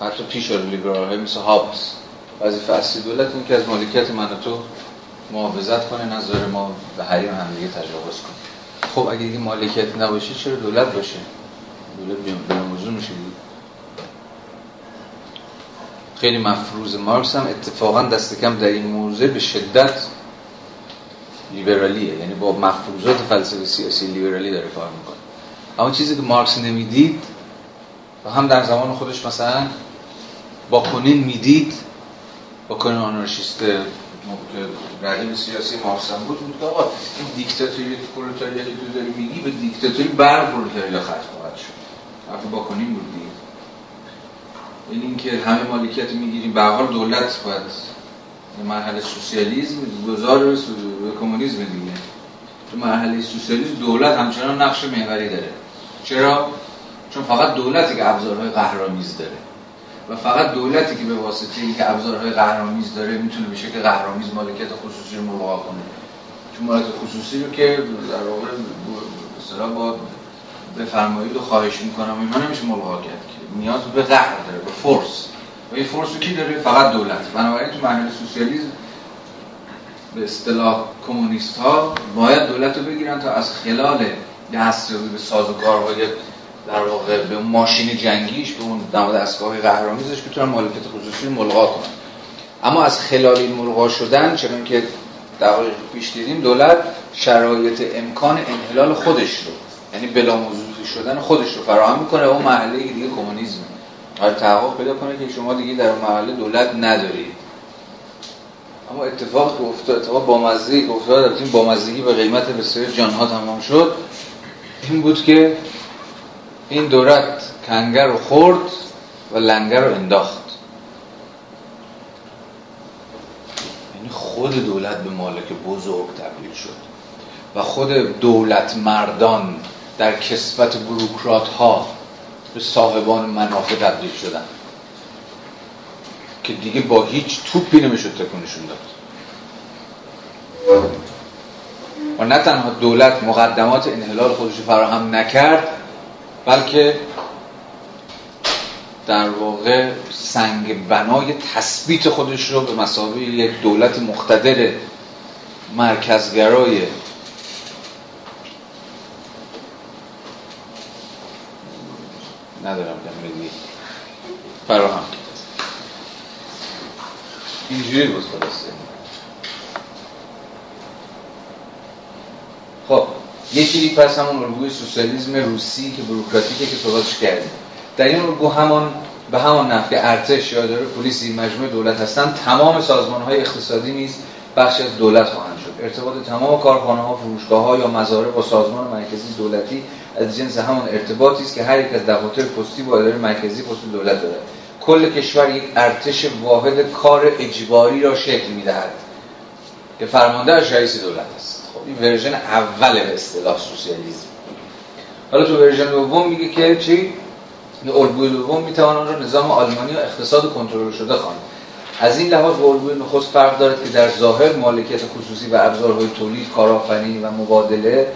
حتی پیش رو لیبرال های مثل هابس وظیفه اصلی دولت این که از مالکیت من تو محافظت کنه نظر ما به حریم هم دیگه تجاوز کنه. خب اگه دیگه مالکیت نباشه چرا دولت باشه؟ دولت موضوع میشه خیلی مفروض مارکس هم اتفاقا دست کم در این موضوع به شدت لیبرالیه. یعنی با مفروضات فلسفه سیاسی لیبرالی داره کار می‌کنه. اما چیزی که مارکس نمی‌دید و هم در زمان خودش مثلا با کنین می‌دید با کنین آنارشیست رقیب سیاسی مارکس هم بود بود که آقا این دیکتاتوری پرولتاریاتی که تو داری میگی به دیکتاتوری بر پرولتاریا ختم خواهد شد. حرف با کنین بود دید این اینکه همه مالکیت می‌گیریم به حال دولت باید مرحله سوسیالیسم گذار به کمونیسم دیگه. تو مرحله سوسیالیسم دولت همچنان نقش محوری داره. چرا؟ چون فقط دولتی که ابزارهای قهرامیز داره. و فقط دولتی که به واسطه اینکه ابزارهای قهرامیز داره می‌تونه به شکل قهرامیز مالکیت خصوصی رو ملغا کنه. چون مالکیت خصوصی رو که در واقع مثلا با بفرمایید و خواهش می‌کنم اینا نمیشه ملغا کرد که. نیاز به قهر داره به فرس و فرس رو کی داره؟ فقط دولت. بنابراین تو مرحله سوسیالیسم به اصطلاح کمونیست ها باید دولت رو بگیرن تا از خلال دستیابی به سازوکارهای در واقع به ماشین جنگیش به اون دستگاه قهرامیزش بتونن مالکیت خصوصی ملغا کنن. اما از خلال این ملغا شدن چون که دقایق پیش دیدیم دولت شرایط امکان انحلال خودش رو یعنی بلا شدن خودش رو فراهم می‌کنه و اون محله دیگه کمونیسم آره تحقق پیدا کنه که شما دیگه در محله دولت ندارید. اما اتفاق که افتاد اتفاق بامزدگی که افتاد این به قیمت بسیار جانها تمام شد. این بود که این دولت کنگر رو خورد و لنگر رو انداخت. یعنی خود دولت به مالک بزرگ تبدیل شد و خود دولت مردان در کسبت بروکرات ها به صاحبان منافع تبدیل شدن. که دیگه با هیچ توپی نمی‌شد تکونشون داد. و نه تنها دولت مقدمات انحلال خودش فراهم نکرد بلکه در واقع سنگ بنای تثبیت خودش رو به مسابقه یک دولت مقتدر مرکزگرای ندارم دیگه. فراهم. اینجوری بود خلاصه. خب یه چیزی پس همون الگوی سوسیالیسم روسی که بروکراتیکه که صحبتش کردیم. در این الگو همان به همان نحو که ارتش یا داره پلیسی مجموعه دولت هستن تمام سازمان های اقتصادی نیز بخشی از دولت خواهند ارتباط تمام کارخانه ها فروشگاه ها یا مزارع با سازمان مرکزی دولتی از جنس همان ارتباطی است که هر یک از دفاتر پستی با اداره مرکزی پست دولت دارد کل کشور یک ارتش واحد کار اجباری را شکل می‌دهد که فرمانده از رئیس دولت است. خب این ورژن اول به اصطلاح سوسیالیسم. حالا تو ورژن دوم میگه که چی؟ الگوی دوم می‌توان آن را نظام آلمانی و اقتصاد کنترل شده خواند. از این لحاظ با الگوی نخست فرق دارد که در ظاهر مالکیت خصوصی و ابزارهای تولید کارآفرینی و مبادله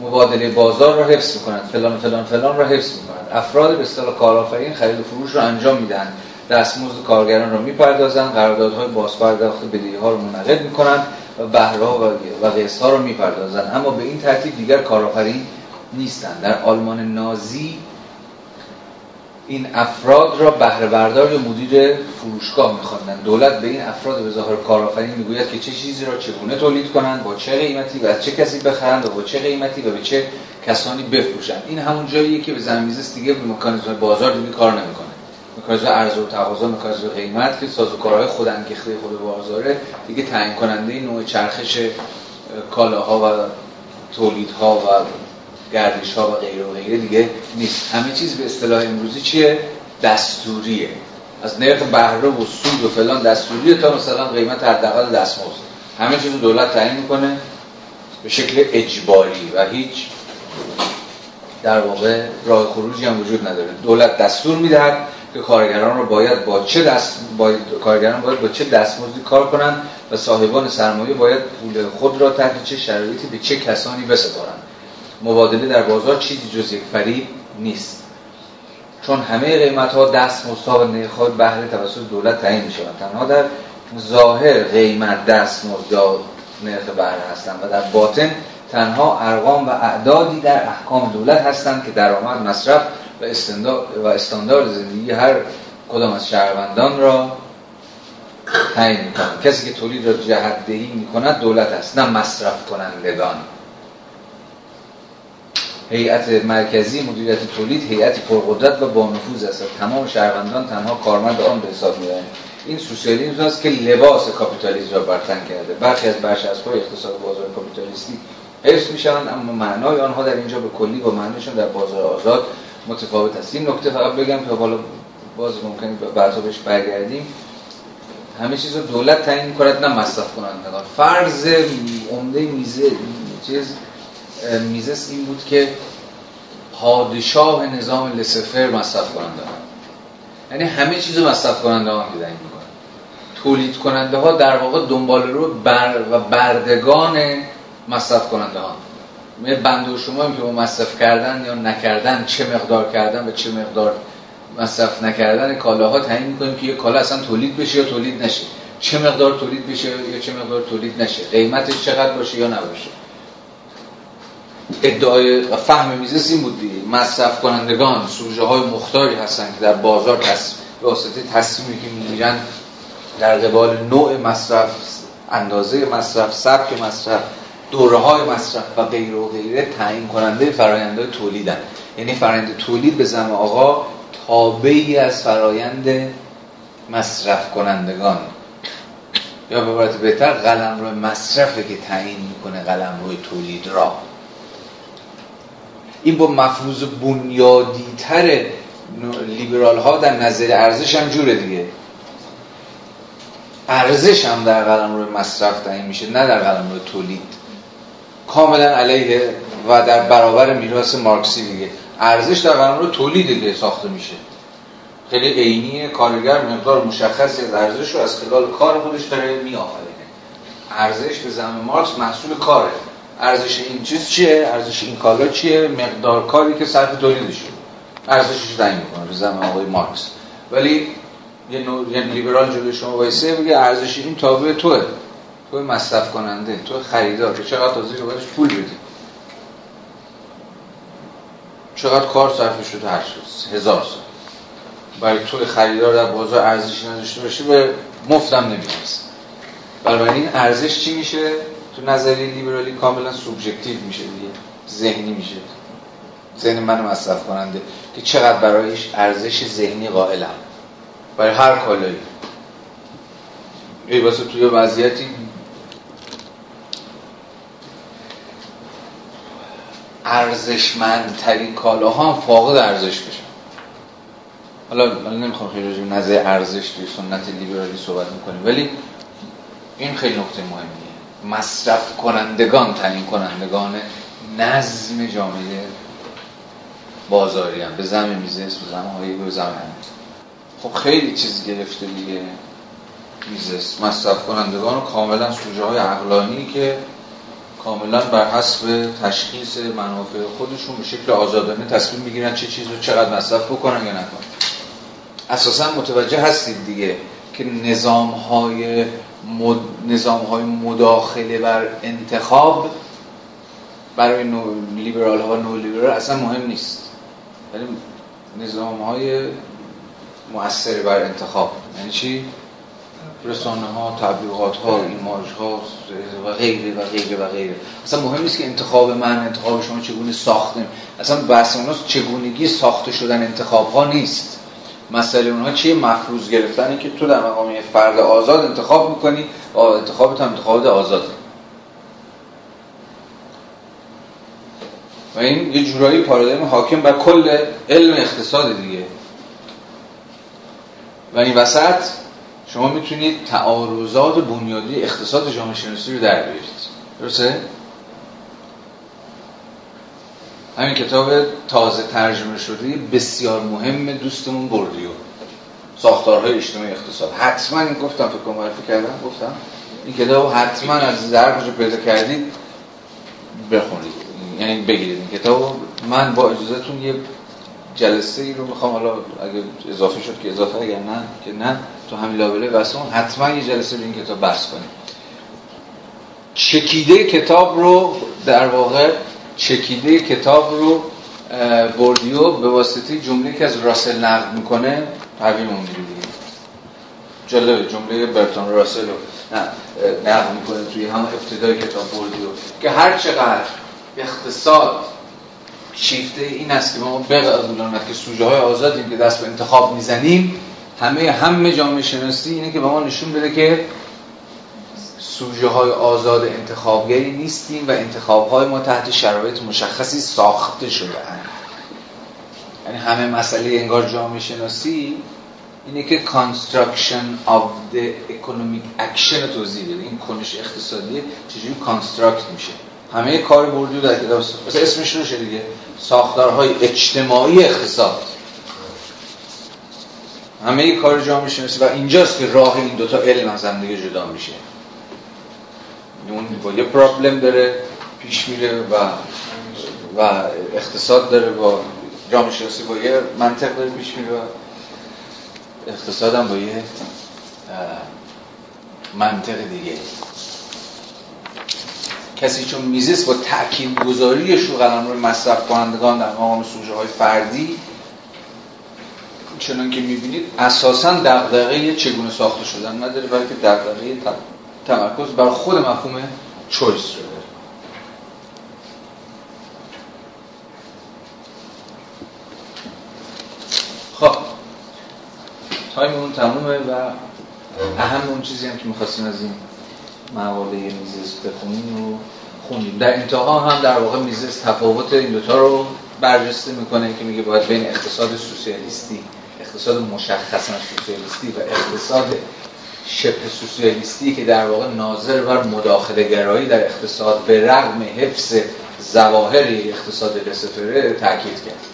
مبادله بازار را حفظ می‌کنند. فلان فلان فلان را حفظ می‌کنند. افراد به اصطلاح کارآفرین خرید و فروش را انجام می‌دهند. دستمزد کارگران را می‌پردازند. قراردادهای بازپرداخت بدهی ها را منعقد می‌کنند و بهره و قسط ها را می‌پردازند. اما به این ترتیب دیگر کارآفرین نیستند. در آلمان نازی این افراد را بهره بردار یا مدیر فروشگاه میخواندن دولت به این افراد به ظاهر کارآفرین می‌گوید که چه چیزی را چگونه تولید کنند با چه قیمتی و از چه کسی بخرند و با چه قیمتی و به چه کسانی بفروشند. این همون جاییه که به زمینیزه دیگه به مکانیزم بازار دیگه کار نمی‌کنه. مکانیزم عرضه و تقاضا مکانیزم قیمت که سازوکارهای خود انگیخته خود بازاره دیگه تعیین کننده نوع چرخش کالاها و تولیدها و گردش ها و غیره و غیره دیگه نیست. همه چیز به اصطلاح امروزی چیه؟ دستوریه. از نرخ بهره و سود و فلان دستوریه تا مثلا قیمت حداقل دستمزد. همه چیز دولت تعیین می‌کنه به شکل اجباری و هیچ در واقع راه خروجی هم وجود نداره. دولت دستور می‌دهد که کارگران رو باید با چه دست باید کارگران باید با چه دستمزدی کار کنند و صاحبان سرمایه باید پول خود را تحت چه شرایطی به چه کسانی بسپارند. مبادله در بازار چیزی جز یک فریب نیست. چون همه قیمت ها دست و نرخ بهره توسط دولت تعیین می شوند تنها در ظاهر قیمت دست یا نرخ بهره هستند و در باطن تنها ارقام و اعدادی در احکام دولت هستند که درآمد مصرف و و استاندارد زندگی هر کدام از شهروندان را تعیین می کسی که تولید را جهت دهی می کند دولت است نه مصرف کنندگان هیئت مرکزی مدیریت تولید هیئتی پرقدرت و با نفوذ است. تمام شهروندان تنها کارمند آن به حساب می‌آیند این سوسیالیسم است که لباس کاپیتالیسم را برتن کرده. برخی از برچسب‌های اقتصاد بازار کاپیتالیستی حفظ می‌شوند اما معنای آنها در اینجا به کلی با معنیشون در بازار آزاد متفاوت است. این نکته فقط بگم که حالا باز ممکنه بعدا بهش برگردیم. همه چیز رو دولت تعیین می‌کند نه مصرف کنندگان. فرض عمده میزه چیز میزس این بود که پادشاه نظام لسفر مصرف کننده یعنی همه چیز مصرف کننده ها دیدن می‌کنن تولید کننده ها در واقع دنبال رو بر و بردگان مصرف کننده ها. بند و شما که با مصرف کردن یا نکردن چه مقدار کردن و چه مقدار مصرف نکردن کالاها تعیین می‌کنیم که یه کالا اصلا تولید بشه یا تولید نشه. چه مقدار تولید بشه یا چه مقدار تولید نشه. قیمتش چقدر باشه یا نباشه. ادعای فهم میزس این بود دیگه. مصرف کنندگان سوژه های مختاری هستن که در بازار تص... واسطه تصمیمی که می‌گیرن در قبال نوع مصرف اندازه مصرف سبک مصرف دوره های مصرف و غیر و غیره تعیین کننده فرایندهای تولیدن. یعنی فرایند تولید به زم آقا تابعی از فرایند مصرف کنندگان. یا به عبارت بهتر قلم روی مصرفه که تعیین می‌کنه قلم روی تولید را. این با مفروض بنیادی تر لیبرال ها در نظر ارزش هم جوره دیگه. ارزش هم در قلم روی مصرف تعیین میشه نه در قلم روی تولید. کاملا علیه و در برابر میراث مارکسی دیگه. ارزش در قانون تولید دیگه ساخته میشه. خیلی عینی کارگر مقدار مشخصی از ارزش رو از خلال کار خودش داره میآفرینه. ارزش به زمان مارکس محصول کاره. ارزش این چیز چیه؟ ارزش این کالا چیه؟ مقدار کاری که صرف تولیدش ارزشش تعیین می‌کنه به زمان آقای مارکس. ولی یه نوع یه لیبرال جلوی شما وایسه بگه ارزش این تابع توه. تو مصرف کننده تو خریدار. که چقدر تازه رو باید پول بدی؟ چقدر کار صرف شده هر هزار سال. برای تو خریدار در بازار ارزشی نداشته باشه به مفتم نمی‌رسه بنابراین ارزش چی میشه؟ تو نظریه لیبرالی کاملا سوبژکتیو میشه دیگه. ذهنی میشه. ذهن من مصرف کننده. که چقدر برایش ارزش ذهنی قائلم. برای هر کالایی. ای واسه توی وضعیتی ارزشمندترین کالاها هم فاقد ارزش بشن حالا من نمی‌خوام خیلی راجع نظر ارزش توی سنت لیبرالی صحبت می‌کنیم ولی این خیلی نکته مهمیه. مصرف کنندگان تعیین کنندگان نظم جامعه بازاری هم به زمین میزه زمین های به زمین. خب خیلی چیز گرفته دیگه. میزه مصرف کنندگان و کاملا سوژه های عقلانی که کاملا بر حسب تشخیص منافع خودشون به شکل آزادانه تصمیم می‌گیرن چه چیز رو چقدر مصرف بکنن یا نکنن. اساسا متوجه هستید دیگه که نظام های, مد... نظام های مداخله بر انتخاب برای نو... لیبرال ها نو لیبرال اصلا مهم نیست. یعنی نظام های مؤثر بر انتخاب. یعنی چی؟ رسانه ها، تبلیغات ها، ایماج ها و غیره و غیره و غیره. اصلا مهم نیست که انتخاب من انتخاب شما چگونه ساخته اصلا بحث چگونگی ساخته شدن انتخاب ها نیست. مسئله اونها چیه؟ مفروض گرفتنه که تو در مقام فرد آزاد انتخاب می‌کنی و انتخابت هم انتخابات آزاده و این یه جورایی پارادایم حاکم بر کل علم اقتصاد دیگه. و این وسط شما می‌تونید تعارضات بنیادی اقتصاد جامعه شناسی رو در بیارید. درسته؟ همین کتاب تازه ترجمه شده بسیار مهم دوستمون بردیو. ساختارهای اجتماعی اقتصاد. حتما این گفتم فکر کنم معرفی کردم گفتم. این کتاب حتما از در کجا پیدا کردید. بخونید. یعنی بگیرید این کتاب من با اجازهتون یه جلسه ای رو می‌خوام حالا اگه اضافه شد که اضافه اگر نه که نه تو همین لابله واسون حتما یه جلسه رو این کتاب بحث کنیم. چکیده کتاب رو در واقع چکیده کتاب رو بوردیو به واسطه جمله که از راسل نقل می‌کنه تحویل اون دیگه جالبه جمله برتون راسل رو نقل می‌کنه توی هم ابتدای کتاب بوردیو که هر چقدر اقتصاد شیفته این است که ما بقبولاند که سوژه های آزادیم که دست به انتخاب می‌زنیم همه همه جامعه شناسی اینه که به ما نشون بده که سوژه های آزاد انتخابگری نیستیم و انتخاب های ما تحت شرایط مشخصی ساخته شده یعنی همه مسئله انگار جامعه شناسی اینه که construction of the economic action توضیح بده. این کنش اقتصادی چجوری کانستراکت میشه. همه کار بردیو در کتاب اسمش روشه دیگه؟ ساختارهای اجتماعی اقتصاد. همه کار جامعه شناسی و اینجاست که راه این دوتا علم از هم دیگه جدا میشه. اون با یه پرابلم داره پیش میره و و اقتصاد داره با جامعه شناسی با یه منطق داره پیش میره و اقتصاد هم با یه منطق دیگه. کسی چون میزیست با تأکید گذاریش رو قلم روی مصرف کنندگان در مقام سوژه های فردی چنان که می‌بینید اساسا دقدقه چگونه ساخته شدن نداره بلکه دقدقه تمرکز بر خود مفهوم چویس رو داره خب تایممون تمومه و اهم اون چیزی هم که می‌خواستیم از این مقاله میزیس بخونیم و خوندیم. در انتها هم در واقع میزیس تفاوت این دوتا رو برجسته می‌کنه که میگه باید بین اقتصاد سوسیالیستی اقتصاد مشخصا سوسیالیستی و اقتصاد شبه سوسیالیستی که در واقع ناظر بر مداخله گرایی در اقتصاد به رغم حفظ ظواهر اقتصاد لسفره تاکید کرد.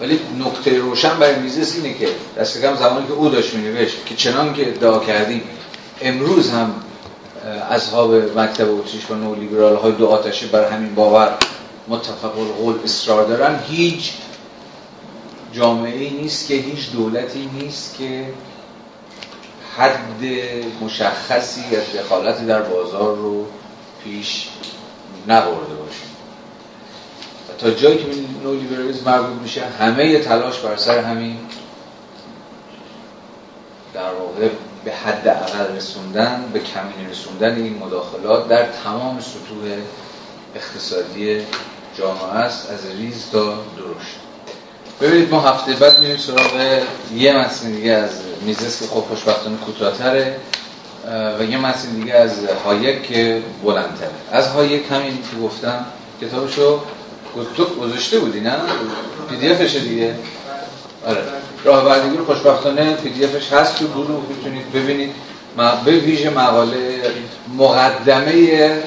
ولی نکته روشن برای میزیس اینه که دست کم زمانی که او داشت مینوشت که چنان که ادعا کردیم امروز هم اصحاب مکتب اتریش و نولیبرال های دو آتشه بر همین باور متفق القول اصرار دارن. هیچ جامعه ای نیست که هیچ دولتی نیست که حد مشخصی از دخالتی در بازار رو پیش نبرده باشه تا جایی که نولیبرالیسم مربوط میشه همه تلاش بر سر همین در واقع به حد اقل رسوندن به کمین رسوندن این مداخلات در تمام سطوح اقتصادی جامعه است از ریز تا درشت. ببینید ما هفته بعد میریم سراغ یه متن دیگه از میزس که خب خوشبختانه کوتاه‌تره و یه متن دیگه از هایک که بلندتره. از هایک همین که گفتم کتابشو تو گذاشته بودی نه؟ PDF شه دیگه. راه بردگی رو خوشبختانه PDF ش هست تو برو می‌تونید ببینید. به ویژه مقاله مقدمه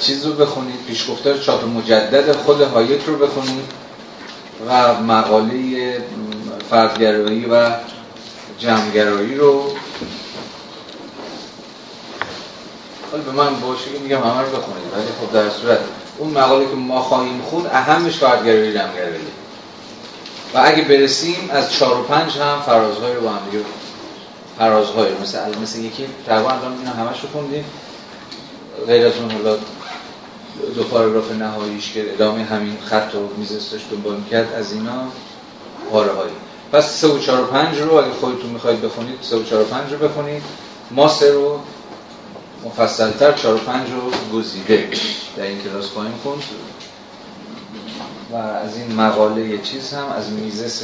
چیز رو بخونید پیشگفتار چاپ مجدد خود هایک رو بخونید. و مقاله فردگرایی و جمعگرایی رو حالا به من باشه میگم همه رو بخونید ولی خب در صورت اون مقاله که ما خواهیم خود اهمش فردگرایی جمعگرایی. و اگه برسیم از چهار و پنج هم فرازهای رو با هم دیگه فرازهای مثل مثل یکی تقریبا الان اینا همش رو خوندیم. غیر از اون حالا دو پاراگراف نهاییش که ادامه همین خط و میزستش دنبال می‌کرد از اینا پاره هایی پس 3 و 4 و 5 رو اگه خودتون می‌خواید بخونید 3 و 4 و 5 رو بخونید. ما سه رو مفصلتر 4 و 5 رو گزیده در این کلاس خواهیم خوند. و از این مقاله یه چیز هم از میزس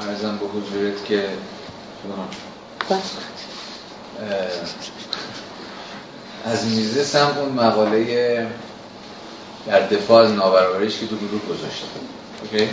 ارزم به حضورت که از میزس هم اون مقاله در دفاع از نابرابریش که تو گروه گذاشته اوکی.